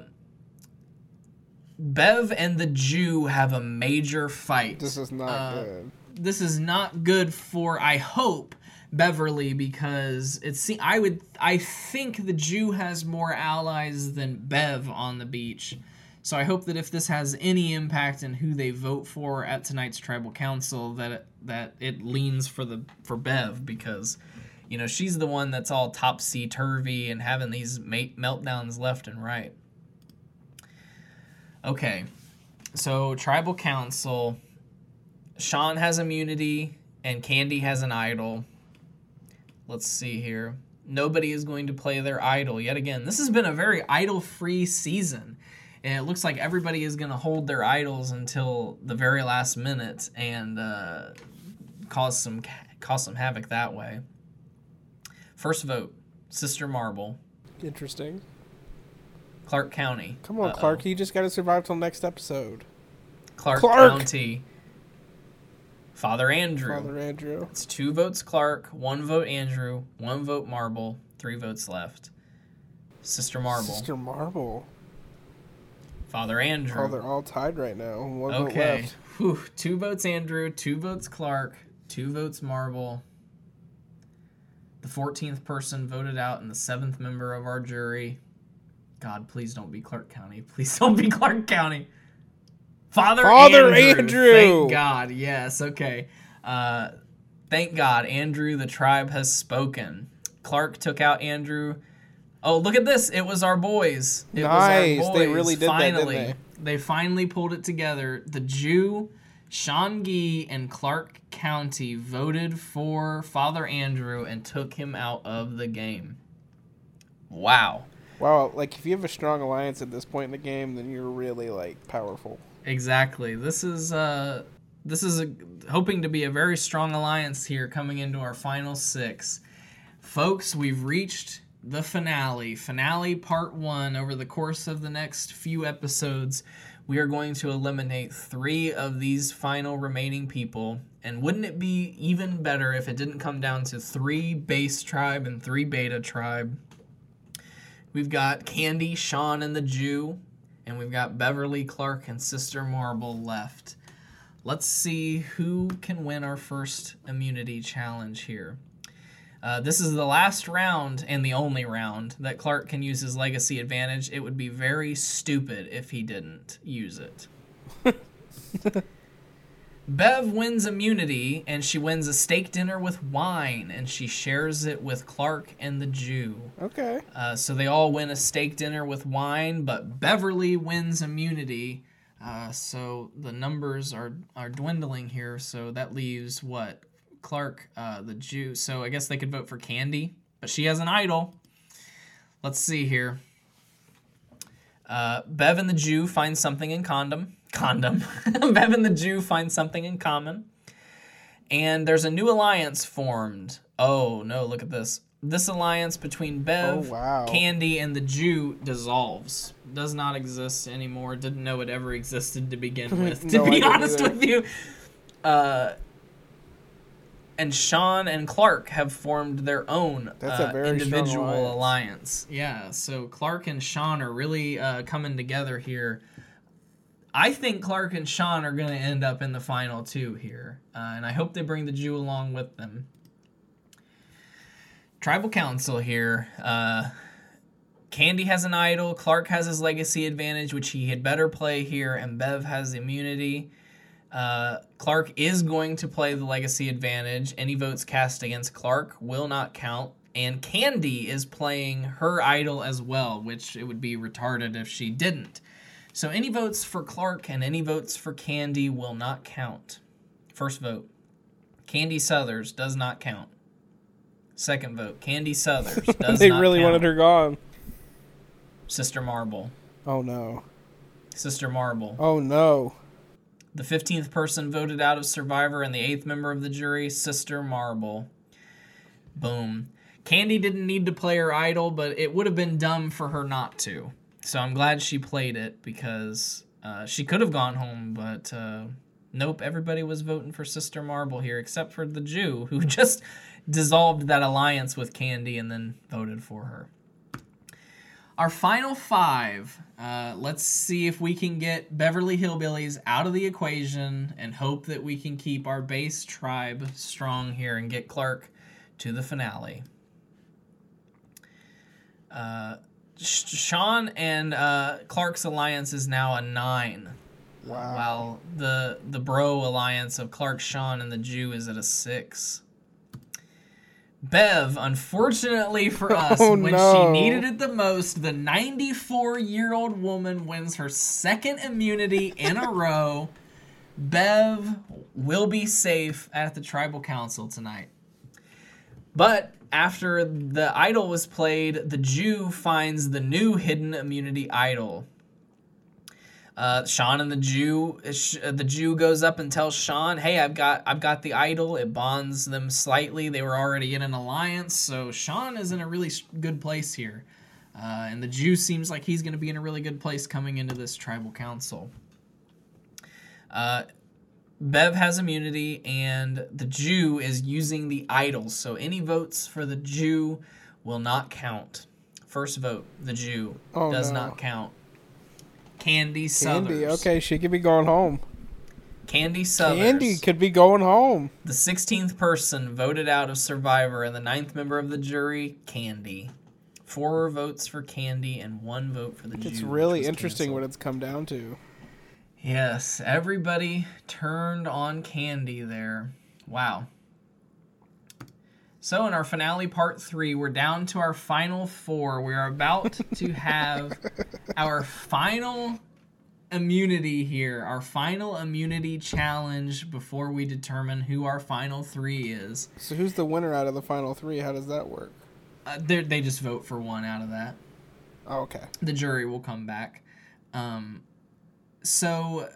[SPEAKER 1] Bev and the Jew have a major fight.
[SPEAKER 3] This is not
[SPEAKER 1] Uh,
[SPEAKER 3] good.
[SPEAKER 1] This is not good for I hope Beverly because it's I would I think the Jew has more allies than Bev on the beach. So I hope that if this has any impact in who they vote for at tonight's tribal council that it, that it leans for the for Bev because you know she's the one that's all topsy turvy and having these mate meltdowns left and right. Okay. So tribal council Sean has immunity and Candy has an idol. Let's see here. Nobody is going to play their idol yet again. This has been a very idol free season. And it looks like everybody is going to hold their idols until the very last minute and uh, cause some cause some havoc that way. First vote, Sister Marble,
[SPEAKER 3] Interesting.
[SPEAKER 1] Clark County.
[SPEAKER 3] Come on,
[SPEAKER 1] Uh-oh.
[SPEAKER 3] Clark. You just got to survive till next episode.
[SPEAKER 1] Clark,
[SPEAKER 3] Clark!
[SPEAKER 1] County. Father Andrew.
[SPEAKER 3] Father Andrew.
[SPEAKER 1] It's two votes Clark, one vote Andrew, one vote Marble, three votes left. Sister Marble,
[SPEAKER 3] Sister Marble.
[SPEAKER 1] Father Andrew.
[SPEAKER 3] Oh, they're all tied right now. One vote
[SPEAKER 1] okay.
[SPEAKER 3] left.
[SPEAKER 1] Whew, two votes Andrew, two votes Clark, two votes Marble. The 14th person voted out and the seventh member of our jury. God, please don't be Clark County. Please don't be Clark County. Father,
[SPEAKER 3] Father
[SPEAKER 1] Andrew.
[SPEAKER 3] Andrew.
[SPEAKER 1] Thank God. Yes. Okay. Uh, thank God, Andrew. The tribe has spoken. Clark took out Andrew. Oh, look at this! It was our boys. It
[SPEAKER 3] Nice.
[SPEAKER 1] was our boys.
[SPEAKER 3] They really did that, didn't
[SPEAKER 1] finally,
[SPEAKER 3] they?
[SPEAKER 1] They finally pulled it together. The Jew, Sean Gee, and Clark County voted for Father Andrew and took him out of the game. Wow.
[SPEAKER 3] Wow, like if you have a strong alliance at this point in the game, then you're really like powerful.
[SPEAKER 1] Exactly. This is uh this is a, hoping to be a very strong alliance here coming into our final 6. Folks, we've reached the finale, finale part 1 over the course of the next few episodes. We are going to eliminate 3 of these final remaining people. And wouldn't it be even better if it didn't come down to 3 base tribe and 3 beta tribe? We've got Candy, Sean, and the Jew, and we've got Beverly, Clark, and Sister Marble left. Let's see who can win our first immunity challenge here. Uh, this is the last round and the only round that Clark can use his legacy advantage. It would be very stupid if he didn't use it. Bev wins immunity and she wins a steak dinner with wine and she shares it with Clark and the Jew.
[SPEAKER 3] Okay.
[SPEAKER 1] Uh, so they all win a steak dinner with wine, but Beverly wins immunity. Uh, so the numbers are are dwindling here. So that leaves what Clark, uh, the Jew. So I guess they could vote for Candy, but she has an idol. Let's see here. Uh, Bev and the Jew find something in condom. Condom. Bev and the Jew find something in common. And there's a new alliance formed. Oh no, look at this. This alliance between Bev,
[SPEAKER 3] Oh, wow.
[SPEAKER 1] Candy, and the Jew dissolves. Does not exist anymore. Didn't know it ever existed to begin with, to
[SPEAKER 3] No,
[SPEAKER 1] be honest
[SPEAKER 3] either.
[SPEAKER 1] with you. Uh, and Sean and Clark have formed their own uh, individual
[SPEAKER 3] alliance.
[SPEAKER 1] alliance. Yeah, so Clark and Sean are really uh, coming together here. I think Clark and Sean are going to end up in the final two here, uh, and I hope they bring the Jew along with them. Tribal Council here. Uh, Candy has an idol. Clark has his legacy advantage, which he had better play here, and Bev has immunity. Uh, Clark is going to play the legacy advantage. Any votes cast against Clark will not count. And Candy is playing her idol as well, which it would be retarded if she didn't. So any votes for Clark and any votes for Candy will not count. First vote Candy Southers does not count. Second vote Candy Southers does not count.
[SPEAKER 3] they really
[SPEAKER 1] count.
[SPEAKER 3] wanted her gone.
[SPEAKER 1] Sister Marble.
[SPEAKER 3] Oh no.
[SPEAKER 1] Sister Marble.
[SPEAKER 3] Oh no.
[SPEAKER 1] The 15th person voted out of Survivor and the 8th member of the jury, Sister Marble. Boom. Candy didn't need to play her idol, but it would have been dumb for her not to. So I'm glad she played it because uh, she could have gone home, but uh, nope, everybody was voting for Sister Marble here except for the Jew who just dissolved that alliance with Candy and then voted for her. Our final five. Uh, let's see if we can get Beverly Hillbillies out of the equation and hope that we can keep our base tribe strong here and get Clark to the finale. Uh, Sean and uh, Clark's alliance is now a nine,
[SPEAKER 3] Wow.
[SPEAKER 1] while the the Bro alliance of Clark, Sean, and the Jew is at a six. Bev, unfortunately for us,
[SPEAKER 3] Oh,
[SPEAKER 1] when
[SPEAKER 3] no.
[SPEAKER 1] she needed it the most, the 94 year old woman wins her second immunity in a row. Bev will be safe at the tribal council tonight. But after the idol was played, the Jew finds the new hidden immunity idol. Uh, Sean and the Jew, uh, the Jew goes up and tells Sean, "Hey, I've got, I've got the idol. It bonds them slightly. They were already in an alliance, so Sean is in a really good place here, uh, and the Jew seems like he's going to be in a really good place coming into this tribal council." Uh, Bev has immunity, and the Jew is using the idols. So any votes for the Jew will not count. First vote, the Jew
[SPEAKER 3] Oh,
[SPEAKER 1] does
[SPEAKER 3] no.
[SPEAKER 1] not count. Candy Southers.
[SPEAKER 3] Candy. Okay, she could be going home.
[SPEAKER 1] Candy Southers.
[SPEAKER 3] Andy could be going home.
[SPEAKER 1] The 16th person voted out of Survivor, and the ninth member of the jury, Candy. Four votes for Candy and one vote for the Jew.
[SPEAKER 3] It's really interesting
[SPEAKER 1] canceled.
[SPEAKER 3] what it's come down to.
[SPEAKER 1] Yes, everybody turned on Candy there. Wow. So, in our finale part three, we're down to our final four. We're about to have our final immunity here, our final immunity challenge before we determine who our final three is.
[SPEAKER 3] So who's the winner out of the final three? How does that work?
[SPEAKER 1] Uh, they just vote for one out of that.
[SPEAKER 3] Oh, okay.
[SPEAKER 1] the jury will come back. Um, so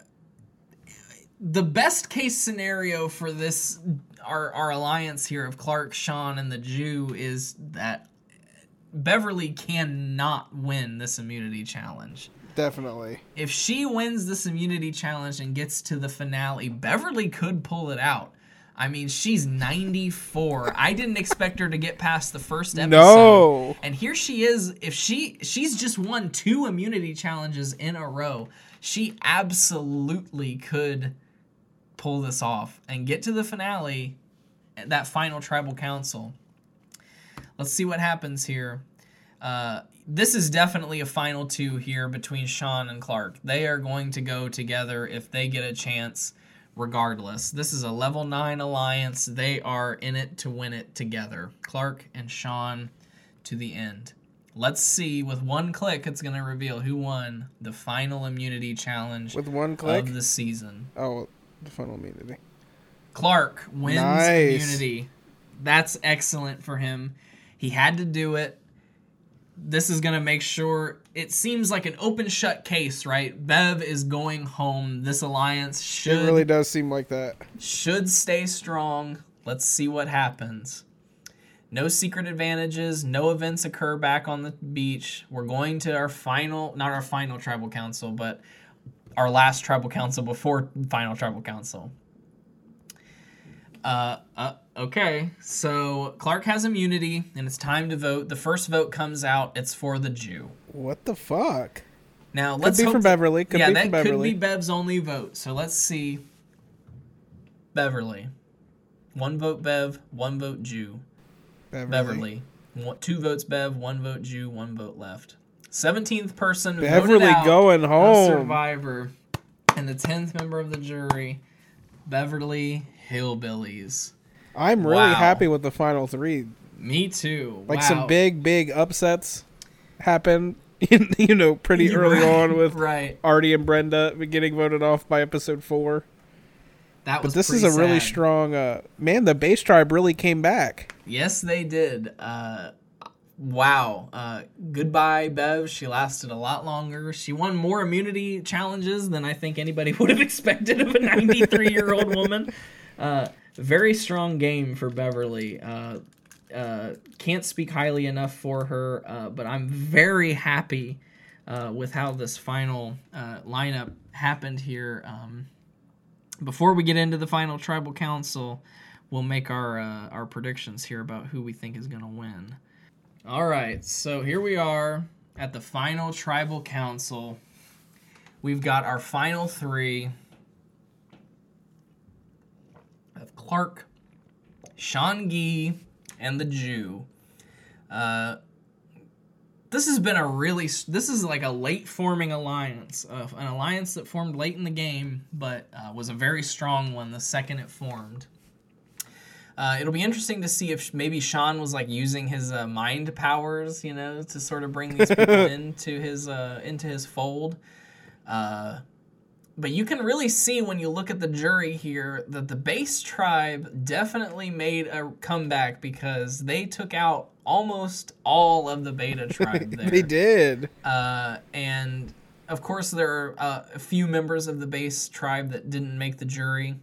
[SPEAKER 1] the best case scenario for this our our alliance here of Clark, Sean, and the Jew is that Beverly cannot win this immunity challenge.
[SPEAKER 3] Definitely.
[SPEAKER 1] If she wins this immunity challenge and gets to the finale, Beverly could pull it out. I mean, she's 94. I didn't expect her to get past the first episode.
[SPEAKER 3] No.
[SPEAKER 1] And here she is. If she she's just won two immunity challenges in a row, she absolutely could pull this off and get to the finale, that final tribal council. Let's see what happens here. Uh, this is definitely a final two here between Sean and Clark. They are going to go together if they get a chance, regardless. This is a level 9 alliance. They are in it to win it together. Clark and Sean to the end. Let's see, with one click, it's going to reveal who won the final immunity challenge
[SPEAKER 3] With one click.
[SPEAKER 1] of the season.
[SPEAKER 3] Oh, the final immunity.
[SPEAKER 1] Clark wins
[SPEAKER 3] Nice.
[SPEAKER 1] immunity. That's excellent for him. He had to do it. This is going to make sure it seems like an open shut case, right? Bev is going home. This alliance
[SPEAKER 3] It
[SPEAKER 1] should
[SPEAKER 3] really does seem like that.
[SPEAKER 1] should stay strong. Let's see what happens. No secret advantages, no events occur back on the beach. We're going to our final, not our final tribal council, but our last tribal council before final tribal council. Uh, uh, okay, so Clark has immunity, and it's time to vote. The first vote comes out. It's for the Jew.
[SPEAKER 3] What the fuck?
[SPEAKER 1] Now let's
[SPEAKER 3] be
[SPEAKER 1] hope
[SPEAKER 3] from Beverly. Could
[SPEAKER 1] yeah,
[SPEAKER 3] be
[SPEAKER 1] that could be Bev's only vote. So let's see. Beverly, one vote Bev, one vote Jew.
[SPEAKER 3] Beverly.
[SPEAKER 1] Beverly, one, two votes Bev, one vote Jew, one vote left. Seventeenth person
[SPEAKER 3] Beverly
[SPEAKER 1] voted out
[SPEAKER 3] going home.
[SPEAKER 1] Survivor, and the tenth member of the jury, Beverly Hillbillies.
[SPEAKER 3] I'm really
[SPEAKER 1] Wow.
[SPEAKER 3] happy with the final three.
[SPEAKER 1] Me too.
[SPEAKER 3] Like
[SPEAKER 1] Wow.
[SPEAKER 3] some big, big upsets happen. you know, pretty early
[SPEAKER 1] Right,
[SPEAKER 3] on with
[SPEAKER 1] right.
[SPEAKER 3] Artie and Brenda getting voted off by episode four.
[SPEAKER 1] That was.
[SPEAKER 3] But this is
[SPEAKER 1] pretty
[SPEAKER 3] a really strong. Uh, man, the base tribe really came back.
[SPEAKER 1] Yes, they did. Uh, wow. Uh, goodbye, Bev. She lasted a lot longer. She won more immunity challenges than I think anybody would have expected of a 93 year old woman. Uh, very strong game for Beverly. Uh, uh, can't speak highly enough for her, uh, but I'm very happy uh, with how this final uh, lineup happened here. Um, before we get into the final tribal council, we'll make our uh, our predictions here about who we think is going to win. All right, so here we are at the final tribal council. We've got our final three of Clark, Sean Gee, and the Jew. Uh, this has been a really this is like a late forming alliance, uh, an alliance that formed late in the game, but uh, was a very strong one the second it formed. Uh, it'll be interesting to see if maybe Sean was like using his uh, mind powers, you know, to sort of bring these people into his uh, into his fold. Uh, but you can really see when you look at the jury here that the base tribe definitely made a comeback because they took out almost all of the beta tribe there.
[SPEAKER 3] They did.
[SPEAKER 1] Uh, and of course, there are uh, a few members of the base tribe that didn't make the jury.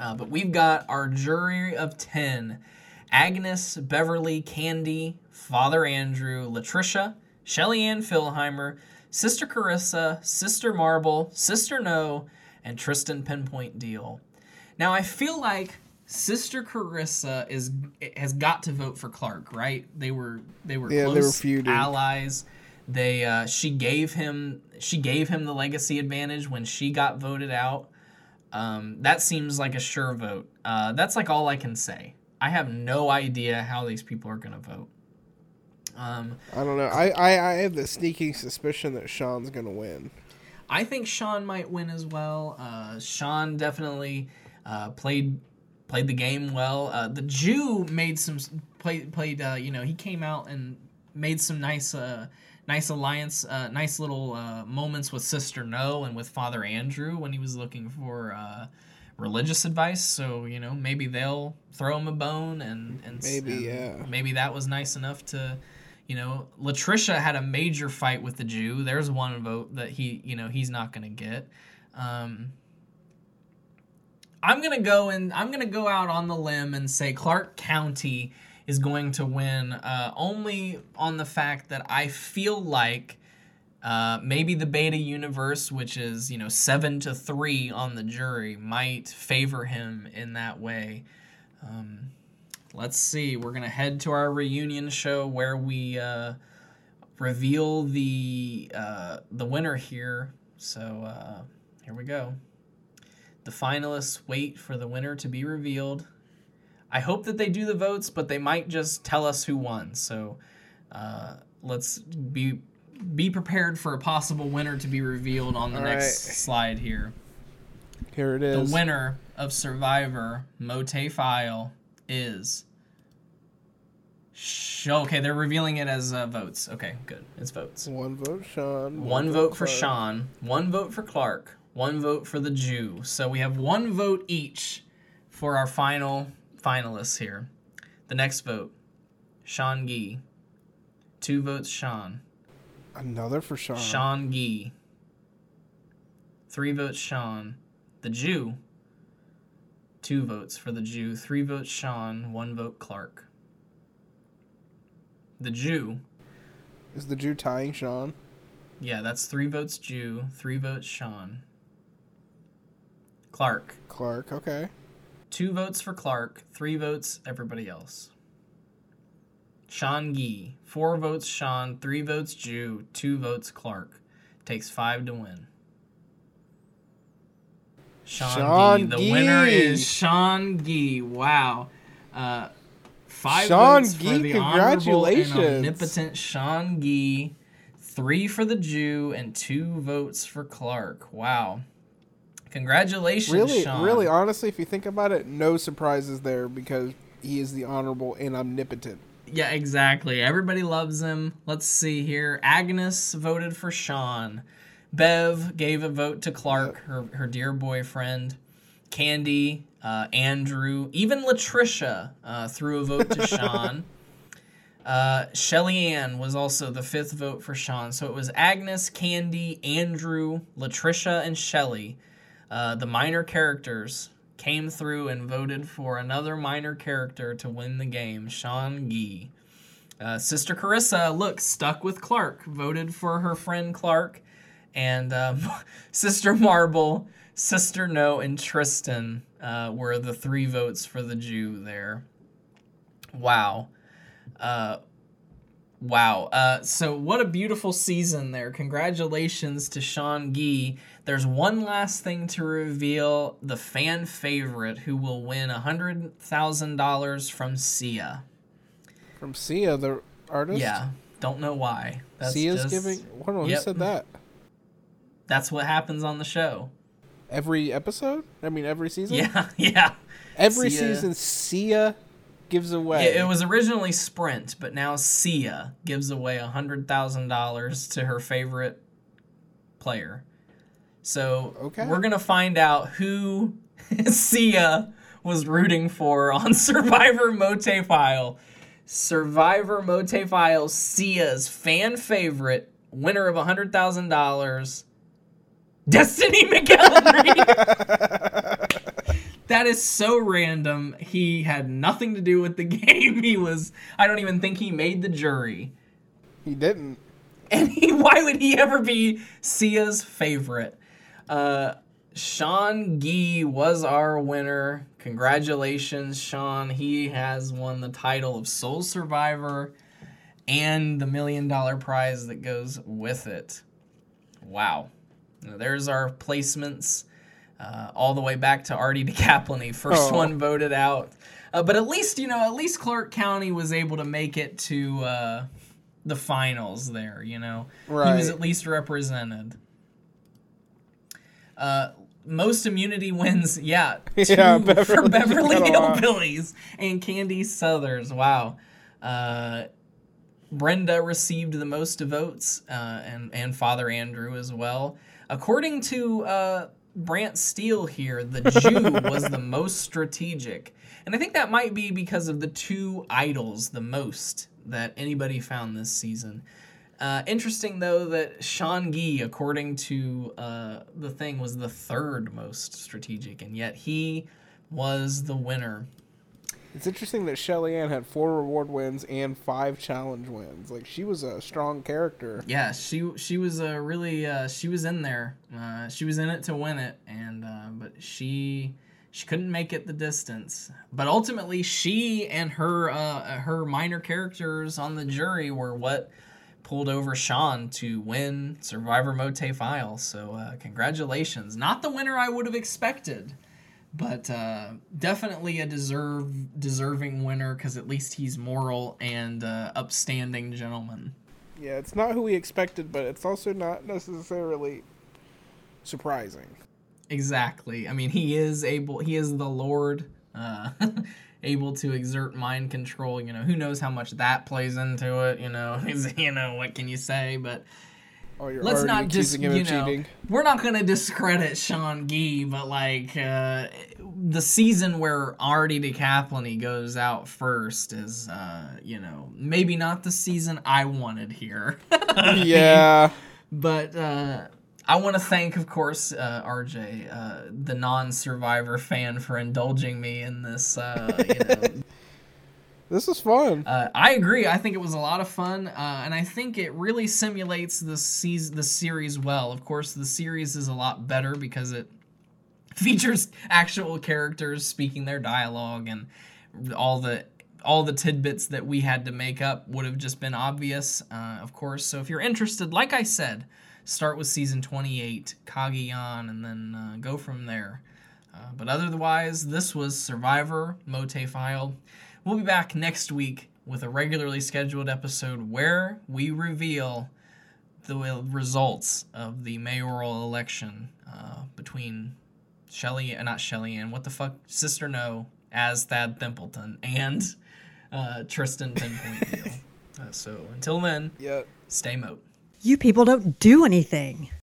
[SPEAKER 1] Uh, but we've got our jury of 10 Agnes, Beverly, Candy, Father Andrew, Latricia, Shelly Ann Philheimer, Sister Carissa, Sister Marble, Sister No, and Tristan Pinpoint Deal. Now, I feel like Sister Carissa is has got to vote for Clark, right? They were they were
[SPEAKER 3] Yeah, they were feuding.
[SPEAKER 1] allies. They uh, she gave him she gave him the legacy advantage when she got voted out. Um, that seems like a sure vote. Uh, that's like all I can say. I have no idea how these people are going to vote. Um,
[SPEAKER 3] I don't know. I, I, I have the sneaking suspicion that Sean's gonna win.
[SPEAKER 1] I think Sean might win as well. Uh, Sean definitely uh, played played the game well. Uh, the Jew made some played played. Uh, you know, he came out and made some nice uh, nice alliance, uh, nice little uh, moments with Sister No and with Father Andrew when he was looking for uh, religious advice. So you know, maybe they'll throw him a bone and and
[SPEAKER 3] Maybe,
[SPEAKER 1] and
[SPEAKER 3] yeah.
[SPEAKER 1] maybe that was nice enough to. You know, Latricia had a major fight with the Jew. There's one vote that he, you know, he's not going to get. Um, I'm gonna go and I'm gonna go out on the limb and say Clark County is going to win uh, only on the fact that I feel like uh, maybe the beta universe, which is you know seven to three on the jury, might favor him in that way. Um, let's see. We're gonna head to our reunion show where we uh, reveal the uh, the winner here. So uh, here we go. The finalists wait for the winner to be revealed. I hope that they do the votes, but they might just tell us who won. So uh, let's be be prepared for a possible winner to be revealed on the
[SPEAKER 3] All
[SPEAKER 1] next
[SPEAKER 3] right.
[SPEAKER 1] slide here.
[SPEAKER 3] Here it is.
[SPEAKER 1] The winner of Survivor MOATAIF Isle is. Sh- okay, they're revealing it as uh, votes. Okay, good. It's votes.
[SPEAKER 3] One vote, Sean.
[SPEAKER 1] One vote for Sean, one vote for Clark, one vote for the Jew. So we have one vote each for our final finalists here. The next vote, Sean Gee. Two votes, Sean.
[SPEAKER 3] Another for Sean.
[SPEAKER 1] Sean Gee. Three votes, Sean. The Jew. Two votes for the Jew. Three votes, Sean. One vote, Clark. The Jew.
[SPEAKER 3] Is the Jew tying Sean?
[SPEAKER 1] Yeah, that's three votes Jew, three votes Sean. Clark.
[SPEAKER 3] Clark. Okay.
[SPEAKER 1] Two votes for Clark, three votes everybody else. Sean Gee. Four votes Sean, three votes Jew, two votes Clark. Takes five to win. Sean,
[SPEAKER 3] Sean
[SPEAKER 1] Gee. The winner is Sean Gee. Wow. Uh, five
[SPEAKER 3] Sean
[SPEAKER 1] votes for
[SPEAKER 3] Gee,
[SPEAKER 1] the honorable and
[SPEAKER 3] congratulations.
[SPEAKER 1] omnipotent Sean Gee. Three for the Jew and two votes for Clark. Wow. Congratulations,
[SPEAKER 3] Really,
[SPEAKER 1] Sean.
[SPEAKER 3] really, honestly, if you think about it, no surprises there because he is the honorable and omnipotent.
[SPEAKER 1] Yeah, exactly. Everybody loves him. Let's see here. Agnes voted for Sean. Bev gave a vote to Clark, her, her dear boyfriend. Candy, uh, Andrew, even Latricia uh, threw a vote to Sean. Uh, Shelly Ann was also the fifth vote for Sean. So it was Agnes, Candy, Andrew, Latricia, and Shelly. Uh, the minor characters came through and voted for another minor character to win the game, Sean Gee. Uh, Sister Carissa, look, stuck with Clark, voted for her friend Clark. And um, Sister Marble, Sister No, and Tristan uh, were the three votes for the Jew there. Wow. Uh, wow. Uh, so, what a beautiful season there. Congratulations to Sean Gee. There's one last thing to reveal the fan favorite who will win $100,000 from Sia.
[SPEAKER 3] From Sia, the artist.
[SPEAKER 1] Yeah. Don't know why. That's
[SPEAKER 3] Sia's
[SPEAKER 1] just-
[SPEAKER 3] giving. Hold on,
[SPEAKER 1] Yep.
[SPEAKER 3] who said that?
[SPEAKER 1] That's what happens on the show.
[SPEAKER 3] Every episode? I mean, every season.
[SPEAKER 1] Yeah, yeah.
[SPEAKER 3] Every
[SPEAKER 1] Sia.
[SPEAKER 3] season, Sia gives away.
[SPEAKER 1] It, it was originally Sprint, but now Sia gives away $100,000 to her favorite player. So
[SPEAKER 3] Okay.
[SPEAKER 1] we're going to find out who Sia was rooting for on Survivor MOATAIF Isle. Survivor MOATAIF Isle, Sia's fan favorite, winner of $100,000, Destiny McElhenry. That is so random. He had nothing to do with the game. He was I don't even think he made the jury.
[SPEAKER 3] He didn't.
[SPEAKER 1] And he why would he ever be Sia's favorite? Uh Sean Gee was our winner. Congratulations, Sean. He has won the title of Sole Survivor and the million dollar prize that goes with it. Wow. Now, there's our placements. uh, all the way back to Artie DeCaplini, first
[SPEAKER 3] Oh.
[SPEAKER 1] one voted out. Uh, but at least you know, at least Clark County was able to make it to uh, the finals. There, you know, he was at least represented. Uh, most immunity wins, yeah, two
[SPEAKER 3] Yeah,
[SPEAKER 1] for
[SPEAKER 3] Beverly
[SPEAKER 1] Beverly
[SPEAKER 3] a lot.
[SPEAKER 1] Hillbillies and Candy Southers. Wow. Uh, Brenda received the most votes, uh, and and Father Andrew as well. According to uh, Brant Steele here, the Jew was the most strategic, and I think that might be because of the two idols the most that anybody found this season. Uh, interesting though that Sean Gee, according to uh, the thing, was the third most strategic, and yet he was the winner.
[SPEAKER 3] It's interesting that Shelly Ann had four reward wins and five challenge wins. Like she was a strong character.
[SPEAKER 1] Yeah, she she was uh, really uh, she was in there. Uh, she was in it to win it, and uh, but she she couldn't make it the distance. But ultimately, she and her uh, her minor characters on the jury were what pulled over Sean to win Survivor MOATAIF Isle. So uh, congratulations! Not the winner I would have expected. But uh, definitely a deserve deserving winner because at least he's moral and uh, upstanding gentleman.
[SPEAKER 3] Yeah, it's not who we expected, but it's also not necessarily surprising.
[SPEAKER 1] Exactly. I mean, he is able. He is the Lord, uh, able to exert mind control. You know, who knows how much that plays into it. You know, you know what can you say? But
[SPEAKER 3] Oh, you're
[SPEAKER 1] let's not just you know
[SPEAKER 3] cheating.
[SPEAKER 1] we're not going to discredit Sean Gee, but like uh, the season where Artie DeCaplini goes out first is uh, you know maybe not the season I wanted here.
[SPEAKER 3] yeah.
[SPEAKER 1] But uh, I want to thank, of course, uh, RJ, uh, the non-survivor fan, for indulging me in this. Uh, you know,
[SPEAKER 3] This is fun.
[SPEAKER 1] uh, I agree. I think it was a lot of fun, uh, and I think it really simulates the season, the series well. Of course, the series is a lot better because it features actual characters speaking their dialogue, and all the all the tidbits that we had to make up would have just been obvious, uh, of course. So if you're interested, like I said, start with season 28, Cagayan, and then uh, go from there. Uh, but otherwise, this was Survivor MOATAIF Isle. We'll be back next week with a regularly scheduled episode where we reveal the results of the mayoral election uh, between Shelly, uh, not Shelly and what the fuck, Sister No, as Thad Thimpleton, and uh, Tristan Pinpoint Deal. Uh, so until then,
[SPEAKER 3] Yeah.
[SPEAKER 1] stay moat.
[SPEAKER 4] You people don't do anything.